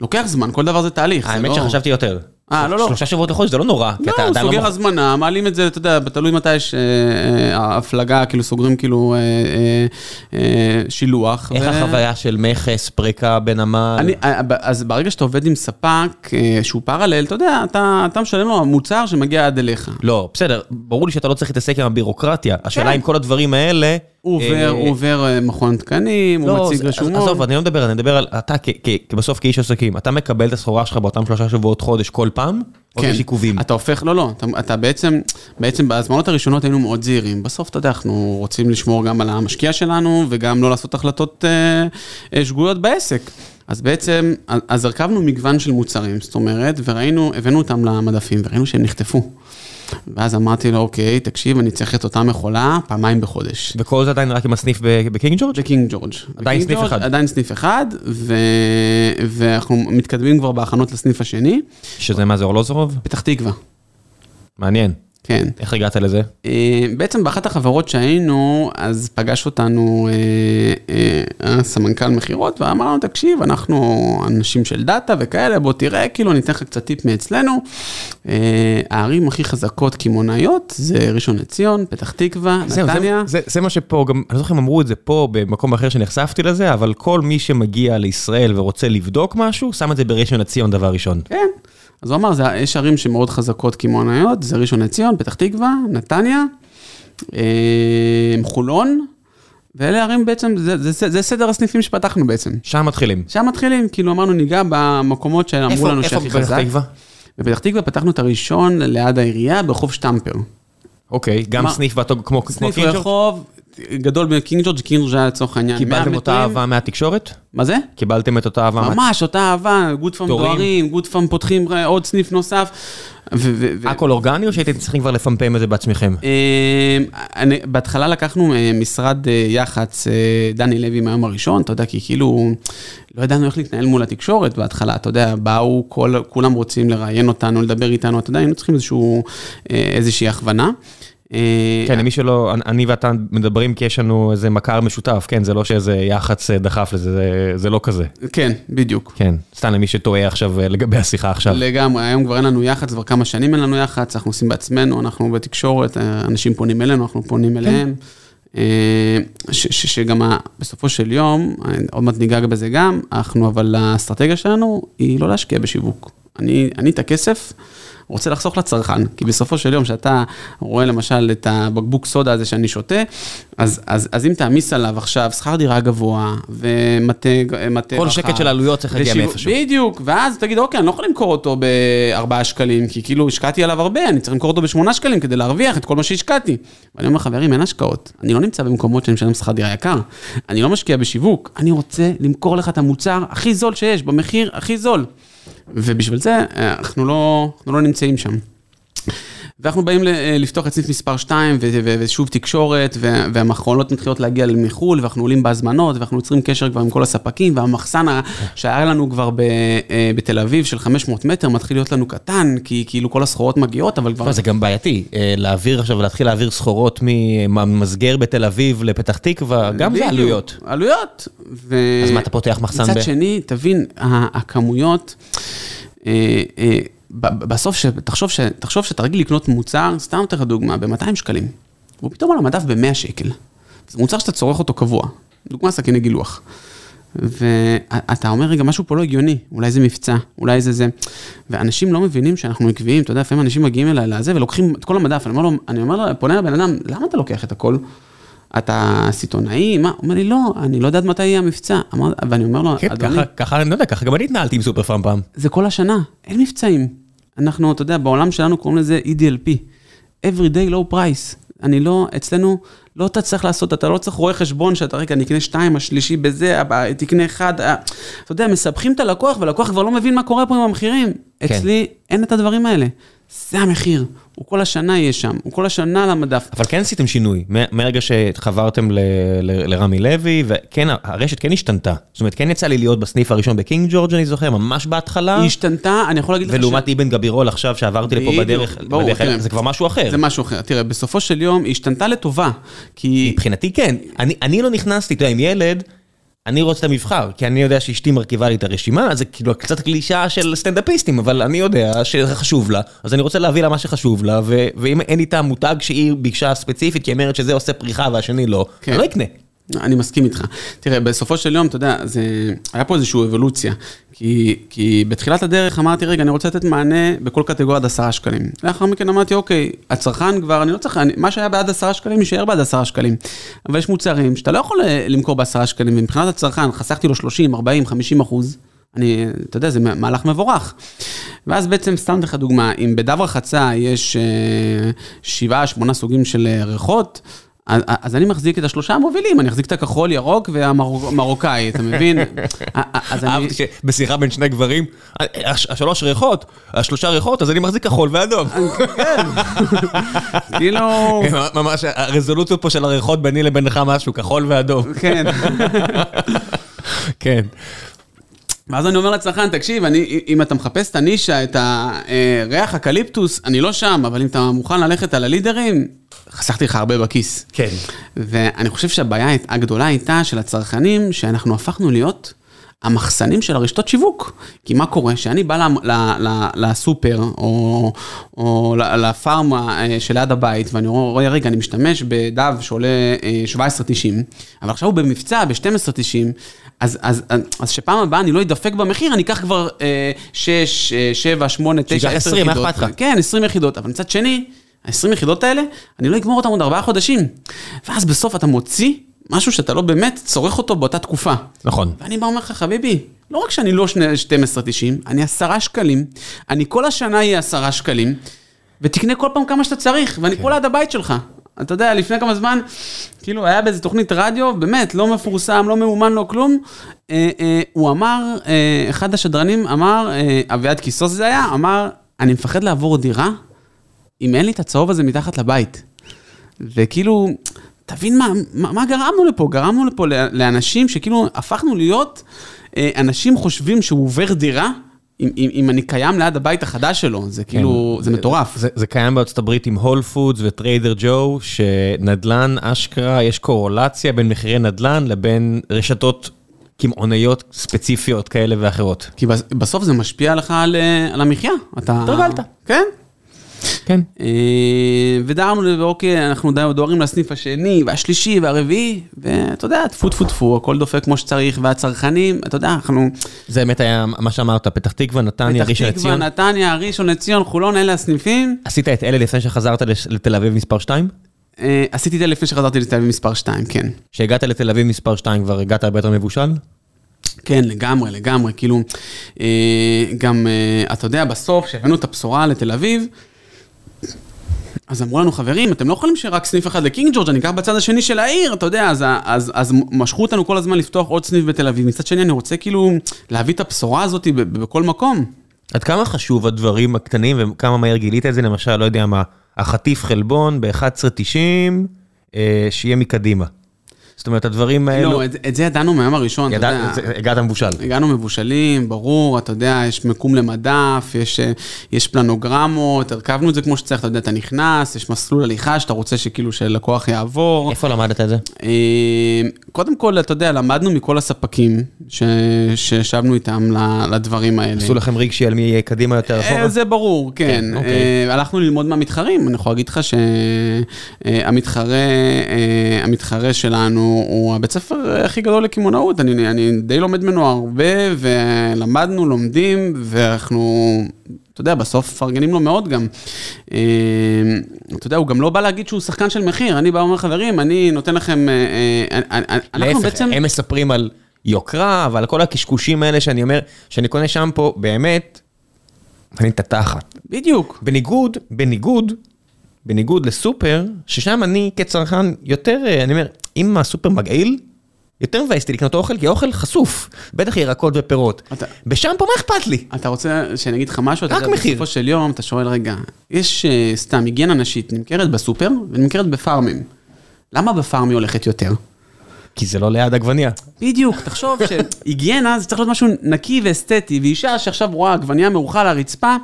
לוקח זמן, כל דבר זה תהליך. זה האמת לא- שחשבתי יותר. אה, לא, לא. שלושה שבועות לחודש זה לא נורא, לא, הוא. סוגר הזמנה, מעלים את זה, אתה יודע, תלוי מתי יש אה, אה, ההפלגה, כאילו סוגרים כאילו אה, שילוח. איך החוויה של מכס, פריקה בנמל? אז ברגע שאתה עובד עם ספק שהוא פרלל, אתה יודע, אתה, אתה משלם לו מוצר שמגיע עד אליך. לא, בסדר, ברור לי שאתה לא צריך להתעסק עם הבירוקרטיה. השאלה כן. אם כל הדברים האלה... הוא אה, עובר, הוא עובר אה, מכון תקנים, הוא לא, מציג רשומות. עזוב, אני לא מדבר, אני מדבר על אתה כבסוף כאיש עסקים, אתה מקבל את הסחורה שלך באותם שלושה שבועות חודש כל פעם? או כן. יש עיכובים? אתה הופך, לא, לא, אתה, אתה בעצם, בעצם בהזמנות הראשונות היינו מאוד זהירים. בסוף, אתה יודע, אנחנו רוצים לשמור גם על המשקיע שלנו, וגם לא לעשות החלטות אה, אה, שגויות בעסק. אז בעצם, אז הרכבנו מגוון של מוצרים, זאת אומרת, וראינו, הבאנו אותם למדפים, וראינו שהם נחטפו. ואז אמרתי לו, אוקיי, תקשיב, אני צריך את אותה מכולה פעמיים בחודש. וכל זה עדיין רק עם הסניף בקינג ג'ורג'? זה קינג ג'ורג'. עדיין בקינג סניף אחד. עדיין סניף אחד, ו... ואנחנו מתקדמים כבר בהכנות לסניף השני, שזה מה זה אורלוזורוב? פתח תקווה. מעניין. כן. איך הגעת לזה? אה, בעצם באחת החברות שהיינו, אז פגש אותנו אה, אה, הסמנכ"ל מכירות ואמר לנו, תקשיב, אנחנו אנשים של דאטה וכאלה, בוא תראה, כאילו, אני אתן לך קצת טיפ מאצלנו. הערים הכי חזקות קמעונאיות זה ראשון לציון, פתח תקווה, נתניה. זה מה שפה, גם, אני לא זוכר אם אמרו את זה פה במקום אחר שנחשפתי לזה, אבל כל מי שמגיע לישראל ורוצה לבדוק משהו, שם את זה בראשון לציון דבר ראשון. כן. אז הוא אמר, זה, יש ערים שמאוד חזקות קמעונאיות, זה ראשון לציון, פתח תקווה, נתניה, אה, חולון, ואלה ערים בעצם, זה, זה, זה, זה סדר הסניפים שפתחנו בעצם. שם מתחילים. שם מתחילים, כאילו אמרנו ניגע במקומות שאמרו איפה, לנו איפה שהכי בפתח חזק. תקווה? בפתח תקווה פתחנו את הראשון ליד העירייה ברחוב שטמפר. אוקיי, גם? סניף באותו, כמו, כמו סניף? רחוב גדול בקינג ג'ורג', קינג ג'ורג' היה לצורך העניין 100 קיבלתם אותה. אהבה מהתקשורת? מה זה? קיבלתם את אותה אהבה מה... ממש, אותה אהבה, גוד תורים. דוהרים, גוד פארם פותחים עוד סניף נוסף. הכל אורגני או שהייתם צריכים כבר לפמפם את זה בעצמכם? אה, בהתחלה לקחנו אה, משרד אה, יח"צ, אה, דני לוי מהיום הראשון, אתה יודע, כי כאילו, לא ידענו איך להתנהל מול התקשורת בהתחלה, אתה יודע, באו, כולם רוצים לראיין אותנו, לדבר איתנו, אתה יודע, היינו צריכים אה, איזושהי הכוונה. אה, כן, למי שלא, אני ואתה מדברים כי יש לנו איזה מכר משותף, כן, זה לא שאיזה יח"צ דחף לזה, זה- לא כזה. כן, בדיוק. כן, סתם למי שטועה עכשיו אה, לגבי השיחה עכשיו. לגמרי, היום כבר אין לנו יח"צ, כבר כמה שנים אין לנו יח"צ, אנחנו עושים בעצמנו, אנחנו בתקשורת, אה, אנשים פונים אלינו, אנחנו פונים אליהם. ש- ש- שגם בסופו של יום, עוד מעט ניגע בזה גם, אנחנו, אבל האסטרטגיה שלנו היא לא להשקיע בשיווק. אני, אני את הכסף רוצה לחסוך לצרכן, כי בסופו של יום, שאתה רואה למשל את הבקבוק סודה הזה שאני שותה, אז, אז, אז אם תעמיס עליו עכשיו שכר דירה גבוה, ומטה מטה כל רחב, שקט של עלויות צריך להגיע מאיפשהו. בדיוק, ואז תגיד, אוקיי, אני לא יכול למכור אותו בארבעה שקלים, כי כאילו השקעתי עליו הרבה, אני צריך למכור אותו בשמונה שקלים כדי להרוויח את כל מה שהשקעתי. ואני אומר, חברים, אין השקעות. אני לא נמצא במקומות שאני משלם שכר דירה יקר. אני לא משקיע בשיווק, אני רוצה למכור לך את המוצר הכי זול שיש, במחיר הכי זול. ובשביל זה, אנחנו לא, אנחנו לא נמצאים שם. ואנחנו באים לפתוח את סניף מספר 2, ושוב תקשורת, והמכונות מתחילות להגיע מחו"ל, ואנחנו עולים בהזמנות, ואנחנו יוצרים קשר כבר עם כל הספקים, והמחסן שהיה לנו כבר בתל אביב של 500 מטר, מתחיל להיות לנו קטן, כי כאילו כל הסחורות מגיעות, אבל כבר... זה גם בעייתי, להעביר עכשיו, להתחיל להעביר סחורות ממסגר בתל אביב לפתח תקווה, גם זה עלויות. עלויות. אז מה אתה פותח מחסן ב... מצד שני, תבין, הכמויות... בסוף, תחשוב שאתה רגיל לקנות מוצר, סתם נותן לך דוגמה, ב-200 שקלים, והוא פתאום על המדף ב-100 שקל. זה מוצר שאתה צורך אותו קבוע, דוגמה סכיני גילוח. ואתה אומר, רגע, משהו פה לא הגיוני, אולי זה מבצע, אולי זה זה. ואנשים לא מבינים שאנחנו עקביים, אתה יודע, לפעמים אנשים מגיעים אליי לזה ולוקחים את כל המדף, אני אומר לו, אני אומר לו, פונה לבן אדם, למה אתה לוקח את הכל? אתה סיטונאי? מה? הוא אומר לי, לא, אני לא יודעת מתי יהיה המבצע. ואני אומר לו, אדוני... ככה, אני לא יודע, ככה גם אני התנהלתי עם סופר פארם פעם. זה כל השנה, אין מבצעים. אנחנו, אתה יודע, בעולם שלנו קוראים לזה EDLP, Everyday Low Price. אני לא, אצלנו, לא אתה צריך לעשות, אתה לא צריך רואה חשבון שאתה, רגע, אני אקנה שתיים, השלישי בזה, תקנה אחד, אתה יודע, מסבכים את הלקוח, והלקוח כבר לא מבין מה קורה פה עם המחירים. כן. אצלי אין את הדברים האלה. זה המחיר, הוא כל השנה יהיה שם, הוא כל השנה על המדף. אבל כן עשיתם שינוי, מרגע שחברתם לרמי לוי, וכן, הרשת כן השתנתה. זאת אומרת, כן יצא לי להיות בסניף הראשון בקינג ג'ורג', אני זוכר, ממש בהתחלה. היא השתנתה, אני יכול להגיד לך ש... ולעומת אבן גבירול עכשיו, שעברתי לפה בדרך. זה כבר משהו אחר. זה משהו אחר. תראה, בסופו של יום, היא השתנתה לטובה, כי... מבחינתי כן. אני לא נכנסתי, אתה יודע, עם ילד, אני רוצה את המבחר, כי אני יודע שאשתי מרכיבה לי את הרשימה, זה כאילו קצת קלישה של סטנדאפיסטים, אבל אני יודע שזה חשוב לה, אז אני רוצה להביא לה מה שחשוב לה, ואם אין איתה מותג שהיא ביקשה ספציפית, כי היא אומרת שזה עושה פריחה והשני לא, כן. אני לא אקנה. אני מסכים איתך. תראה, בסופו של יום, אתה יודע, זה... היה פה איזושהי אבולוציה. כי, כי בתחילת הדרך אמרתי, רגע, אני רוצה לתת מענה בכל קטגוריה עד עשרה שקלים. לאחר מכן אמרתי, אוקיי, הצרכן כבר, אני לא צריך, אני, מה שהיה בעד עשרה שקלים, יישאר בעד עשרה שקלים. אבל יש מוצרים שאתה לא יכול אה, למכור בעשרה שקלים, ומבחינת הצרכן, חסכתי לו 30, 40, 50 אחוז. אני, אתה יודע, זה מהלך מבורך. ואז בעצם, סתם לך דוגמה, אם בדב רחצה יש אה, שבעה, שמונה סוגים של אה, ריחות, אז אני מחזיק את השלושה המובילים, אני אחזיק את הכחול, ירוק והמרוקאי, אתה מבין? אהבתי שבשיחה בין שני גברים, השלוש ריחות, השלושה ריחות, אז אני מחזיק כחול ואדום. כן, כאילו... ממש, הרזולוציות פה של הריחות ביני לבינך משהו, כחול ואדום. כן. כן. ואז אני אומר לצרכן, תקשיב, אני, אם אתה מחפש את הנישה, את הריח הקליפטוס, אני לא שם, אבל אם אתה מוכן ללכת על הלידרים, חסכתי לך הרבה בכיס. כן. ואני חושב שהבעיה הגדולה הייתה של הצרכנים, שאנחנו הפכנו להיות המחסנים של הרשתות שיווק. כי מה קורה? שאני בא לסופר, או, או לפארמה אה, שליד הבית, ואני רואה, רגע, אני משתמש בדב שעולה 17.90, אה, אבל עכשיו הוא במבצע ב-12.90, אז, אז, אז שפעם הבאה אני לא אדפק במחיר, אני אקח כבר 6, 7, 8, 9, 10 יחידות. 20, מה אכפת לך? כן, 20 יחידות, אבל מצד שני, ה-20 יחידות האלה, אני לא אגמור אותם עוד 4 חודשים. ואז בסוף אתה מוציא משהו שאתה לא באמת צורך אותו באותה תקופה. נכון. ואני בא ואומר לך, חביבי, לא רק שאני לא 12.90, אני 10 שקלים, אני כל השנה אהיה 10 שקלים, ותקנה כל פעם כמה שאתה צריך, ואני כן. פה ליד הבית שלך. אתה יודע, לפני כמה זמן, כאילו, היה באיזה תוכנית רדיו, באמת, לא מפורסם, לא מאומן, לא כלום. אה, אה, הוא אמר, אה, אחד השדרנים אמר, אה, אביעד קיסוס זה היה, אמר, אני מפחד לעבור דירה, אם אין לי את הצהוב הזה מתחת לבית. וכאילו, תבין מה, מה, מה גרמנו לפה? גרמנו לפה לאנשים שכאילו הפכנו להיות אה, אנשים חושבים שהוא עובר דירה. אם, אם, אם אני קיים ליד הבית החדש שלו, זה כאילו, כן, זה מטורף. זה, זה קיים בארצות הברית עם Whole Foods ו Trader Joe, שנדל"ן אשכרה, יש קורולציה בין מחירי נדל"ן לבין רשתות קמעונאיות ספציפיות כאלה ואחרות. כי בסוף זה משפיע לך על, אה, על המחיה. אתה... התרגלת. כן. כן. אה, ודארנו, אוקיי, אנחנו דוהרים לסניף השני והשלישי והרביעי, ואתה יודע, טפו טפו טפו, הכל דופק כמו שצריך, והצרכנים, אתה יודע, אנחנו... זה באמת היה מה שאמרת, פתח תקווה, נתניה, ראשון לציון. פתח תקווה, נתניה, ראשון לציון, חולון, אלה הסניפים. עשית את אלה לפני שחזרת לתל אביב מספר 2? אה, עשיתי את זה לפני שחזרתי לתל אביב מספר 2, כן. כשהגעת לתל אביב מספר 2 כבר הגעת הרבה יותר מבושל? כן, לגמרי, לגמרי, כאילו, אה, גם, אתה יודע, בסוף, כשהבאנו את הבשורה לתל אביב, אז אמרו לנו, חברים, אתם לא יכולים שרק סניף אחד לקינג ג'ורג', אני אקח בצד השני של העיר, אתה יודע, אז, אז, אז משכו אותנו כל הזמן לפתוח עוד סניף בתל אביב. מצד שני, אני רוצה כאילו להביא את הבשורה הזאת בכל מקום. עד כמה חשוב הדברים הקטנים וכמה מהר גילית את זה, למשל, לא יודע מה, החטיף חלבון ב-11.90, אה, שיהיה מקדימה. זאת אומרת, הדברים האלו... לא, את, את זה ידענו מהיום הראשון, ידע- אתה יודע. זה- הגעת מבושל. הגענו מבושלים, ברור, אתה יודע, יש מקום למדף, יש, אה, יש פלנוגרמות, הרכבנו את זה כמו שצריך, אתה יודע, אתה נכנס, יש מסלול הליכה שאתה רוצה שכאילו שלקוח יעבור. איפה למדת את זה? אה, קודם כל, אתה יודע, למדנו מכל הספקים ש- שישבנו איתם ל- לדברים האלה. עשו לכם רגשי על מי יהיה קדימה יותר אה, אחורה? זה ברור, כן. כן, אוקיי. הלכנו ללמוד מהמתחרים, אני יכול להגיד לך שהמתחרה המתחרה שלנו הוא הבית ספר הכי גדול לקמעונאות, אני, אני די לומד ממנו הרבה, ולמדנו, לומדים, ואנחנו, אתה יודע, בסוף מפרגנים לו מאוד גם. אה, אתה יודע, הוא גם לא בא להגיד שהוא שחקן של מחיר, אני בא ואומר, חברים, אני נותן לכם, אה, אה, להפך, בעצם... הם מספרים על יוקרה, ועל כל הקשקושים האלה שאני אומר, שאני קונה שמפו, באמת, אני את התחת. בדיוק. בניגוד, בניגוד, בניגוד לסופר, ששם אני כצרכן יותר, אני אומר, אם הסופר מגעיל, יותר מבאס אותי לקנות אוכל, כי האוכל חשוף, בטח ירקות ופירות. אתה- בשמפו, מה אכפת לי? אתה רוצה שאני אגיד לך משהו? רק מחיר. בסופו של יום אתה שואל, רגע, יש uh, סתם היגיינה נשית, נמכרת בסופר ונמכרת בפארמים. למה בפארמי הולכת יותר? כי זה לא ליד עגבניה. בדיוק, תחשוב שהיגיינה זה צריך להיות משהו נקי ואסתטי, ואישה שעכשיו רואה עגבנייה מרוחה על הרצפה,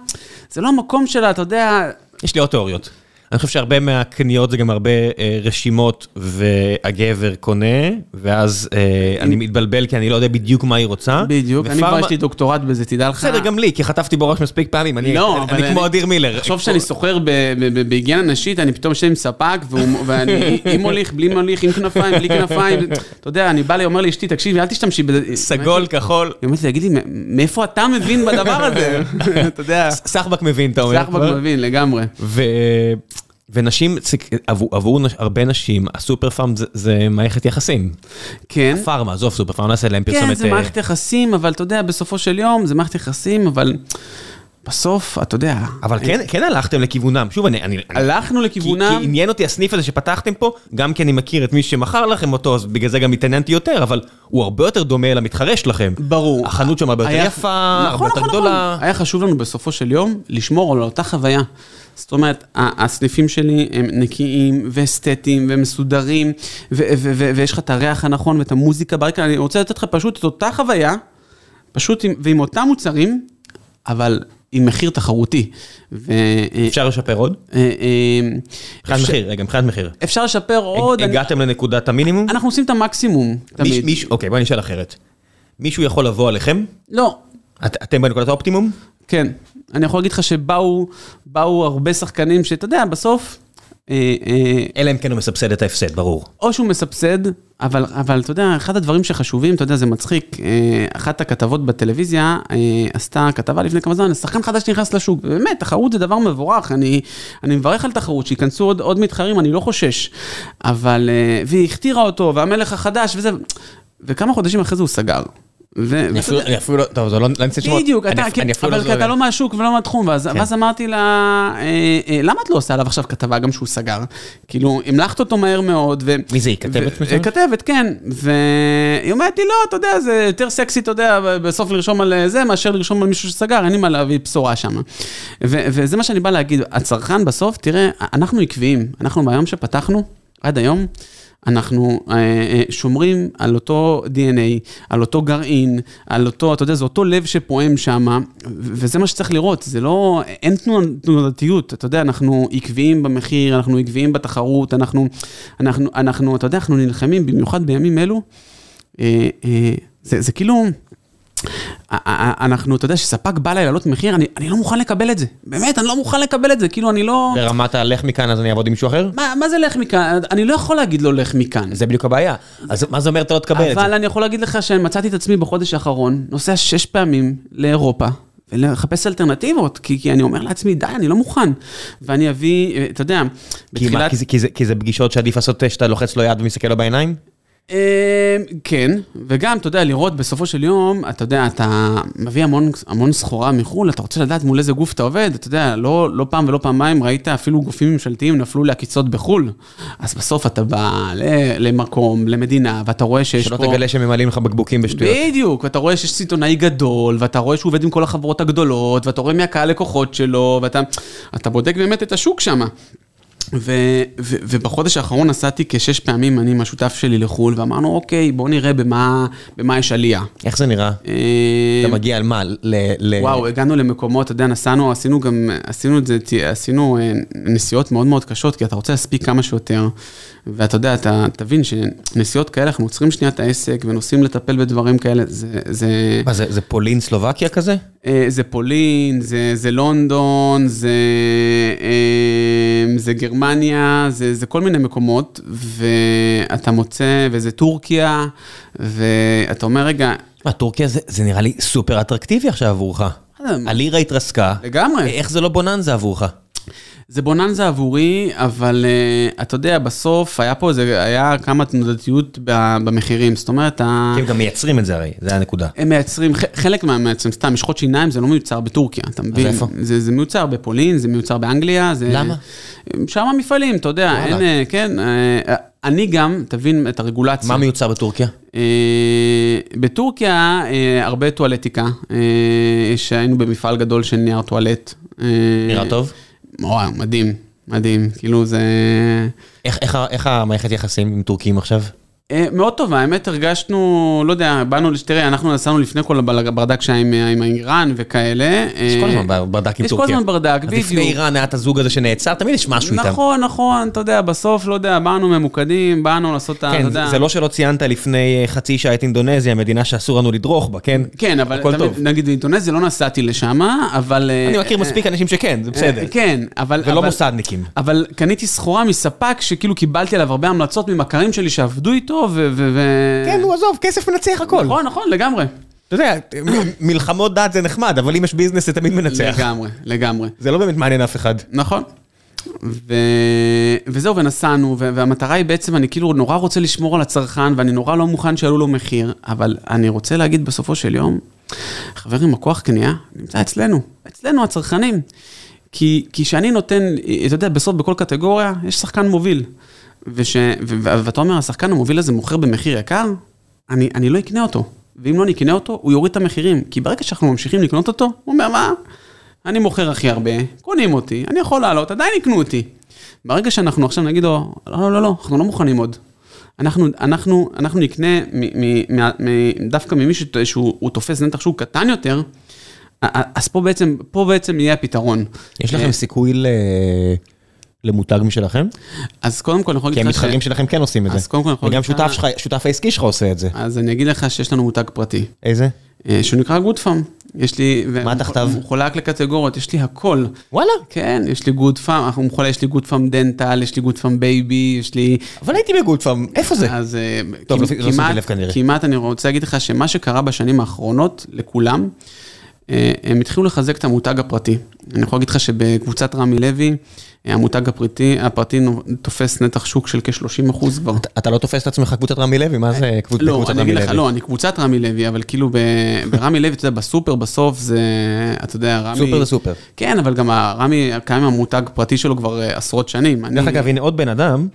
זה לא המקום שלה, אתה יודע, יש לי עוד תיאוריות. אני חושב שהרבה מהקניות זה גם הרבה אה, רשימות והגבר קונה, ואז אה, אני מתבלבל כי אני לא יודע בדיוק מה היא רוצה. בדיוק, אני כבר יש לי דוקטורט בזה, תדע לך. בסדר, גם לי, כי חטפתי בו ראש מספיק פעמים, אני לא, אני אבל כמו אדיר מילר. תחשוב שאני סוחר בהיגיינה נשית, אני פתאום יושב עם ספק, ואני עם מוליך, בלי מוליך, עם כנפיים, בלי כנפיים. אתה יודע, אני בא לי, אומר לאשתי, תקשיבי, אל תשתמשי בזה. סגול, כחול. היא אומרת לי, תגיד לי, מ- מאיפה אתה מבין בדבר הזה? אתה יודע, סחבק מבין, אתה אומר. סחבק מבין, לגמרי. ונשים, עבור, עבור הרבה נשים, הסופר פארם זה, זה מערכת יחסים. כן. פארמה, עזוב סופר פארם, נעשה להם פרסומת. כן, זה אה, מערכת יחסים, אבל אתה יודע, בסופו של יום, זה מערכת יחסים, אבל בסוף, אתה יודע... אבל כן, כן הלכתם לכיוונם. שוב, אני... אני הלכנו כי, לכיוונם, כי עניין אותי הסניף הזה שפתחתם פה, גם כי אני מכיר את מי שמכר לכם אותו, אז בגלל זה גם התעניינתי יותר, אבל הוא הרבה יותר דומה למתחרה שלכם. ברור. החנות שם הרבה יותר יפה, הרבה נכון, יותר נכון, גדולה. נכון. היה חשוב לנו בסופו של יום לשמור על אותה חוויה. זאת אומרת, הסניפים שלי הם נקיים ואסתטיים ומסודרים, ויש לך את הריח הנכון ואת המוזיקה ברקע, אני רוצה לתת לך פשוט את אותה חוויה, פשוט עם, ועם אותם מוצרים, אבל עם מחיר תחרותי. ו- אה, אפשר לשפר עוד? אה, אה, מבחינת מחיר, רגע, מבחינת מחיר. אפשר לשפר עוד, הגעתם לנקודת המינימום? אנחנו עושים את המקסימום, תמיד. אוקיי, בוא נשאל אחרת. מישהו יכול לבוא עליכם? לא, את- אתם בנקודת האופטימום? כן, אני יכול להגיד לך שבאו באו הרבה שחקנים שאתה יודע, בסוף, אה, אה, אלא אם כן הוא מסבסד את ההפסד, ברור. או שהוא מסבסד, אבל, אבל אתה יודע, אחד הדברים שחשובים, אתה יודע, זה מצחיק, אה, אחת הכתבות בטלוויזיה עשתה כתבה לפני כמה זמן, שחקן חדש שנכנס לשוק, באמת, תחרות זה דבר מבורך, אני, אני מברך על תחרות, שייכנסו עוד, עוד מתחרים, אני לא חושש, אבל, והיא הכתירה אותו, והמלך החדש וזה, וכמה חודשים אחרי זה הוא סגר. אני אפילו- לא, טוב, זה לא לא נצא שמות. בדיוק, אבל לא כי אתה. לא מהשוק ולא מהתחום, ואז, כן. אמרתי לה, אה, אה, למה את לא עושה עליו עכשיו כתבה גם שהוא סגר? כאילו, המלכת אותו מהר מאוד. מי זה, היא כתבת מסוימת? כתבת, כן, והיא אומרת לי, לא, אתה יודע, זה יותר סקסי, אתה יודע, בסוף לרשום על זה, מאשר לרשום על מישהו שסגר, אין לי מה להביא בשורה שם. וזה מה שאני בא להגיד, הצרכן בסוף, תראה, אנחנו עקביים, אנחנו מהיום שפתחנו, עד היום, אנחנו אה, אה, שומרים על אותו DNA, על אותו גרעין, על אותו, אתה יודע, זה אותו לב שפועם שם, וזה מה שצריך לראות, זה לא, אין תנודתיות, אתה יודע, אנחנו עקביים במחיר, אנחנו עקביים בתחרות, אנחנו, אנחנו, אנחנו, אתה יודע, אנחנו נלחמים, במיוחד בימים אלו, אה, זה, זה כאילו... אנחנו, אתה יודע, שספק בא אליי להעלות מחיר, אני, אני לא מוכן לקבל את זה. באמת, אני לא מוכן לקבל את זה, כאילו, אני לא... ברמת הלך מכאן אז אני אעבוד עם מישהו אחר? מה, מה זה לך מכאן? אני לא יכול להגיד לו לך מכאן. זה בדיוק הבעיה. אז מה זה אומר אתה לא תקבל את זה? אבל אני יכול להגיד לך שמצאתי את עצמי בחודש האחרון, נוסע שש פעמים לאירופה. ולחפש אלטרנטיבות, כי, כי אני אומר לעצמי, די, אני לא מוכן. ואני אביא, אה, אתה יודע, כי מה, בתחילת... כי זה- כי זה- כי זה פגישות שעדיף לעשות שאתה לוחץ לו יד ומסתכל לו בעיניים? אה, כן, וגם, אתה יודע, לראות בסופו של יום, אתה יודע, אתה מביא המון, המון סחורה מחו"ל, אתה רוצה לדעת מול איזה גוף אתה עובד, אתה יודע, לא, לא פעם ולא פעמיים ראית אפילו גופים ממשלתיים נפלו לעקיצות בחו"ל. אז בסוף אתה בא למקום, למדינה, ואתה רואה שיש שלא פה... שלא תגלה שממלאים לך בקבוקים בשטויות. בדיוק, ואתה רואה שיש סיטונאי גדול, ואתה רואה שהוא עובד עם כל החברות הגדולות, ואתה רואה מי הקהל לקוחות שלו, ואתה בודק באמת את השוק שם. ובחודש האחרון נסעתי כשש פעמים, אני עם השותף שלי לחו"ל, ואמרנו, אוקיי, בואו נראה במה, במה יש עלייה. איך זה נראה? אה, אתה מגיע על מה? ל, ל... וואו, הגענו למקומות, אתה יודע, נסענו, עשינו גם, עשינו את זה, עשינו אה, נסיעות מאוד מאוד קשות, כי אתה רוצה להספיק כמה שיותר. ואתה יודע, אתה תבין שנסיעות כאלה, אנחנו עוצרים שנייה את העסק ונוסעים לטפל בדברים כאלה, זה... זה... מה, זה, זה פולין, סלובקיה כזה? אה, זה פולין, זה, זה לונדון, זה, זה גרמניה, זה, זה כל מיני מקומות, ואתה מוצא, וזה טורקיה, ואתה אומר, רגע... מה, טורקיה זה, זה נראה לי סופר אטרקטיבי עכשיו עבורך. הלירה התרסקה. לגמרי. איך זה לא בוננזה עבורך? זה בוננזה עבורי, אבל uh, אתה יודע, בסוף היה פה איזה, היה כמה תנודתיות במחירים, זאת אומרת... כי הם גם מייצרים את זה הרי, זה הנקודה. הם מייצרים, חלק מהמייצרים, סתם, משחות שיניים זה לא מיוצר בטורקיה, אתה מבין? אז איפה? זה, זה מיוצר בפולין, זה מיוצר באנגליה, זה... למה? שם המפעלים, אתה יודע, וואלה. אין, אה, כן, uh, אני גם, תבין את הרגולציה. מה מיוצר בטורקיה? בטורקיה, הרבה טואלטיקה, שהיינו במפעל גדול של נייר טואלט. נראה טוב? וואו, מדהים, מדהים, כאילו זה... איך, איך, איך המערכת יחסים עם טורקים עכשיו? אה, מאוד טובה, האמת הרגשנו, לא יודע, באנו, תראה, אנחנו נסענו לפני כל הברדק שהיה עם, עם איראן וכאלה. יש כל הזמן ברדק עם יש טורקיה. יש כל הזמן ברדק, בדיוק. לפני איראן היה את הזוג הזה שנעצר, תמיד יש משהו נכון, איתם. נכון, נכון, אתה יודע, בסוף, לא יודע, באנו ממוקדים, באנו לעשות את ה... כן, זה, זה לא שלא ציינת לפני חצי שעה את אינדונזיה, מדינה שאסור לנו לדרוך בה, כן? כן, אבל תמיד, טוב. נגיד באינדונזיה לא נסעתי לשם, אבל... אני מכיר מספיק אנשים שכן, זה בסדר. כן, אבל... ולא אבל, מוסדניקים. אבל קניתי סחורה מספק שכאילו קיבלתי עליו הרבה המלצות ממכרים שלי שעבדו איתו, ו... ו, ו... כן, נו, עזוב, כסף מנצח הכל. נכון, נכון, לגמרי. אתה יודע, מלחמות דת זה נחמד, אבל אם יש ביזנס זה תמיד מנצח. לגמרי, לגמרי. זה לא באמת מעניין אף אחד. נכון. ו... וזהו, ונסענו, ו... והמטרה היא בעצם, אני כאילו נורא רוצה לשמור על הצרכן, ואני נורא לא מוכן שיעלו לו מחיר, אבל אני רוצה להגיד בסופו של יום, חברים, הכוח קנייה נמצא אצלנו, אצלנו הצרכנים. כי כשאני נותן, אתה יודע, בסוף בכל קטגוריה, יש שחקן מוביל. וש... ו... ואתה אומר, השחקן המוביל הזה מוכר במחיר יקר, אני, אני לא אקנה אותו. ואם לא נקנה אותו, הוא יוריד את המחירים. כי ברגע שאנחנו ממשיכים לקנות אותו, הוא אומר, מה? אני מוכר הכי הרבה, קונים אותי, אני יכול לעלות, עדיין יקנו אותי. ברגע שאנחנו עכשיו נגיד לו, לא, לא, לא, לא, אנחנו לא מוכנים עוד. אנחנו, אנחנו, אנחנו נקנה מ, מ, מ, מ, דווקא ממישהו שהוא תופס נתח שוק קטן יותר, אז פה בעצם, פה בעצם יהיה הפתרון. יש לכם סיכוי ל... למותג משלכם? אז קודם כל אני יכול להגיד לך ש... כי המתחרים שלכם כן עושים את זה. אז קודם כל אני יכול להגיד לך... וגם שותף העסקי שלך עושה את זה. אז אני אגיד לך שיש לנו מותג פרטי. איזה? שהוא נקרא גוד פארם. יש לי... מה תחתיו? הוא חולק לקטגוריות, יש לי הכל. וואלה? כן, יש לי גוד פארם, אנחנו מחולק, יש לי גוד פארם dental, יש לי גוד פארם baby, יש לי... אבל הייתי בגוד פארם, איפה זה? אז... טוב, לא שמתי לב כנראה. כמעט אני רוצה להגיד לך שמה שקרה בשנים האחרונות, לכולם, הם התחילו לחזק את המותג הפרטי. אני יכול להגיד לך שבקבוצת רמי לוי, המותג הפרטי, הפרטי תופס נתח שוק של כ-30 אחוז כבר. אתה לא תופס את עצמך קבוצת רמי לוי? מה זה קבוצת רמי לוי? לא, אני לך, לא, אני קבוצת רמי לוי, אבל כאילו ברמי לוי, אתה יודע, בסופר בסוף זה, אתה יודע, רמי... סופר זה סופר. כן, אבל גם רמי קיים המותג פרטי שלו כבר עשרות שנים. דרך אגב, הנה עוד בן אדם,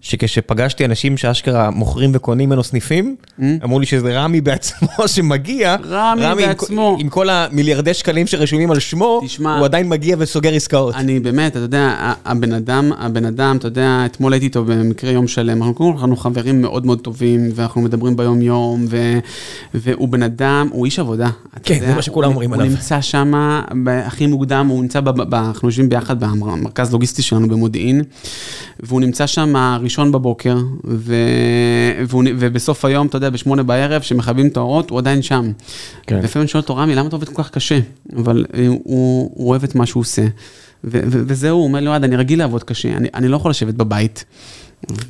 שכשפגשתי אנשים שאשכרה מוכרים וקונים ממנו סניפים, אמרו לי שזה רמי בעצמו שמגיע, רמי בעצמו. עם כל המיליארדי שקלים שרשומים על שמו, הוא עדיין מגיע וסוגר עסקאות. אני באמת, אתה יודע, הבן אדם, הבן אדם, אתה יודע, אתמול הייתי איתו במקרה יום שלם, אנחנו חברים מאוד מאוד טובים, ואנחנו מדברים ביום יום, ו, והוא בן אדם, הוא איש עבודה. כן, זה מה שכולם אומרים עליו. הוא נמצא שם הכי מוקדם, הוא נמצא, ב, ב, אנחנו יושבים ביחד במרכז לוגיסטי שלנו במודיעין, והוא נמצא שם ראשון בבוקר, ו, והוא, ובסוף היום, אתה יודע, בשמונה בערב, שמכבים את האורות, הוא עדיין שם. כן. ולפעמים אני שואל אותו, רמי, למה אתה עובד כל כך קשה? אבל הוא, הוא אוהב את מה שהוא עושה. וזהו, הוא אומר לי, אוהד, אני רגיל לעבוד קשה, אני, אני לא יכול לשבת בבית.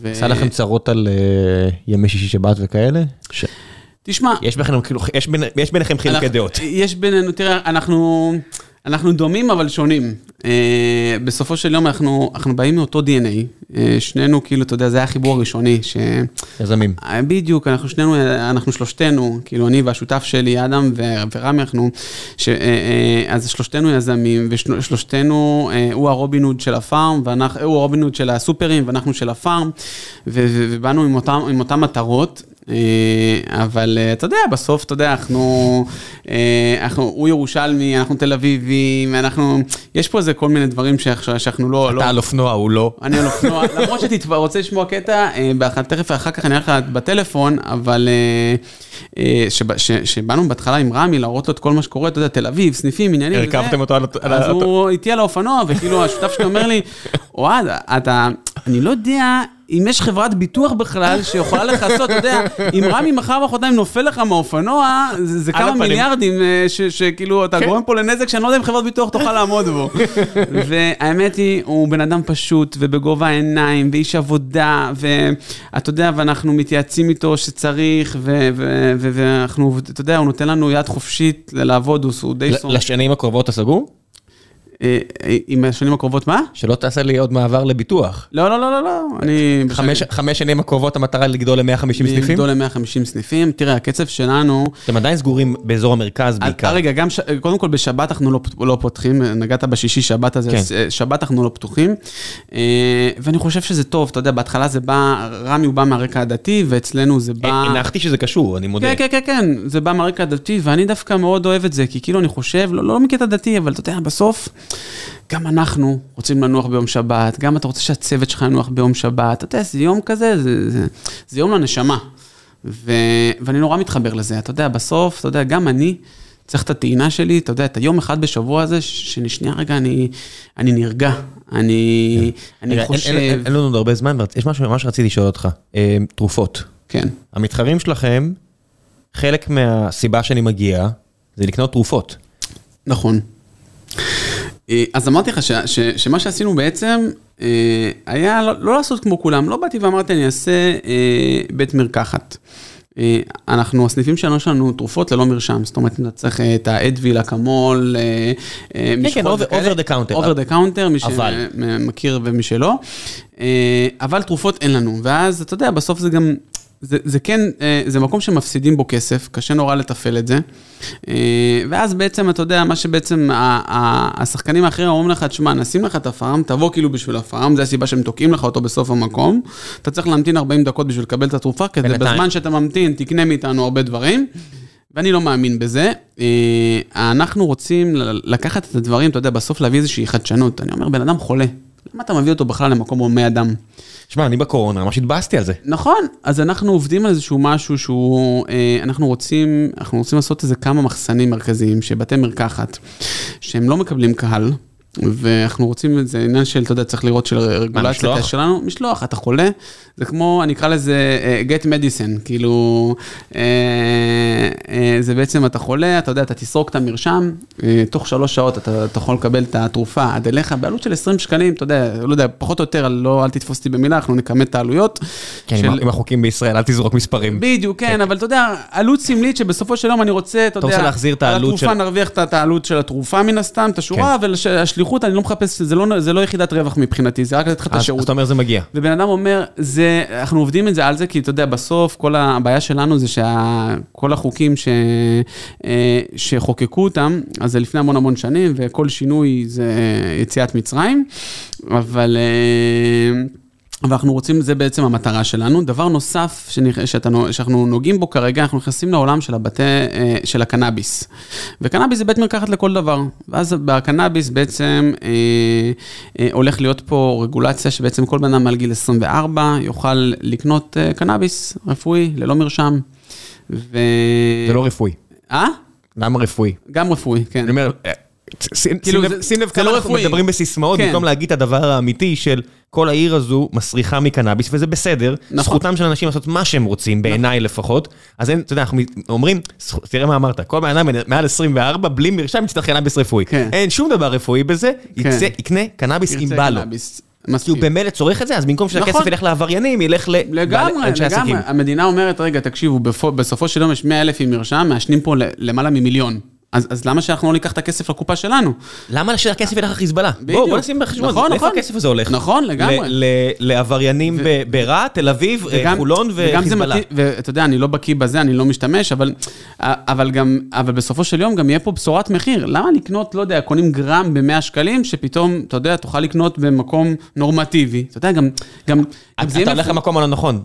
עשה לכם צרות על uh, ימי שישי שבת וכאלה? ש... תשמע... יש ביניכם, כאילו, יש, בין, יש ביניכם חילוקי דעות. יש בינינו, תראה, אנחנו... אנחנו דומים אבל שונים. אה, בסופו של יום אנחנו, אנחנו באים מאותו DNA, אה, שנינו כאילו, אתה יודע, זה היה החיבור הראשוני. ש... יזמים. אה, בדיוק, אנחנו שנינו, אנחנו שלושתנו, כאילו אני והשותף שלי, אדם ו- ורמי, אנחנו, ש- אה, אה, אז שלושתנו יזמים, ושלושתנו, אה, הוא הרובין הוד של הפארם, ואנחנו, הוא הרובין הוד של הסופרים, ואנחנו של הפארם, ו- ו- ובאנו עם אותם, עם אותם מטרות. אה, אבל אה, אתה יודע, בסוף, אתה יודע, אנחנו, אה, אנחנו, הוא ירושלמי, אנחנו תל אביבים, אנחנו, יש פה איזה כל מיני דברים שאנחנו לא... לא- אתה על אופנוע, הוא לא. אני על אופנוע, למרות שאתה רוצה לשמוע קטע, תכף אחר כך אני אראה לך בטלפון, אבל שבאנו בהתחלה עם רמי להראות לו את כל מה שקורה, אתה יודע, תל אביב, סניפים, עניינים. הרכבתם אותו. על- אז הוא איתי על האופנוע, וכאילו השותף שלי אומר לי, אוהד, אתה, אני לא יודע אם יש חברת ביטוח בכלל שיכולה לכסות, אתה יודע, אם רמי מחר מחרתיים נופל לך מהאופנוע, זה זה כמה הפנים. מיליארדים אה, ש- שכאילו אתה כן. גורם פה לנזק שאני לא יודע אם חברת ביטוח תוכל לעמוד בו. והאמת היא, הוא בן אדם פשוט ובגובה העיניים ואיש עבודה, ואתה יודע, ואנחנו מתייעצים איתו שצריך, ו- ו- ו- ואנחנו, אתה יודע, הוא נותן לנו יד חופשית לעבוד, הוא- הוא די סומך. לשנים הקרובות אתה סגור? אה, אה, עם השנים הקרובות מה? שלא תעשה לי עוד מעבר לביטוח. לא, לא, לא, לא, לא, אני... חמש- חמש שנים הקרובות המטרה לגדול ל-150 סניפים? לגדול ל-150 סניפים. תראה, הקצב שלנו... אתם עדיין סגורים באזור המרכז אה, בעיקר. רגע, גם, ש... קודם כל בשבת אנחנו לא, לא פותחים, נגעת בשישי שבת הזה, כן. שבת אנחנו לא פתוחים. ואני חושב שזה טוב, אתה יודע, בהתחלה זה בא, רמי הוא בא מהרקע הדתי, ואצלנו זה בא... הנחתי שזה קשור, אני מודה. כן, כן, כן, כן, זה בא מהרקע הדתי, ואני דווקא מאוד אוהב את זה, כי כאילו אני חושב, לא, לא מקטע דתי, אבל אתה יודע, בסוף, גם אנחנו רוצים לנוח ביום שבת, גם אתה רוצה שהצוות שלך ינוח ביום שבת, אתה יודע, זה יום כזה, זה, זה, זה יום לנשמה. ו, ואני נורא מתחבר לזה, אתה יודע, בסוף, אתה יודע, גם אני צריך את הטעינה שלי, אתה יודע, את היום אחד בשבוע הזה, ששנייה רגע אני, אני נרגע, אני, אני רגע, אין- חושב, אין- אין- אין לנו עוד הרבה זמן, ויש משהו ממש רציתי לשאול אותך. אה, תרופות. כן, המתחרים שלכם, חלק מהסיבה שאני מגיע, זה לקנות תרופות. נכון. אה, אז אמרתי לך ש, ש, שמה שעשינו בעצם אה, היה לא, לא לעשות כמו כולם, לא באתי ואמרתי אני אעשה אה, בית מרקחת. אה, אנחנו, הסניפים שלנו יש לנו תרופות ללא מרשם, זאת אומרת, אתה צריך אה, את האדוויל, אקמול, אה, אה, משחות כן, over- וכאלה. over the counter. over the counter, מי אבל. שמכיר ומי שלא. אה, אבל תרופות אין לנו, ואז אתה יודע, בסוף זה גם, זה, זה כן, אה, זה מקום שמפסידים בו כסף, קשה נורא לתפעל את זה. אה, ואז בעצם, אתה יודע, מה שבעצם השחקנים האחרים אומרים לך, תשמע, נשים לך את הפארם, תבוא כאילו בשביל הפארם, זה הסיבה שהם תוקעים לך אותו בסוף המקום. אתה צריך להמתין 40 דקות בשביל לקבל את התרופה, כדי בינתיים. בזמן שאתה ממתין, תקנה מאיתנו הרבה דברים. ואני לא מאמין בזה. אה, אנחנו רוצים לקחת את הדברים, אתה יודע, בסוף להביא איזושהי חדשנות. אני אומר, בן אדם חולה, למה אתה מביא אותו בכלל למקום הומי אדם? שמע, אני בקורונה ממש התבאסתי על זה. נכון, אז אנחנו עובדים על איזשהו משהו שהוא, אה, אנחנו רוצים, אנחנו רוצים לעשות איזה כמה מחסנים מרכזיים, שבתי מרקחת, שהם לא מקבלים קהל, ואנחנו רוצים את זה עניין של, אתה יודע, צריך לראות של רגולציה? שלנו, משלוח, אתה חולה, זה כמו, אני אקרא לזה uh, get medicine, כאילו, uh, uh, זה בעצם אתה חולה, אתה יודע, אתה תסרוק את המרשם, תוך שלוש שעות אתה, אתה יכול לקבל את התרופה עד אליך, בעלות של 20 שקלים, אתה יודע, לא יודע, פחות או יותר, לא, אל תתפוס אותי במילה, אנחנו נכמת את העלויות. כן, של- עם החוקים בישראל, אל תזרוק מספרים. בדיוק, כן, אבל אתה יודע, עלות סמלית שבסופו של יום אני רוצה, אתה יודע, רוצה להחזיר את העלות על התרופה של- נרוויח את- העלות של התרופה מן הסתם, את השורה, והשליחות, אני לא מחפש, זה לא- זה לא יחידת רווח מבחינתי, זה רק לתת לך את אז אז השירות. אתה אומר זה מגיע. ובן אדם אומר, זה, אנחנו עובדים את זה על זה, כי אתה יודע, בסוף כל הבעיה שלנו זה שכל החוקים ש, אה, שחוקקו אותם, אז זה לפני המון המון שנים, וכל שינוי זה יציאת מצרים, אבל... ואנחנו רוצים, זה בעצם המטרה שלנו. דבר נוסף שנראה, שאתה, נו- שאנחנו נוגעים בו כרגע, אנחנו נכנסים לעולם של הבתי, אה, של הקנאביס. וקנאביס זה בית מרקחת לכל דבר. ואז בקנאביס בעצם אה, אה, הולך להיות פה רגולציה שבעצם כל בן אדם מעל גיל 24 יוכל לקנות אה, קנאביס רפואי ללא מרשם. ו... זה לא רפואי. אה? למה רפואי? גם רפואי, כן. אני אומר, שים כאילו, לב- זה כמה לא אנחנו. מדברים בסיסמאות, כן. במקום להגיד את הדבר האמיתי של כל העיר הזו מסריחה מקנאביס, וזה בסדר. נכון. זכותם של אנשים לעשות מה שהם רוצים, בעיניי לפחות. אז אתה יודע, אנחנו אומרים, תראה מה אמרת, כל בן אדם מעל 24, בלי מרשם, יצטרך קנאביס רפואי. כן. אין שום דבר רפואי בזה, כן. יקנה קנאביס אם בא לו. כי הוא. במילא צורך את זה, אז במקום שהכסף נכון. ילך לעבריינים, ילך לגמרי, לאנשי עסקים. לגמרי. המדינה אומרת, רגע, תקשיבו, בסופו של יום יש 100 אלף עם מרשם, מעשנים פה למעלה ממיליון. אז, אז למה שאנחנו לא ניקח את הכסף לקופה שלנו? למה שהכסף ילך לחיזבאללה? בדיוק. בואו בוא נשים בחשבון, נכון, נכון. הכסף הזה הולך? נכון, לגמרי. לעבריינים ב- ברהט, תל אביב, אה, וגם- חולון וחיזבאללה. ואתה יודע, אני לא בקיא בזה, אני לא משתמש, אבל, אבל גם, אבל בסופו של יום גם יהיה פה בשורת מחיר. למה לקנות, לא יודע, קונים גרם ב-100 שקלים, שפתאום, אתה יודע, תוכל לקנות במקום נורמטיבי. אתה יודע, גם, גם, גם זה אתה הולך למקום הלא נכון.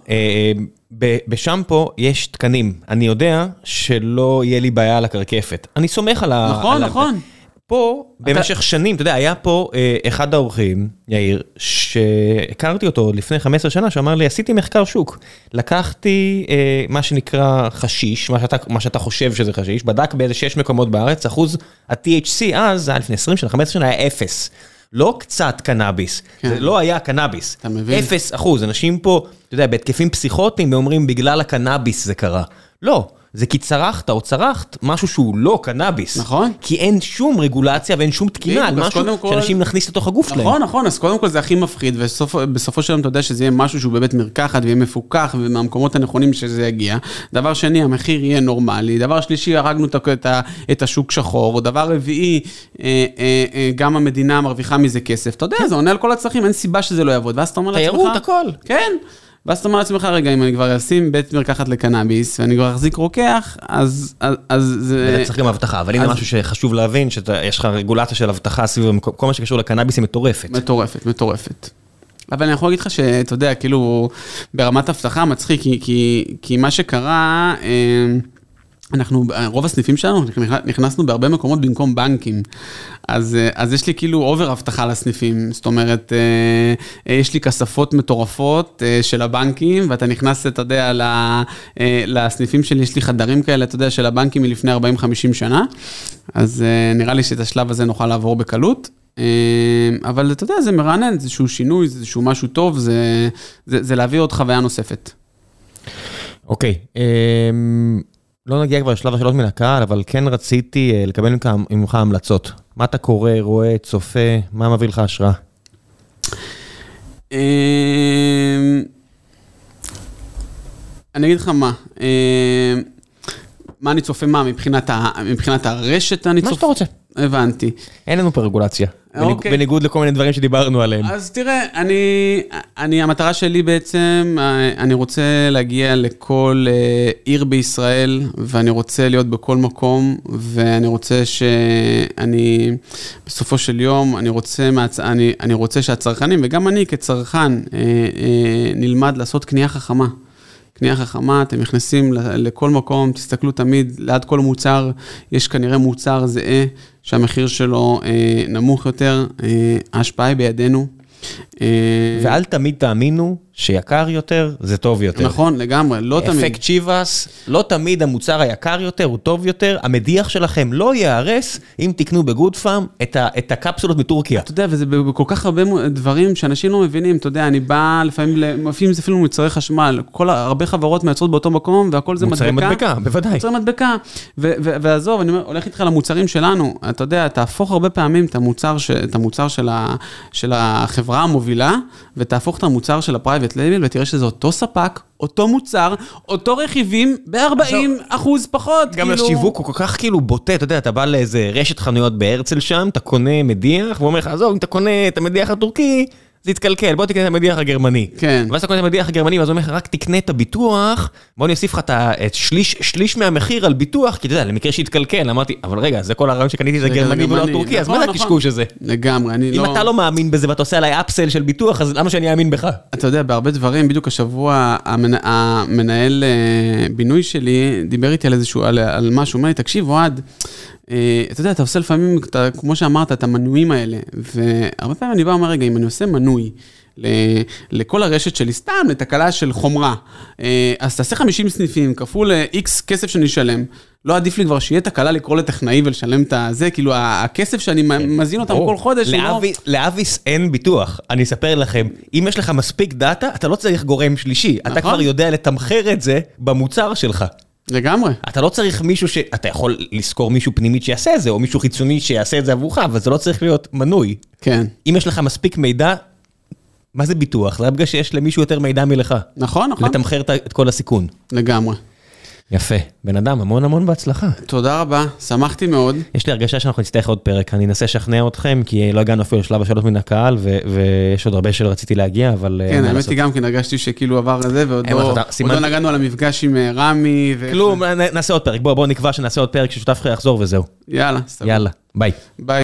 בשמפו יש תקנים. אני יודע שלא יהיה לי בעיה על הקרקפת. אני סומך על ה... נכון, על ה- נכון. פה, במשך שנים, אתה יודע, היה פה אה, אחד האורחים, יאיר, שהכרתי אותו לפני 15 שנה, שאמר לי, עשיתי מחקר שוק. לקחתי אה, מה שנקרא חשיש, מה שאתה, מה שאתה חושב שזה חשיש, בדק באיזה 6 מקומות בארץ, אחוז ה-THC אז, זה היה לפני 20 שנה, 15 שנה, היה אפס. לא קצת קנאביס, כן. זה לא היה קנאביס. אתה מבין? אפס אחוז, אנשים פה, אתה יודע, בהתקפים פסיכוטיים, אומרים, בגלל הקנאביס זה קרה. לא, זה כי צרכת או צרכת משהו שהוא לא קנאביס. נכון. כי אין שום רגולציה ואין שום תקינה על משהו שאנשים נכניס לתוך הגוף שלהם. נכון, נכון, אז קודם כל זה הכי מפחיד, ובסופו של יום אתה יודע שזה יהיה משהו שהוא בבית מרקחת ויהיה מפוקח ומהמקומות הנכונים שזה יגיע. דבר שני, המחיר יהיה נורמלי. דבר שלישי, הרגנו את את השוק שחור. דבר רביעי, אה, אה, אה, גם המדינה מרוויחה מזה כסף. אתה יודע, זה עונה על כל הצרכים, אין סיבה שזה לא יעבוד. ואז אתה אומר לעצמך... תיירות, הכל. כן. ואז אתה אומר לעצמך, רגע, אם אני כבר אשים בית מרקחת לקנאביס, ואני כבר אחזיק רוקח, אז אז- אז זה... צריך גם אבטחה, אבל הנה אז- משהו שחשוב להבין, שיש לך רגולציה של אבטחה סביב כל מה שקשור לקנאביס היא מטורפת. מטורפת, מטורפת. אבל אני יכול להגיד לך שאתה יודע, כאילו, ברמת אבטחה מצחיק, כי, כי, כי מה שקרה, אה, אנחנו, רוב הסניפים שלנו, נכנסנו בהרבה מקומות במקום בנקים. אז, אה, אז יש לי כאילו אובר אבטחה לסניפים, זאת אומרת, אה, יש לי כספות מטורפות אה, של הבנקים, ואתה נכנס, אתה יודע, אה, לסניפים שלי, יש לי חדרים כאלה, אתה יודע, של הבנקים מלפני 40-50 שנה, אז אה, נראה לי שאת השלב הזה נוכל לעבור בקלות. אה, אבל אתה יודע, זה מרענן, זה איזשהו שינוי, זה איזשהו משהו טוב, זה, זה, זה להביא עוד חוויה נוספת. אוקיי, אמ, לא נגיע כבר לשלב השאלות מן הקהל, אבל כן רציתי אה, לקבל ממך- ממך המלצות. מה אתה קורא, רואה, צופה, מה מביא לך השראה? אה, אני אגיד לך מה, אה, מה אני צופה מה, מבחינת, ה, מבחינת הרשת אני מה צופה? שאתה רוצה. הבנתי. אין לנו פה רגולציה. אוקיי. בניגוד לכל מיני דברים שדיברנו עליהם. אז תראה, אני, אני, המטרה שלי בעצם, אה, אני רוצה להגיע לכל אה, עיר בישראל, ואני רוצה להיות בכל מקום, ואני רוצה שאני, בסופו של יום, אני רוצה, מהצ... אני, אני רוצה שהצרכנים, וגם אני כצרכן, אה, נלמד לעשות קנייה חכמה. קנייה חכמה, אתם נכנסים לכל מקום, תסתכלו תמיד, ליד כל מוצר, יש כנראה מוצר זהה, שהמחיר שלו אה, נמוך יותר, אה, ההשפעה היא בידינו. אה, ואל תמיד תאמינו שיקר יותר זה טוב יותר. נכון, לגמרי, לא תמיד. אפקט צ'יבאס, לא תמיד המוצר היקר יותר הוא טוב יותר, המדיח שלכם לא ייהרס אם תקנו בגוד פארם את ה- את הקפסולות מטורקיה. אתה יודע, וזה בכל כך הרבה דברים שאנשים לא מבינים, אתה יודע, אני בא לפעמים, לפעמים זה אפילו מוצרי חשמל, כל, הרבה חברות מייצרות באותו מקום, והכל זה מוצרי מדבקה. מדבקה, בוודאי. מוצרי מדבקה. ו- ו- ועזוב, אני הולך איתך למוצרים שלנו, אתה יודע, תהפוך הרבה פעמים את המוצר, ש- את המוצר של, ה- של החברה המובילה, ותהפוך את המוצר של ה private label, ותראה שזה אותו ספק, אותו מוצר, אותו רכיבים, ב-40 אחוז פחות. גם כאילו- השיווק הוא כל כך כאילו בוטה, אתה יודע, אתה בא לאיזה רשת חנויות בהרצל שם, אתה קונה מדיח, והוא אומר לך, עזוב, אם אתה קונה את המדיח הטורקי, זה יתקלקל, בוא תקנה את המדיח הגרמני. כן. ואז אתה קונה את המדיח הגרמני, ואז הוא אומר לך, רק תקנה את הביטוח, בוא אני אוסיף לך את שליש, שליש מהמחיר על ביטוח, כי אתה יודע, למקרה שיתקלקל, אמרתי, אבל רגע, זה כל הרעיון שקניתי את הגרמני ולא הטורקי, אז נכון, מה זה נכון. הקשקוש הזה? לגמרי, אני אם לא... אתה לא מאמין בזה ואתה עושה עליי אפסל של ביטוח, אז למה שאני אאמין בך? אתה יודע, בהרבה דברים, בדיוק השבוע המנ... המנהל אה, בינוי שלי דיבר איתי על איזשהו, על, על משהו, אומר לי, תקשיב, אוהד, אתה יודע, אתה עושה לפעמים, אתה, כמו שאמרת, את המנויים האלה, והרבה פעמים אני בא ואומר, רגע, אם אני עושה מנוי, ל- לכל הרשת שלי, סתם לתקלה של חומרה, אה, אז תעשה 50 סניפים, כפול איקס כסף שאני אשלם, לא עדיף לי כבר שיהיה תקלה לקרוא לטכנאי ולשלם את הזה, כאילו הכסף שאני מזין אותם כל חודש, הוא לא... לאבי- לאביס אין ביטוח, אני אספר לכם, אם יש לך מספיק דאטה, אתה לא צריך גורם שלישי, אתה נכון. כבר יודע לתמחר את זה במוצר שלך. לגמרי. אתה לא צריך מישהו ש... אתה יכול לשכור מישהו פנימית שיעשה את זה, או מישהו חיצוני שיעשה את זה עבורך, אבל זה לא צריך להיות מנוי. כן. אם יש לך מספיק מידע, מה זה ביטוח? זה רק בגלל שיש למישהו יותר מידע מלך. נכון, נכון. לתמחר את כל הסיכון. לגמרי. יפה. בן אדם, המון המון בהצלחה. תודה רבה, שמחתי מאוד. יש לי הרגשה שאנחנו נצטרך עוד פרק, אני אנסה לשכנע אתכם, כי לא הגענו אפילו לשלב השאלות מן הקהל, ויש עוד הרבה שלא רציתי להגיע, אבל... כן, האמת היא גם כן, הרגשתי שכאילו עבר לזה, ועוד לא נגענו על המפגש עם רמי. כלום, נעשה עוד פרק, בואו נקבע שנעשה עוד פרק, ששותף יחזור וזהו. יאללה, יאללה, ביי. ביי.